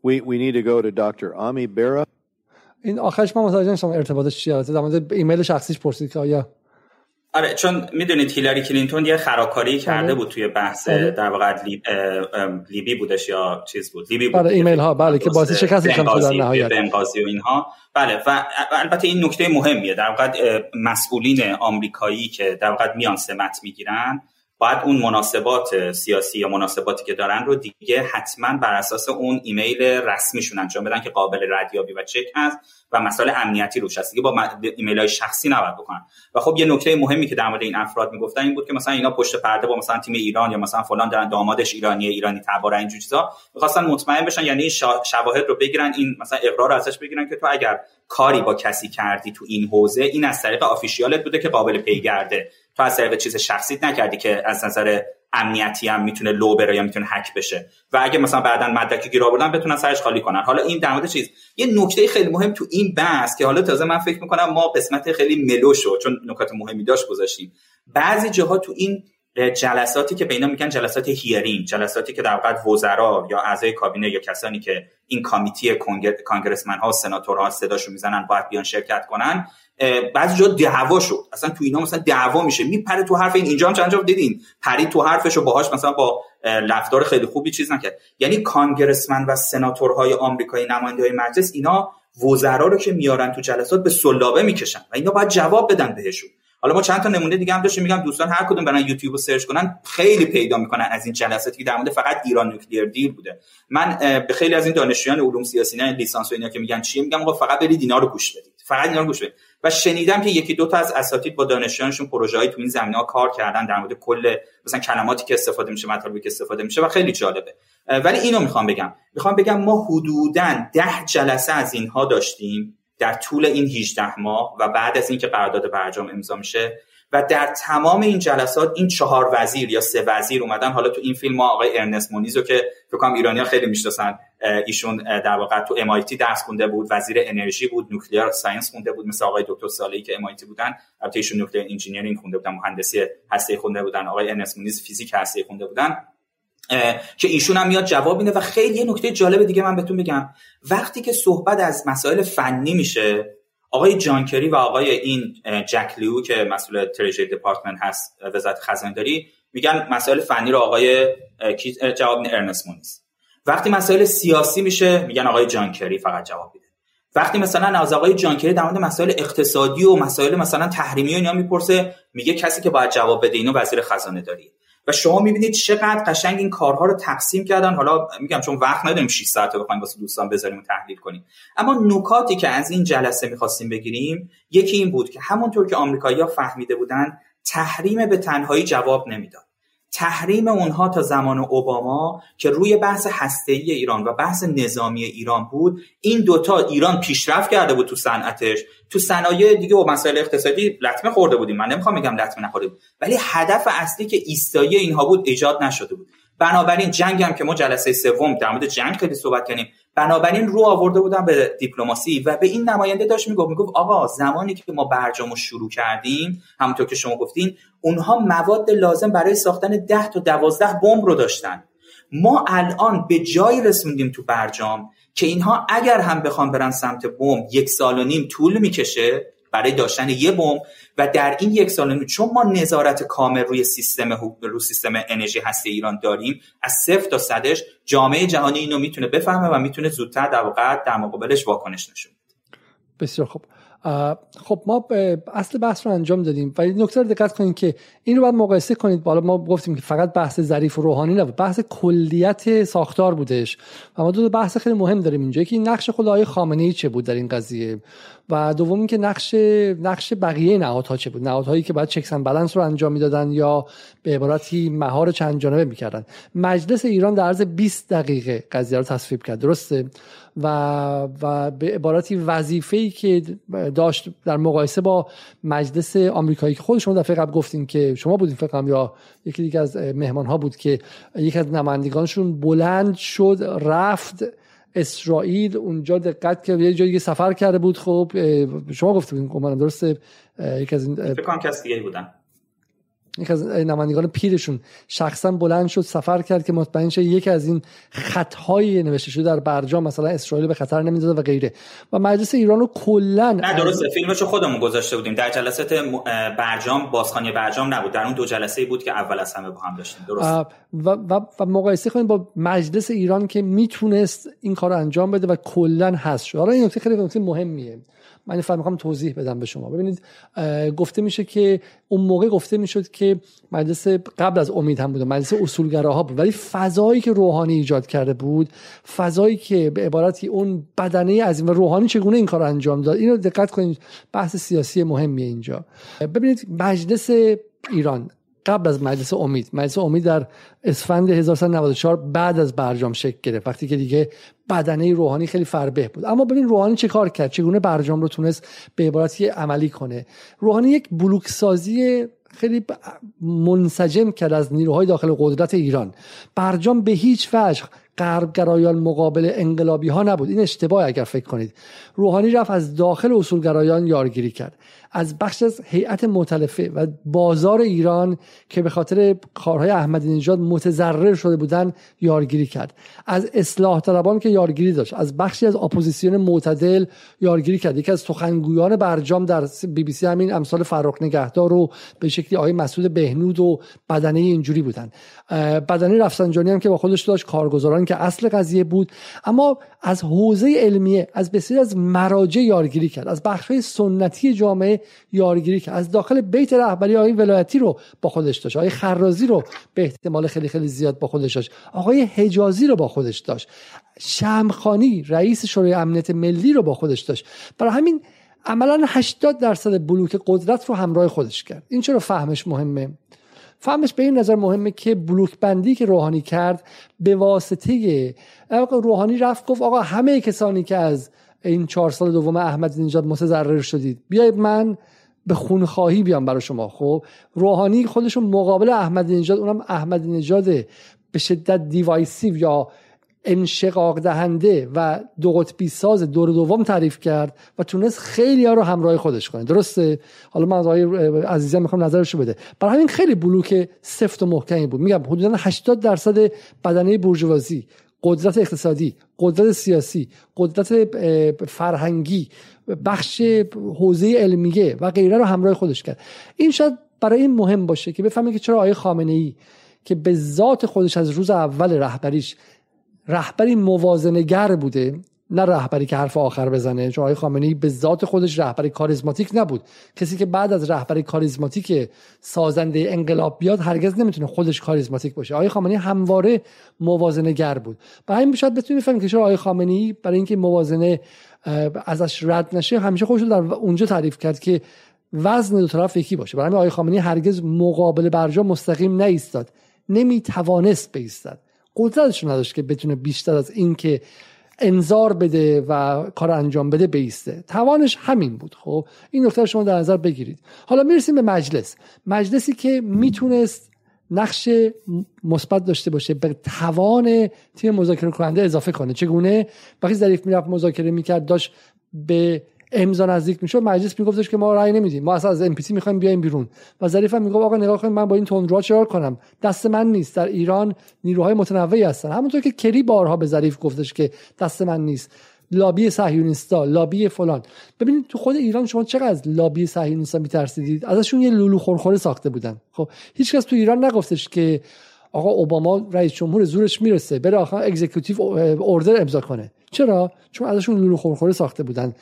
We, we need to go to Dr. Ami Bera. این آخرش من متوجه نشدم ارتباطش چیه در مورد ایمیل شخصیش پرسید که آیا آره چون می‌دونید هیلاری کلینتون یه خراکاری کرده بود توی بحث آره. در واقع لیب، لیبی بودش یا چیز بود. لیبی بود آره ایمیل ها بله که باعث شکستش هم در نهایت. بنغازی و اینها. بله و البته این نکته مهمیه. در واقع مسئولین آمریکایی که در واقع میان سمت می‌گیرن باید اون مناسبات سیاسی یا مناسباتی که دارن رو دیگه حتما بر اساس اون ایمیل رسمیشون انجام بدن که قابل ردیابی و چک هست و مسائل امنیتی روش هست. دیگه با ایمیل های شخصی نباید بکنن. و خب یه نکته مهمی که در مورد این افراد می‌گفتن این بود که مثلا اینا پشت پرده با مثلا تیم ایران یا مثلا فلان دارن دامادش ایرانی ایرانی تبار اینجور چیزا می‌خواستن مطمئن بشن. یعنی شواهد رو بگیرن این مثلا اقرار رو ازش بگیرن که تو اگر کاری با کسی کردی تو این حوزه این از طریق آفیشیالت بوده که قابل پیگرده. تو از طریق چیز شخصیت نکردی که از نظر امنیتی هم می‌تونه لو بره یا می‌تونه هک بشه. و اگه مثلا بعدا مدرک گیر آوردن بتونن سرش خالی کنن. حالا این در مورد چیز؟ یه نکته خیلی مهم تو این بحث که حالا تازه من فکر می‌کنم ما قسمت خیلی ملوشو چون نکات مهمی داشت گذاشتیم. بعضی جاها تو این جلساتی که به اینا میگن جلسات هیرینگ جلساتی که در واقع وزرا یا اعضای کابینه یا کسانی که این کامیتی کانگرسمن ها و سناتورها صداشو می‌زنن باید بیان شرکت کنن. بعضی جا دعوا شد. اصلا تو اینا مثلا دعوا میشه. میپره تو حرف این. اینجا هم چند جا دیدین؟ پرید تو حرفشو باهاش مثلا با رفتار خیلی خوبی چیز نکرد. یعنی کانگرسمن و سناتورهای آمریکایی نماینده های مجلس اینا وزرا رو که میارن تو جلسات به سلابه می‌کشن و اینا باید جواب بدن بهشون. حالا ما چند تا نمونه دیگه هم داشتیم میگم دوستان هر کدوم برن یوتیوب رو سرچ کنن خیلی پیدا می‌کنن از این جلساتی که در مورد فقط ایران نوکلیر دیر بوده. من به خیلی از این دانشجویان علوم سیاسی نه لیسانس و اینا که میگن چیه میگم آقا فقط برید اینا رو گوش بدید. فقط اینا گوش و شنیدم که یکی دو تا از اساتید با دانشجویانشون پروژه‌ای تو این زمینه ها کار کردن در مورد کل مثلا کلماتی که استفاده میشه مطالبی که استفاده میشه و خیلی جالبه. ولی اینو می‌خوام بگم. می‌خوام بگم ما حدودا ده جلسه از اینها داشتیم در طول این 18 ماه و بعد از اینکه قرارداد برجام امضا میشه. و در تمام این جلسات این چهار وزیر یا سه وزیر اومدن. حالا تو این فیلم ما آقای ارنست مونیزو که فکر کنم ایرانی ها خیلی می‌شناسن ایشون در واقع تو MIT درس خونده بود وزیر انرژی بود nuclear science خونده بود مثل آقای دکتر صالحی که MIT بودن. البته ایشون nuclear engineering خونده بودن مهندسی هسته خونده بودن. آقای ارنست مونیز فیزیک هسته خونده بودن. که ایشون هم میاد جواب میده و خیلی یه نکته جالب دیگه من بهتون بگم وقتی که صحبت از مسائل فنی میشه آقای جانکری و آقای این جک لیو که مسئول تریجری دپارتمنت هست وزارت خزانه داری میگن مسائل فنی رو آقای جواب ارنست مونیز وقتی مسائل سیاسی میشه میگن آقای جانکری فقط جواب میده. وقتی مثلا از آقای جانکری در مورد مسائل اقتصادی و مسائل مثلا تحریمی و اینا می‌پرسه میگه کسی که باید جواب بده اینو وزیر خزانه داری. و شما می‌بینید چقدر قشنگ این کارها رو تقسیم کردن. حالا میگم چون وقت نداریم 6 ساعت بخوایم واسه دوستان بذاریم و تحلیل کنیم. اما نکاتی که از این جلسه می‌خواستیم بگیریم یکی این بود که همونطور که آمریکایی‌ها فهمیده بودن تحریم به تنهایی جواب نمی‌داد. تحریم اونها تا زمان اوباما که روی بحث هسته‌ای ایران و بحث نظامی ایران بود این دوتا ایران پیشرفت کرده بود تو صنعتش. تو صنایع دیگه و مسائل اقتصادی لطمه خورده بودیم. من نمی‌خوام بگم لطمه بود ولی هدف اصلی که ایستایی اینها بود ایجاد نشده بود. بنابراین جنگ هم که ما جلسه سوم در مورد جنگ خیلی صحبت کردیم. بنابراین رو آورده بودن به دیپلماسی و به این نماینده داشت می‌گفت می‌گفت آقا زمانی که ما برجامو شروع کردیم همونطور که شما گفتین اونها مواد لازم برای ساختن 10 تا 12 بمب رو داشتن. ما الان به جایی رسوندیم تو برجام که اینها اگر هم بخوام برن سمت بمب یک سال و نیم طول می‌کشه برای داشتن یه بمب و در این یک سال چون ما نظارت کامل روی سیستم روی سیستم انرژی هستی ایران داریم از صفر تا صدش جامعه جهانی اینو می‌تونه بفهمه و می‌تونه زودتر در واقع در مقابلش واکنش نشون بسیار خوب. خب ما اصل بحث رو انجام دادیم. ولی نکته رو دقت کنید که این رو باید مقایسه کنید. بالا ما گفتیم که فقط بحث ظریف و روحانی نبود بحث کلیت ساختار بودش. و ما دو بحث خیلی مهم داریم اینجا. که نقش خود آقای خامنه ای چه بود در این قضیه؟ و دوم اینکه نقش نقش بقیه نهادها چه بود؟ نهادهایی که باید چکسن بلنس رو انجام می‌دادن یا به عبارتی مهار چند جانبه می‌کردن. مجلس ایران در عرض 20 دقیقه قضیه رو تصویب کرد. درسته؟ و و به عبارتی وظیفه‌ای که داشت در مقایسه با مجلس آمریکایی که خود شما دفعه قبل گفتین که شما بودین فکر یا یکی دیگه از مهمان ها بود که یکی از نمایندگانشون بلند شد رفت اسرائیل. اونجا دقت که یه جایی سفر کرده بود. خب شما گفته بودین درسته یکی از این فکر کنم کس دیگه بودن. یک از نمایندگان پیرشون شخصا بلند شد سفر کرد که مطمئن شه یکی از این خطهای نوشته شده در برجام مثلا اسرائیل به خطر نمی‌داده و غیره. و مجلس ایران رو کلا نه درسته. فیلمشو خودمون گذاشته بودیم. در جلسات برجام بازخانی برجام نبود. در اون دو جلسه بود که اول از همه با هم داشتیم. درست. و, و, و مقایسه کنیم با مجلس ایران که می‌تونست این کار رو انجام بده و کلا هست شد. حالا این نکته خیلی نکته مهمیه. من فقط می‌خوام توضیح بدم به شما. ببینید گفته میشه که اون موقع گفته می‌شد که مجلس قبل از امید هم بود مجلس اصولگراها بود. ولی فضایی که روحانی ایجاد کرده بود فضایی که به عبارتی اون بدنه از و روحانی چگونه این کار انجام داد اینو دقت کنید بحث سیاسی مهمیه اینجا. ببینید مجلس ایران قبل از مجلس امید. مجلس امید در اسفند 1394 بعد از برجام شکل گرفت. وقتی که دیگه بدنه روحانی خیلی فربه بود. اما ببین روحانی چه کار کرد؟ چگونه برجام رو تونست به عبارتی عملی کنه؟ روحانی یک بلوک سازی خیلی منسجم کرد از نیروهای داخل قدرت ایران. برجام به هیچ وجه غربگرایان مقابل انقلابی ها نبود. این اشتباه اگر فکر کنید. روحانی رفت از داخل اصولگرایان یارگیری کرد. از بخش از هیئت متلفه و بازار ایران که به خاطر کارهای احمدی نژاد متضرر شده بودن یارگیری کرد. از اصلاح طلبان که یارگیری داشت. از بخشی از اپوزیسیون معتدل یارگیری کرد. یکی از سخنگویان برجام در بی بی سی همین امثال فرخ نگهدار رو به شکلی آقای مسعود بهنود و بدنه اینجوری بودن. بدنه رفسنجانی هم که با خودش داشت کارگزاران که اصل قضیه بود اما از حوزه علمیه از بسیاری از مراجع یارگیری کرد از بخشهای سنتی جامعه یارگیری کرد از داخل بیت رهبری آقای ولایتی رو با خودش داشت آقای خرازی رو به احتمال خیلی خیلی زیاد با خودش داشت آقای حجازی رو با خودش داشت شمخانی رئیس شورای امنیت ملی رو با خودش داشت. برای همین عملا 80 درصد بلوک قدرت رو همراه خودش کرد. این چرا فهمش مهمه؟ فهمش به این نظر مهمه که بلوک بندی که روحانی کرد به واسطه روحانی رفت گفت آقا همه کسانی که از این چهار سال دوم احمد نژاد متضرر شدید بیایید من به خونخواهی بیام برای شما. خب روحانی خودشون مقابل احمد نژاد اونم احمد نژاد به شدت دیوایسیو یا انشقاق دهنده و دو قطبی ساز دور دوم تعریف کرد و تونست خیلی ها رو همراه خودش کنه. درسته؟ حالا من از آقای عزیزم می‌خوام نظرشو بده. برای همین خیلی بلوک سفت و محکمی بود. میگم حدودا 80 درصد بدنه بورژوازی قدرت اقتصادی قدرت سیاسی قدرت فرهنگی بخش حوزه علمیه و غیره رو همراه خودش کرد. این شاید برای این مهم باشه که بفهمید که چرا آقای خامنه ای که به ذات خودش از روز اول رهبریش رهبری موازنگر بوده نه رهبری که حرف آخر بزنه. چون آقای خامنه‌ای به ذات خودش رهبری کاریزماتیک نبود. کسی که بعد از رهبری کاریزماتیک سازنده انقلاب بیاد هرگز نمی‌تونه خودش کاریزماتیک باشه. آقای خامنه‌ای همواره موازنه گر بود. برای همین شاید بتونید بفهمید که چرا آقای خامنه‌ای برای اینکه موازنه ازش رد نشه همیشه خودش در اونجا تعریف کرد که وزن دو طرف یکی باشه. برای همین آقای خامنه‌ای هرگز مقابل برجام مستقیم نایستاد نمی‌توانست بیستد. قدرتش نداشت که بتونه بیشتر از این که انظار بده و کار انجام بده بیسته. توانش همین بود. خب این نکته شما در نظر بگیرید. حالا می‌رسیم به مجلس. مجلسی که می‌تونست نقش مثبت داشته باشه به توان تیم مذاکره کننده اضافه کنه. چگونه؟ وقتی ظریف می‌رفت مذاکره می‌کرد داشت به امضا نزدیک می‌شد مجلس میگفتش که ما رأی نمیدیم. ما اصلا از NPT می‌خوایم بیایم بیرون. و ظریف هم می‌گفت آقا نگاه کنید من با این تندروها چیکار کنم؟ دست من نیست. در ایران نیروهای متنوعی هستن. همونطور که کری بارها به ظریف گفتش که دست من نیست. لابی صهیونیستا لابی فلان. ببینید تو خود ایران شما چقدر از لابی صهیونیستا میترسیدید؟ ازشون یه لولو خورخوره ساخته بودن. خب هیچکس تو ایران نگفتش که آقا اوباما رئیس جمهور زورش می‌رسه بره آخر اگزیکیوتیو اوردر امضا کنه. چرا؟ چون ازشون لولو خورخوره ساخته بودن.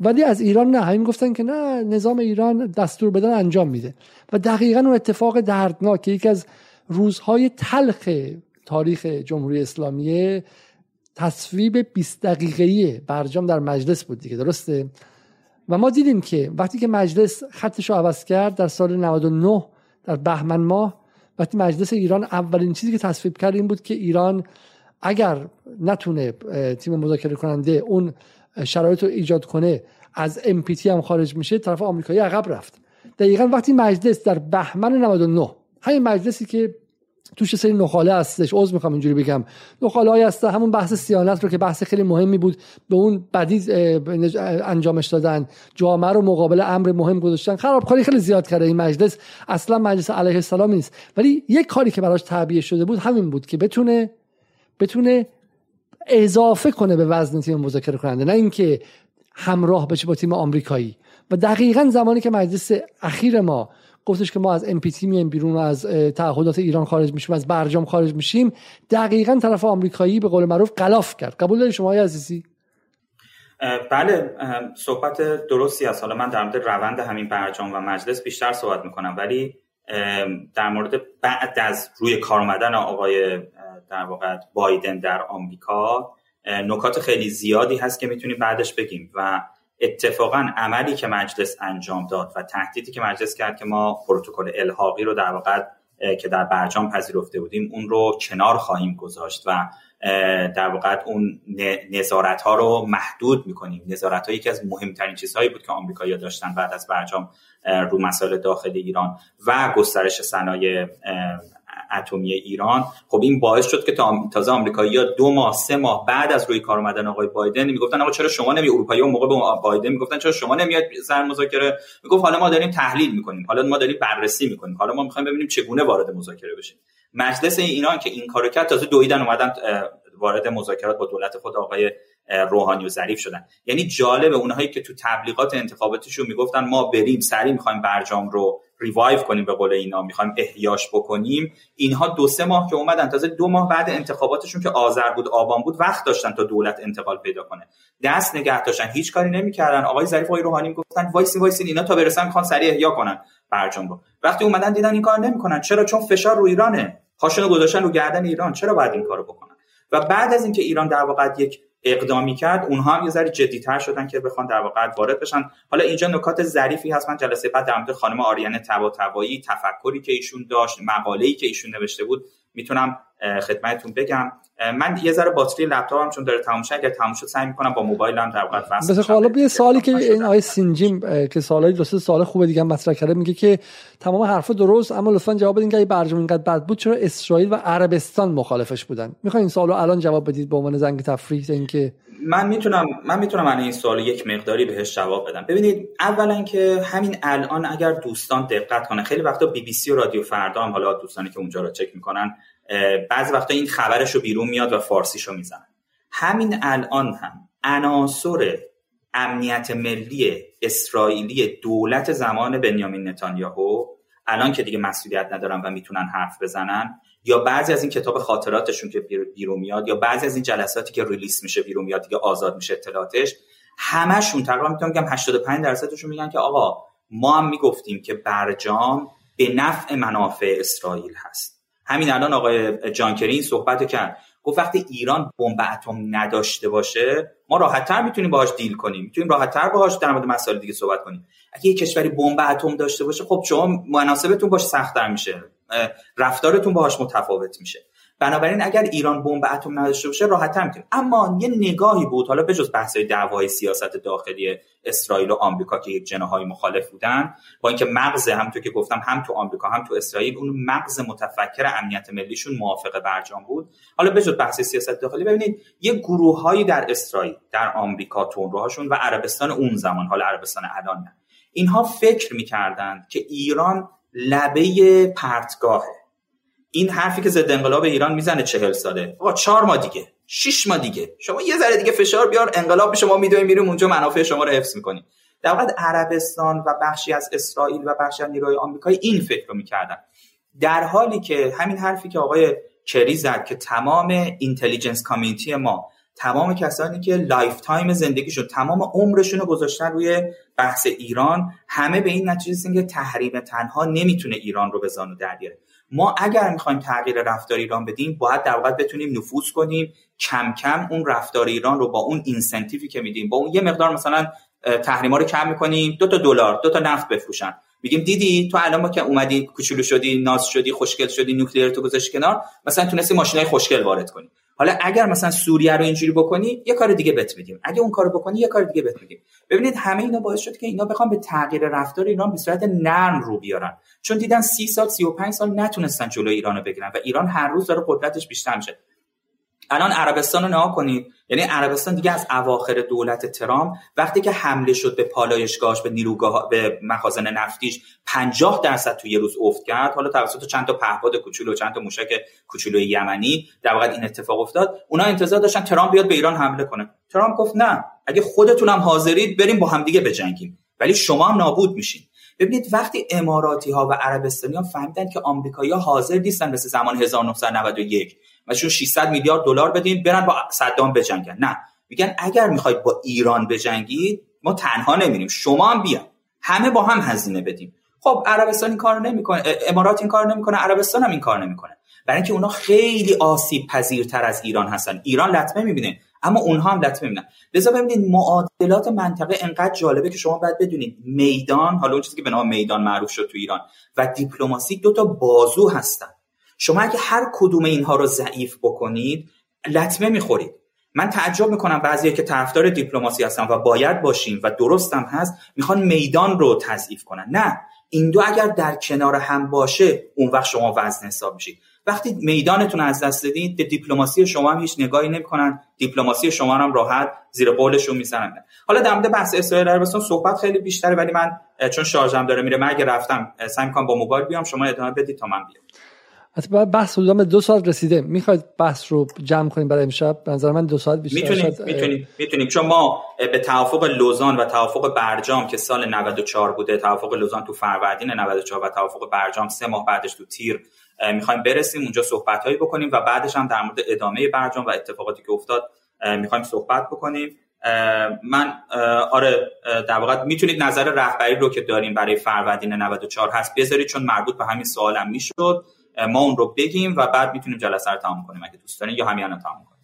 ولی از ایران نه. همین گفتن که نه نظام ایران دستور بدن انجام میده. و دقیقا اون اتفاق دردناک یکی از روزهای تلخ تاریخ جمهوری اسلامی تصویب 20 دقیقه‌ای برجام در مجلس بود دیگه درسته؟ و ما دیدیم که وقتی که مجلس خطش رو عوض کرد در سال 99 در بهمن ماه وقتی مجلس ایران اولین چیزی که تصویب کرد این بود که ایران اگر نتونه تیم مذاکره کننده اون شرایط رو ایجاد کنه از MPT هم خارج میشه طرف آمریکایی عقب رفت. دقیقا وقتی مجلس در بهمن 99 همین مجلسی که توش سری نخاله هستش عذر می‌خوام اینجوری بگم نخاله های هست همون بحث سیانت رو که بحث خیلی مهمی بود به اون بدی انجامش دادن جامعه رو مقابل امر مهم گذاشتن. خرابکاری خیلی زیاد کرده این مجلس اصلا مجلس علیه السلام نیست. ولی یک کاری که براش تعبیه شده بود همین بود که بتونه بتونه اضافه کنه به وزن تیم مذاکره کننده نه اینکه همراه بشه با تیم آمریکایی. و دقیقا زمانی که مجلس اخیر ما گفتش که ما از MPT میایم بیرون و از تعهدات ایران خارج میشیم از برجام خارج میشیم دقیقا طرف آمریکایی به قول معروف قلاف کرد. قبول داری شما عزیزی؟ بله صحبت درستی است. حالا من در مورد روند همین برجام و مجلس بیشتر صحبت می‌کنم ولی در مورد بعد از روی کار آمدن آقای در واقع بایدن در آمریکا نکات خیلی زیادی هست که می‌تونیم بعدش بگیم و اتفاقا عملی که مجلس انجام داد و تهدیدی که مجلس کرد که ما پروتکل الحاقی رو در واقع که در برجام پذیرفته بودیم اون رو کنار خواهیم گذاشت و در واقع اون نظارت ها رو محدود می‌کنیم. نظارت ها یکی از مهمترین چیزهایی بود که آمریکایی‌ها داشتن بعد از برجام رو مسائل داخل ایران و گسترش صنایع اتمی ایران. خب این باعث شد که تا تازه آمریکایی‌ها دو ماه سه ماه بعد از روی کار اومدن آقای بایدن می‌گفتن آقا چرا شما نمی اروپایی اون موقع به بایدن می‌گفتن چرا شما نمیاد سر مذاکره؟ می‌گفت حالا ما داریم تحلیل می‌کنیم حالا ما داریم بررسی می‌کنیم حالا ما می‌خوایم ببینیم چگونه وارد مذاکره بشیم. مجلس ایران که این کارو کرد تازه دویدن اومدن وارد مذاکرات با دولت خود آقای روحانی و ظریف شدن. یعنی جالب اونهایی که تو تبلیغات انتخاباتیشون می‌گفتن ما بریم سریع می‌خوایم برجام رو revive کنیم به قول اینا می‌خوایم احیاش بکنیم. اینها دو سه ماه که اومدن تازه دو ماه بعد انتخاباتشون که آذر بود آبان بود وقت داشتن تا دولت انتقال پیدا کنه. دست نگه داشتن هیچ کاری نمی‌کردن. آقای ظریف و روحانی می‌گفتن وایسی وایسی اینا تا برسن می‌خوان سریع احیا کنن برجام رو. وقتی اومدن دیدن این کار نمی‌کنن. چرا؟ چون فشار رو ایرانه. پاشونو گذاشتن رو گردن ایران. چرا باید این کارو بکنن؟ و بعد از اینکه ایران در واقع یک اقدامی کرد اونها هم یه ذره جدیتر شدن که بخوان در واقع وارد بشن. حالا اینجا نکات ظریفی هست من جلسه بعد در مورد خانم آریانه تباتبایی تفکری که ایشون داشت مقاله‌ای که ایشون نوشته بود می‌تونم خدمتتون بگم. من یه ذره باتری لپتاپم چون داره تموم شد اگر تموم شد سعی می‌کنم با موبایلم در واقع وصل بشه حالا یه سوالی که این آیه سینجیم که سوالای دو سال خوبه دیگه مطرح کرده میگه که تمام حرفا درست اما لطفا جواب بدین که اگه برجام اینقدر بد بود چرا اسرائیل و عربستان مخالفش بودن؟ می‌خواین این سوالو الان جواب بدید به عنوان زنگ تفریح اینکه من می‌تونم من می‌تونم من این سوال یک مقداری بهش جواب بدم. ببینید اولا که همین الان اگر دوستان دقت کنن خیلی وقتا بی بی سی و رادیو فردا هم حالا دوستانی که اونجا رو چک می‌کنن بعضی وقتا این خبرش رو بیرون میاد و فارسیشو می‌زنن. همین الان هم عناصر امنیت ملی اسرائیلی دولت زمان بنیامین نتانیاهو الان که دیگه مسئولیت ندارن و می‌تونن حرف بزنن یا بعضی از این کتاب خاطراتشون که بیرون میاد یا بعضی از این جلساتی که ریلیس میشه بیرون میاد دیگه آزاد میشه اطلاعاتش همشون تقریبا می‌تونم بگم 85 درصدشون میگن که آقا ما هم می‌گفتیم که برجام به نفع منافع اسرائیل هست. همین الان آقای جانکری این صحبت کرد. گفت وقتی ایران بمب اتم نداشته باشه ما راحتتر می‌تونیم باهاش دیل کنیم. می‌تونیم راحتتر باهاش در مورد مسائل دیگه صحبت کنیم. اگه یه کشوری بمب اتم داشته باشه خب شما مناسبتون باش سختتر میشه. رفتارتون باهاش متفاوت میشه. بنابراین اگر ایران بمب اتم نداشته باشه راحت‌تر می‌تونیم. اما یه نگاهی بود حالا بجز بحث دعوای سیاست داخلی اسرائیل و آمریکا که یک جناهای مخالف بودن با اینکه مغز هم تو که گفتم هم تو آمریکا هم تو اسرائیل اون مغز متفکر امنیت ملیشون موافق برجام بود. حالا بجز بحث سیاست داخلی ببینید یه گروههایی در اسرائیل در آمریکا تونروهاشون و عربستان اون زمان حالا عربستان الان نه. اینها فکر می‌کردند که ایران لبه پرتگاهه. این حرفی که ضد انقلاب ایران می‌زنه چهل ساله. آقا چهار ماه دیگه شش ماه دیگه. شما یه ذره دیگه فشار بیار انقلاب شما میدویم میریم اونجا منافع شما رو حفظ می‌کنیم. در واقع عربستان و بخشی از اسرائیل و بخشی از نیروهای آمریکایی این فکر رو می‌کردن. در حالی که همین حرفی که آقای کری زد که تمام intelligence community ما تمام کسانی که lifetime زندگیشون تمام عمرشون رو گذاشتن روی بحث ایران همه به این نتیجه رسیدن که تحریم تنها نمی‌تونه ایران رو به زانو در بیاره. ما اگر می‌خوایم تغییر رفتار ایران بدیم باید در واقع بتونیم نفوذ کنیم کم کم اون رفتار ایران رو با اون اینسنتیوی که میدیم با اون یه مقدار مثلا تحریما رو کم می‌کنیم دو تا دلار دو تا نفت بفروشن. میگیم دیدی تو الان ما که اومدی کوچولو شدی ناز شدی خوشگل شدی نوکلیر تو گذاشتی کنار مثلا تونستی ماشینای خوشگل وارد کنی. حالا اگر مثلا سوریه رو اینجوری بکنی یه کار دیگه بت میدیم. اگه اون کارو بکنی یه کار دیگه بت میدیم. ببینید همه اینا باعث شد که اینا بخوام به تغییر رفتار ایران به صورت نرم رو بیارن. چون دیدن سی سال 35 سال نتونستن جلوی ایران رو بگیرن و ایران هر روز داره قدرتش بیشتر میشه. الان عربستان رو نها کنید. یعنی عربستان دیگه از اواخر دولت ترام وقتی که حمله شد به پالایشگاهش به نیروگاه به مخازن نفتیش 50 درصد تو یه روز افت کرد. حالا توسط چند تا پهپاد کوچولو چند تا موشک کوچولو یمنی در واقع این اتفاق افتاد. اونا انتظار داشتن ترام بیاد به ایران حمله کنه. ترام گفت نه اگه خودتونم حاضرید بریم با همدیگه بجنگیم. ولی شما هم نابود میشین. ببینید وقتی اماراتی ها و عربستانی ها فهمیدن که آمریکایی‌ها حاضر نیستن مثل زمان 1991 مثلا 600 میلیارد دلار بدین برن با صدام بجنگن. نه. میگن اگر می‌خواید با ایران بجنگید ما تنها نمیریم. شما هم بیا همه با هم هزینه بدیم. خب عربستان این کارو نمی‌کنه امارات این کار نمی‌کنه عربستان هم این کار نمی‌کنه. برای اینکه اونا خیلی آسیب پذیرتر از ایران هستن. ایران لطمه می‌بینه اما اونها هم لطمه می‌بینن. لذا ببینید معادلات منطقه انقدر جالبه که شما باید بدونید. میدان حالا اون چیزی که به نام میدان معروف شد تو ایران و دیپلماسی دو تا بازو هستن. شما اگه هر کدوم اینها رو ضعیف بکنید لطمه می‌خورید. من تعجب می‌کنم بعضی که طرفدار دیپلماسی هستن و باید باشیم و درستم هست می‌خوان میدان رو تضعیف کنن. نه این دو اگر در کنار هم باشه اون وقت شما وزن حساب میشید. وقتی میدانتون از دست دادین به دیپلماسی شما هم هیچ نگاهی نمی‌کنن دیپلماسی شما هم راحت زیر قولشون می‌زنن. حالا در مورد بحث اسرائیل عربستان صحبت خیلی بیشتره ولی من چون شارژم داره میره من اگه رفتم سعی می‌کنم با موبایل بیام شما ادامه بدید تا من بیام. حتی بحث حدودا به دو ساعت رسیده. می‌خواید بحث رو جمع کنیم برای امشب؟ به نظر من دو ساعت بیشتر می‌تونیم می‌تونیم می‌تونیم. چون ما به توافق لوزان و توافق برجام که سال 94 بوده توافق لوزان تو فروردین 94 و توافق برجام سه ماه بعدش تو تیر می‌خوایم برسیم اونجا صحبت هایی بکنیم و بعدش هم در مورد ادامه برجام و اتفاقاتی که افتاد می‌خوایم صحبت بکنیم. من آره در واقع می‌تونید نظر رهبری رو که داریم برای فروردین 94 هست بذارید چون مربوط به همین سوالم می‌شد. ما اون رو بگیم و بعد می‌تونیم جلسه رو تمام کنیم اگه دوست دارین یا همین الان تمام کنیم.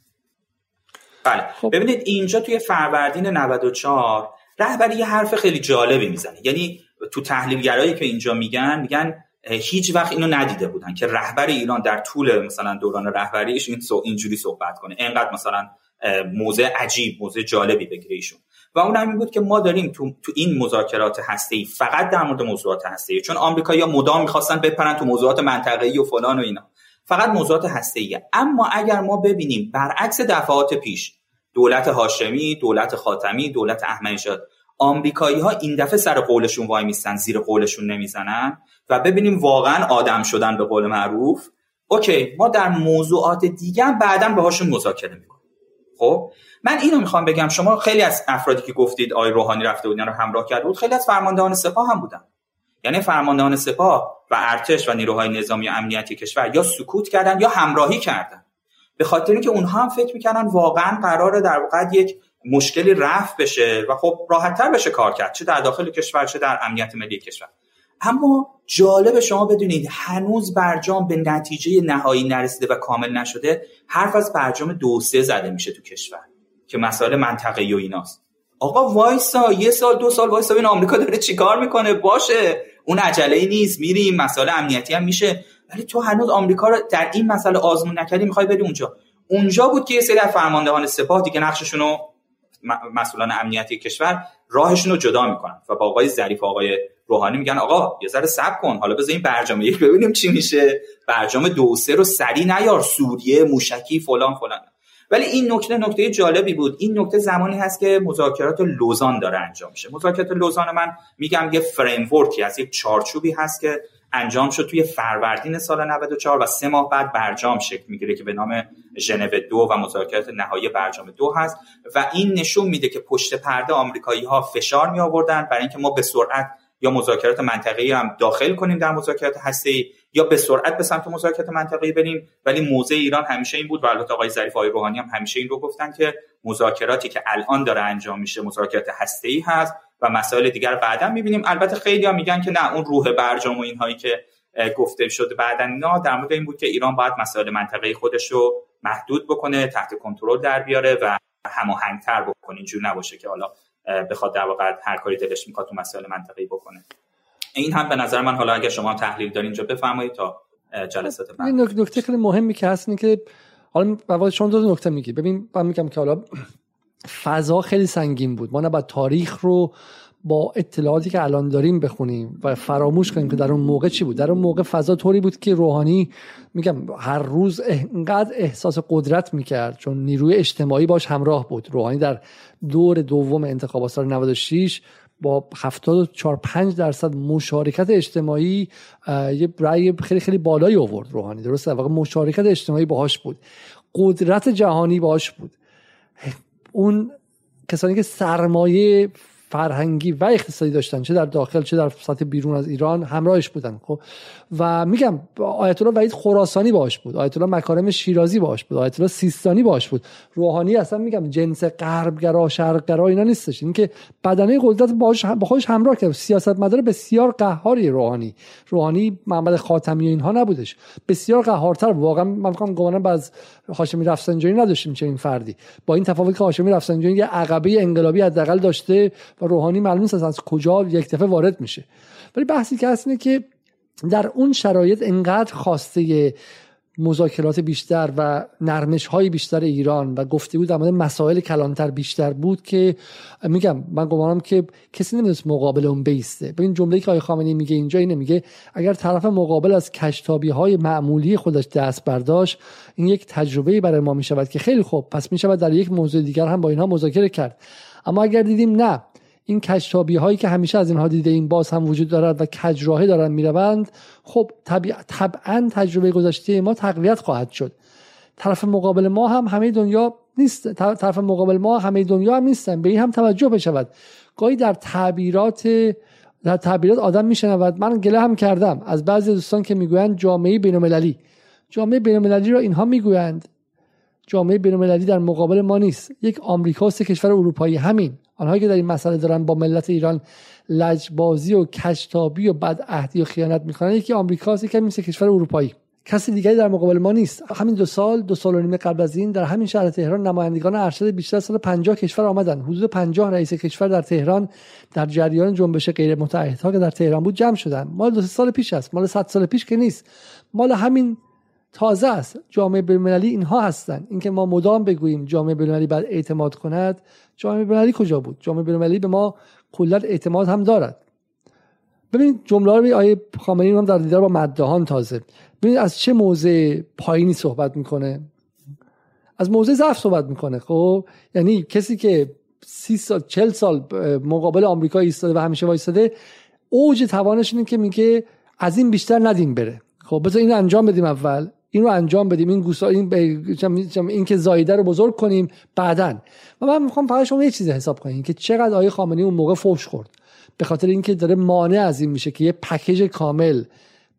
بله. خب. ببینید اینجا توی فروردین 94 رهبری یه حرف خیلی جالبی می‌زنه. یعنی تو تحلیلگرایی که اینجا میگن میگن هیچ وقت اینو ندیده بودن که رهبر ایران در طول مثلا دوران رهبریش این اینجوری صحبت کنه. انقدر مثلا موضع عجیب موضع جالبی بگیره ایشون. و اون همین بود که ما داریم تو, تو این مذاکرات ای فقط در مورد موضوعات ای چون آمریکایی‌ها مدام می‌خواستن بپرن تو موضوعات ای و فلان و اینا. فقط موضوعات ایه اما اگر ما ببینیم برعکس دفعات پیش دولت هاشمی دولت خاتمی دولت احمدی آمریکایی ها این دفعه سر قولشون وای میستن زیر قولشون نمی‌زنن و ببینیم واقعا آدم شدن به قول معروف اوکی ما در موضوعات دیگه بعدا باهاشون مذاکره می‌کنیم. خب من اینو می‌خوام بگم شما خیلی از افرادی که گفتید آی روحانی رفته بودن رو همراه کرده بود خیلی از فرماندهان سپاه هم بودن. یعنی فرماندهان سپاه و ارتش و نیروهای نظامی و امنیتی کشور یا سکوت کردن یا همراهی کردن. به خاطر اینکه اونها هم فکر می‌کردن واقعا قراره در واقع یک مشکلی رفع بشه و خب راحتتر بشه کار کرد چه در داخل کشور چه در امنیت ملی کشور. اما جالب شما بدونید هنوز برجام به نتیجه نهایی نرسیده و کامل نشده حرف از برجام دو سه زده میشه تو کشور که مسائل منطقه‌ای و ایناست. آقا وایسا یه سال دو سال وایسا این آمریکا داره چیکار می‌کنه؟ باشه اون عجله ای نیست میریم مسائل امنیتی هم میشه. ولی تو هنوز آمریکا رو در این مسئله آزمون نکردی می‌خوای بری اونجا. اونجا بود که یه سری از فرماندهان سپاه دیگه نقششون رو مسئولان امنیتی کشور راهشون رو جدا می‌کنن و با آقای ظریف آقای روحانی میگن آقا یه ذره صبر کن حالا بذار این برجام یک ببینیم چی میشه. برجام دو سه رو سری نیار سوریه موشکی فلان فلان. ولی این نکته نکته جالبی بود. این نکته زمانی هست که مذاکرات لوزان داره انجام میشه. مذاکرات لوزان من میگم یه فریم از یک چارچوبی هست که انجام شد توی فروردین سال 94 و سه ماه بعد برجام شکل می‌گیره که به نام ژنو دو و مذاکرات نهایی برجام دو هست. و این نشون میده که پشت پرده آمریکایی ها فشار می آوردن برای اینکه ما به سرعت یا مذاکرات منطقه‌ای هم داخل کنیم در مذاکرات هسته‌ای یا به سرعت به سمت مذاکرات منطقه‌ای بریم. ولی موضع ایران همیشه این بود و البته آقای ظریف آقای روحانی هم همیشه این رو گفتن که مذاکراتی که الان داره انجام میشه مذاکرات هسته‌ای هست و مسائل دیگر بعدا می‌بینیم. البته خیلی ها میگن که نه اون روح برجام و اینهایی که گفته شده بعدا اینا در مورد این بود که ایران باید مسائل منطقه خودش رو محدود بکنه تحت کنترل در بیاره و هماهنگتر بکنه. اینجور نباشه که حالا بخواد در واقع هر کاری دلش می‌خواد تو مسائل منطقه‌ای بکنه. این هم به نظر من حالا اگر شما تحلیل دارین اینجا بفرمایید تا جلسات بعد. این نکته خیلی مهمی که هست که حالا بعد شما دو نکته میگی. ببین من میگم که حالا فضا خیلی سنگین بود. ما نباید تاریخ رو با اطلاعاتی که الان داریم بخونیم و فراموش کنیم که در اون موقع چی بود. در اون موقع فضا طوری بود که روحانی میگم هر روز انقدر احساس قدرت می‌کرد چون نیروی اجتماعی باش همراه بود. روحانی در دور دوم انتخابات سال 96 با 74 5 درصد مشارکت اجتماعی یه رأی خیلی خیلی بالایی آورد روحانی. درسته؟ واقعا مشارکت اجتماعی باهاش بود. قدرت جهانی باهاش بود. اون کسانی که سرمایه فرهنگی و اقتصادی داشتن چه در داخل چه در سطح بیرون از ایران همراهش بودن خب. و میگم آیت الله وحید خراسانی باش بود آیت الله مکارم شیرازی باش بود آیت الله سیستانی باش بود. روحانی اصلا میگم جنس غربگرا شرقگرا اینا نیستش. اینکه بدنه قدرت باش با خودش همراه کرد. سیاست مدار بسیار قهاری روحانی. روحانی محمد خاتمی اینها نبودش. بسیار قهارتر. واقعا من میگم گمانم باز هاشمی رفسنجانی نداشتیم چه این فردی. با این تفاوت که هاشمی رفسنجانی یه عقبه انقلابی حداقل داشته و روحانی معلوم است از کجا یک دفعه وارد میشه. ولی بحثی که هست اینه که در اون شرایط انقدر خواسته مذاکرات بیشتر و نرمش های بیشتر ایران و گفته بود در مورد مسائل کلانتر بیشتر بود که میگم من گمانم که کسی نمی‌دونست مقابل اون بیسته. ببین جمله که آقای خامنه‌ای میگه اینجا اینه میگه اگر طرف مقابل از کشتابی های معمولی خودش دست برداشت این یک تجربه برای ما می‌شود که خیلی خوب پس می‌شود در یک موضوع دیگر هم با اینها مذاکره کرد. اما اگر دیدیم نه این کجتابی هایی که همیشه از اینها دیده این باز هم وجود دارد و کجراهی دارن می‌روند خب طبعا تجربه گذشته ما تقویت خواهد شد. طرف مقابل ما هم همه دنیا نیست طرف مقابل ما همه دنیا هم نیستن به این هم توجه بشود. گاهی در تعبیرات در تعبیرات آدم میشنود. من گله هم کردم از بعضی دوستان که می‌گویند جامعه بینالمللی. جامعه بینالمللی را اینها می‌گویند. جامعه بینالمللی در مقابل ما نیست. یک آمریکا سه کشور اروپایی. همین. آنهایی که در این مسئله دارن با ملت ایران لجبازی و کشتابی و بدعهدی و خیانت می‌کنن یکی آمریکاست یکی مثل کشور اروپایی. کسی دیگری در مقابل ما نیست. همین دو سال دو سال و نیم قبل از این در همین شهر تهران نمایندگان ارشد بیشتر از سال 50 کشور آمدن. حدود 50 رئیس کشور در تهران در جریان جنبش غیر متحدها که در تهران بود جمع شدن. مال دو سال پیش است. مال 100 سال پیش که نیست. مال همین تازه است. جامعه بین‌المللی اینها هستند اینکه ما مدام بگوییم جامعه بین‌المللی باید اعتماد کند جامعه بین‌المللی کجا بود؟ جامعه بین‌المللی به ما کلا اعتماد هم دارد. ببینید جمله رو آیه خامنه‌ای هم در دیدار با مدهان تازه. ببینید از چه موضع پایینی صحبت می‌کنه؟ از موضع ضعف صحبت می‌کنه. خب یعنی کسی که سی سال چل سال مقابل آمریکا ایستاده و همیشه وایستاده اوج توانش اینه که میگه از این بیشتر ندیم بره. خب بذار این انجام بدیم اول. این رو انجام بدیم این گوسا این, این که زایده رو بزرگ کنیم بعدا. و من می‌خوام فقط شما یه چیزی حساب کنیم که چقدر آیه خامنه‌ای اون موقع فوش خورد. به خاطر اینکه داره مانع از این میشه که یه پکیج کامل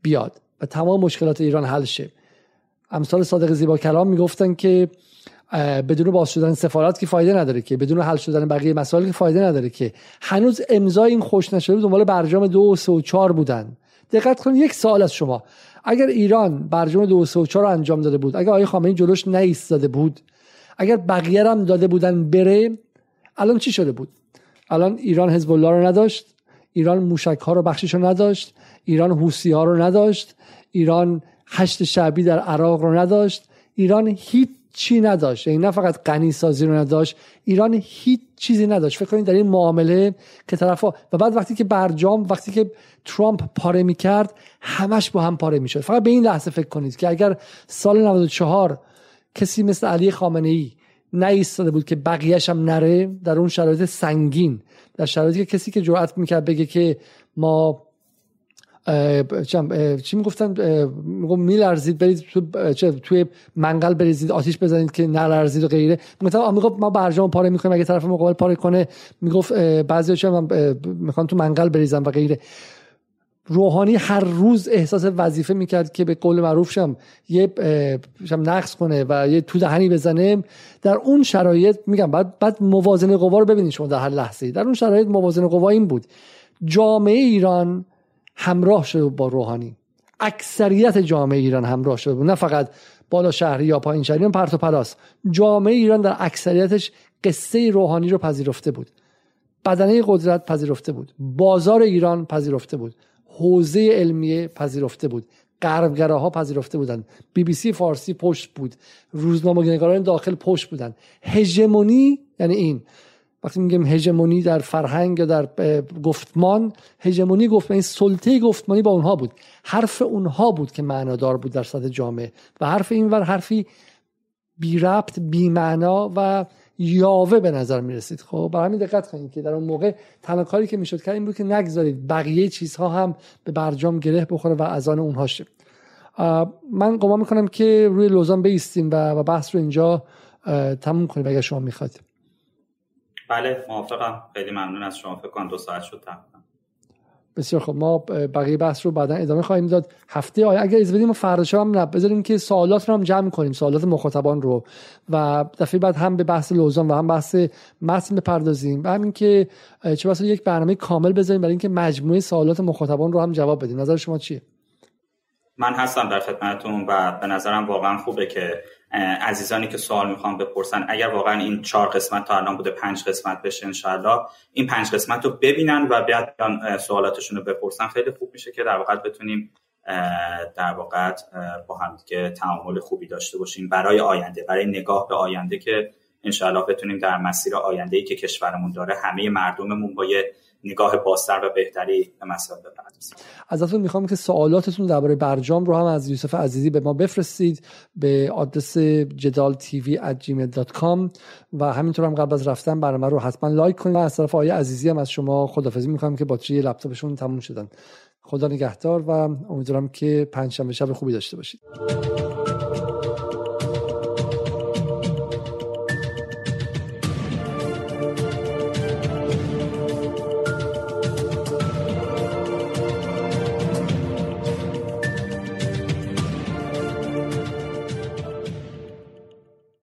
بیاد و تمام مشکلات ایران حل شه. امثال صادق زیبا کلام می‌گفتن که بدون باز شدن سفارت که فایده نداره که بدون حل شدن بقیه مسائل که فایده نداره که. هنوز امضای این خوش نشده دنبال برجام دو و سه و چهار بودن. دقت کنید یک سوال از شما. اگر ایران برجام دو و رو انجام داده بود اگر آقای خامنه‌ای جلوش داده بود اگر بقیه هم داده بودن بره الان چی شده بود؟ الان ایران حزب الله رو نداشت ایران موشک ها رو بخشش رو نداشت ایران حوسی ها رو نداشت ایران هشت شعبی در عراق رو نداشت ایران هیچ چی نداشت. یعنی نه فقط غنی سازی رو نداشت ایران هیچ چیزی نداشت. فکر کنید در این معامله که طرفا و بعد وقتی که برجام وقتی که ترامپ پاره می‌کرد همش با هم پاره می‌شد. فقط به این لحظه فکر کنید که اگر سال 94 کسی مثل علی خامنه ای نایستاده بود که بقیهش هم نره در اون شرایط سنگین در شرایطی که کسی که جرأت می‌کرد بگه که ما چی می‌گفتن؟ میگم میلرزید برید تو توی منقل بریزید آتیش بزنید که نلرزید و غیره. می‌گفتن آمریکا ما برجام پاره می‌کنیم اگه طرف مقابل پاره کنه می‌گفت بعضی چه می‌خوان تو منقل بریزن و غیره. روحانی هر روز احساس وظیفه می‌کرد که به قول معروف شم یه شم نقص کنه و یه تو دهنی بزنه. در اون شرایط میگم بعد بعد موازنه قوا رو ببینید شما در هر لحظه در اون شرایط موازنه قوا این بود. جامعه ایران همراه شده با روحانی. اکثریت جامعه ایران همراه شده بود. نه فقط بالا شهری یا پایین شهری پرت و پلاس جامعه ایران در اکثریتش قصه روحانی رو پذیرفته بود. بدنه قدرت پذیرفته بود. بازار ایران پذیرفته بود. حوزه علمیه پذیرفته بود. غربگراها پذیرفته بودند. بی بی سی فارسی پشت بود. روزنامه‌نگاران داخل پشت بودند. هژمونی یعنی این. وقتی میگیم هژمونی در فرهنگ یا در گفتمان هژمونی گفتمان این سلطه گفتمانی با اونها بود. حرف اونها بود که معنادار بود در سطح جامعه. و حرف این ور حرفی بی ربط بی معنا و یاوه به نظر می رسید خب برای همین دقت کنید که در اون موقع تنها کاری که می‌شد کرد این بود که نگذارید بقیه چیزها هم به برجام گره بخوره و از آن اونها شه من گمان می‌کنم که روی لوزان بیستیم و بحث رو اینجا تموم کنیم اگر شما می‌خواید. بله موافقم. خیلی ممنون از شما. فکر کنم دو ساعت شد تقریبا. بسیار خب ما بقیه بحث رو بعدا ادامه خواهیم داد. هفته آینده اگر از بدیم ما فردا هم بذاریم که سوالات رو هم جمع کنیم سوالات مخاطبان رو. و دفعه بعد هم به بحث لوزان و هم بحث متن بپردازیم. و همین که چه بسا یک برنامه کامل بذاریم برای اینکه مجموعه سوالات مخاطبان رو هم جواب بدیم. نظر شما چیه؟ من هستم در خدمتتون و به نظرم واقعا خوبه که عزیزانی که سوال می‌خوان بپرسن اگر واقعا این چهار قسمت تا الان بوده پنج قسمت بشه انشاءالله این پنج قسمت رو ببینن و بیاد سوالاتشون رو بپرسن. خیلی خوب میشه که در واقع بتونیم در واقع با هم دیگه تعامل خوبی داشته باشیم برای آینده برای نگاه به آینده که انشاءالله بتونیم در مسیر آینده ای که کشورمون داره همه مردممون با یه نگاه بازتر و بهتری به مسائل بپردازیم. ازتون می‌خوام که سوالاتتون درباره برجام رو هم از یوسف عزیزی به ما بفرستید به آدرس جدال تیوی و همینطور هم قبل از رفتن برنامه رو حتما لایک کنید. و از طرف آیه عزیزی هم از شما خدافظی می‌کنم که باتری لپتاپشون تموم شدن. خدا نگهدار و امیدوارم که پنجشنبه شب خوبی داشته باشید.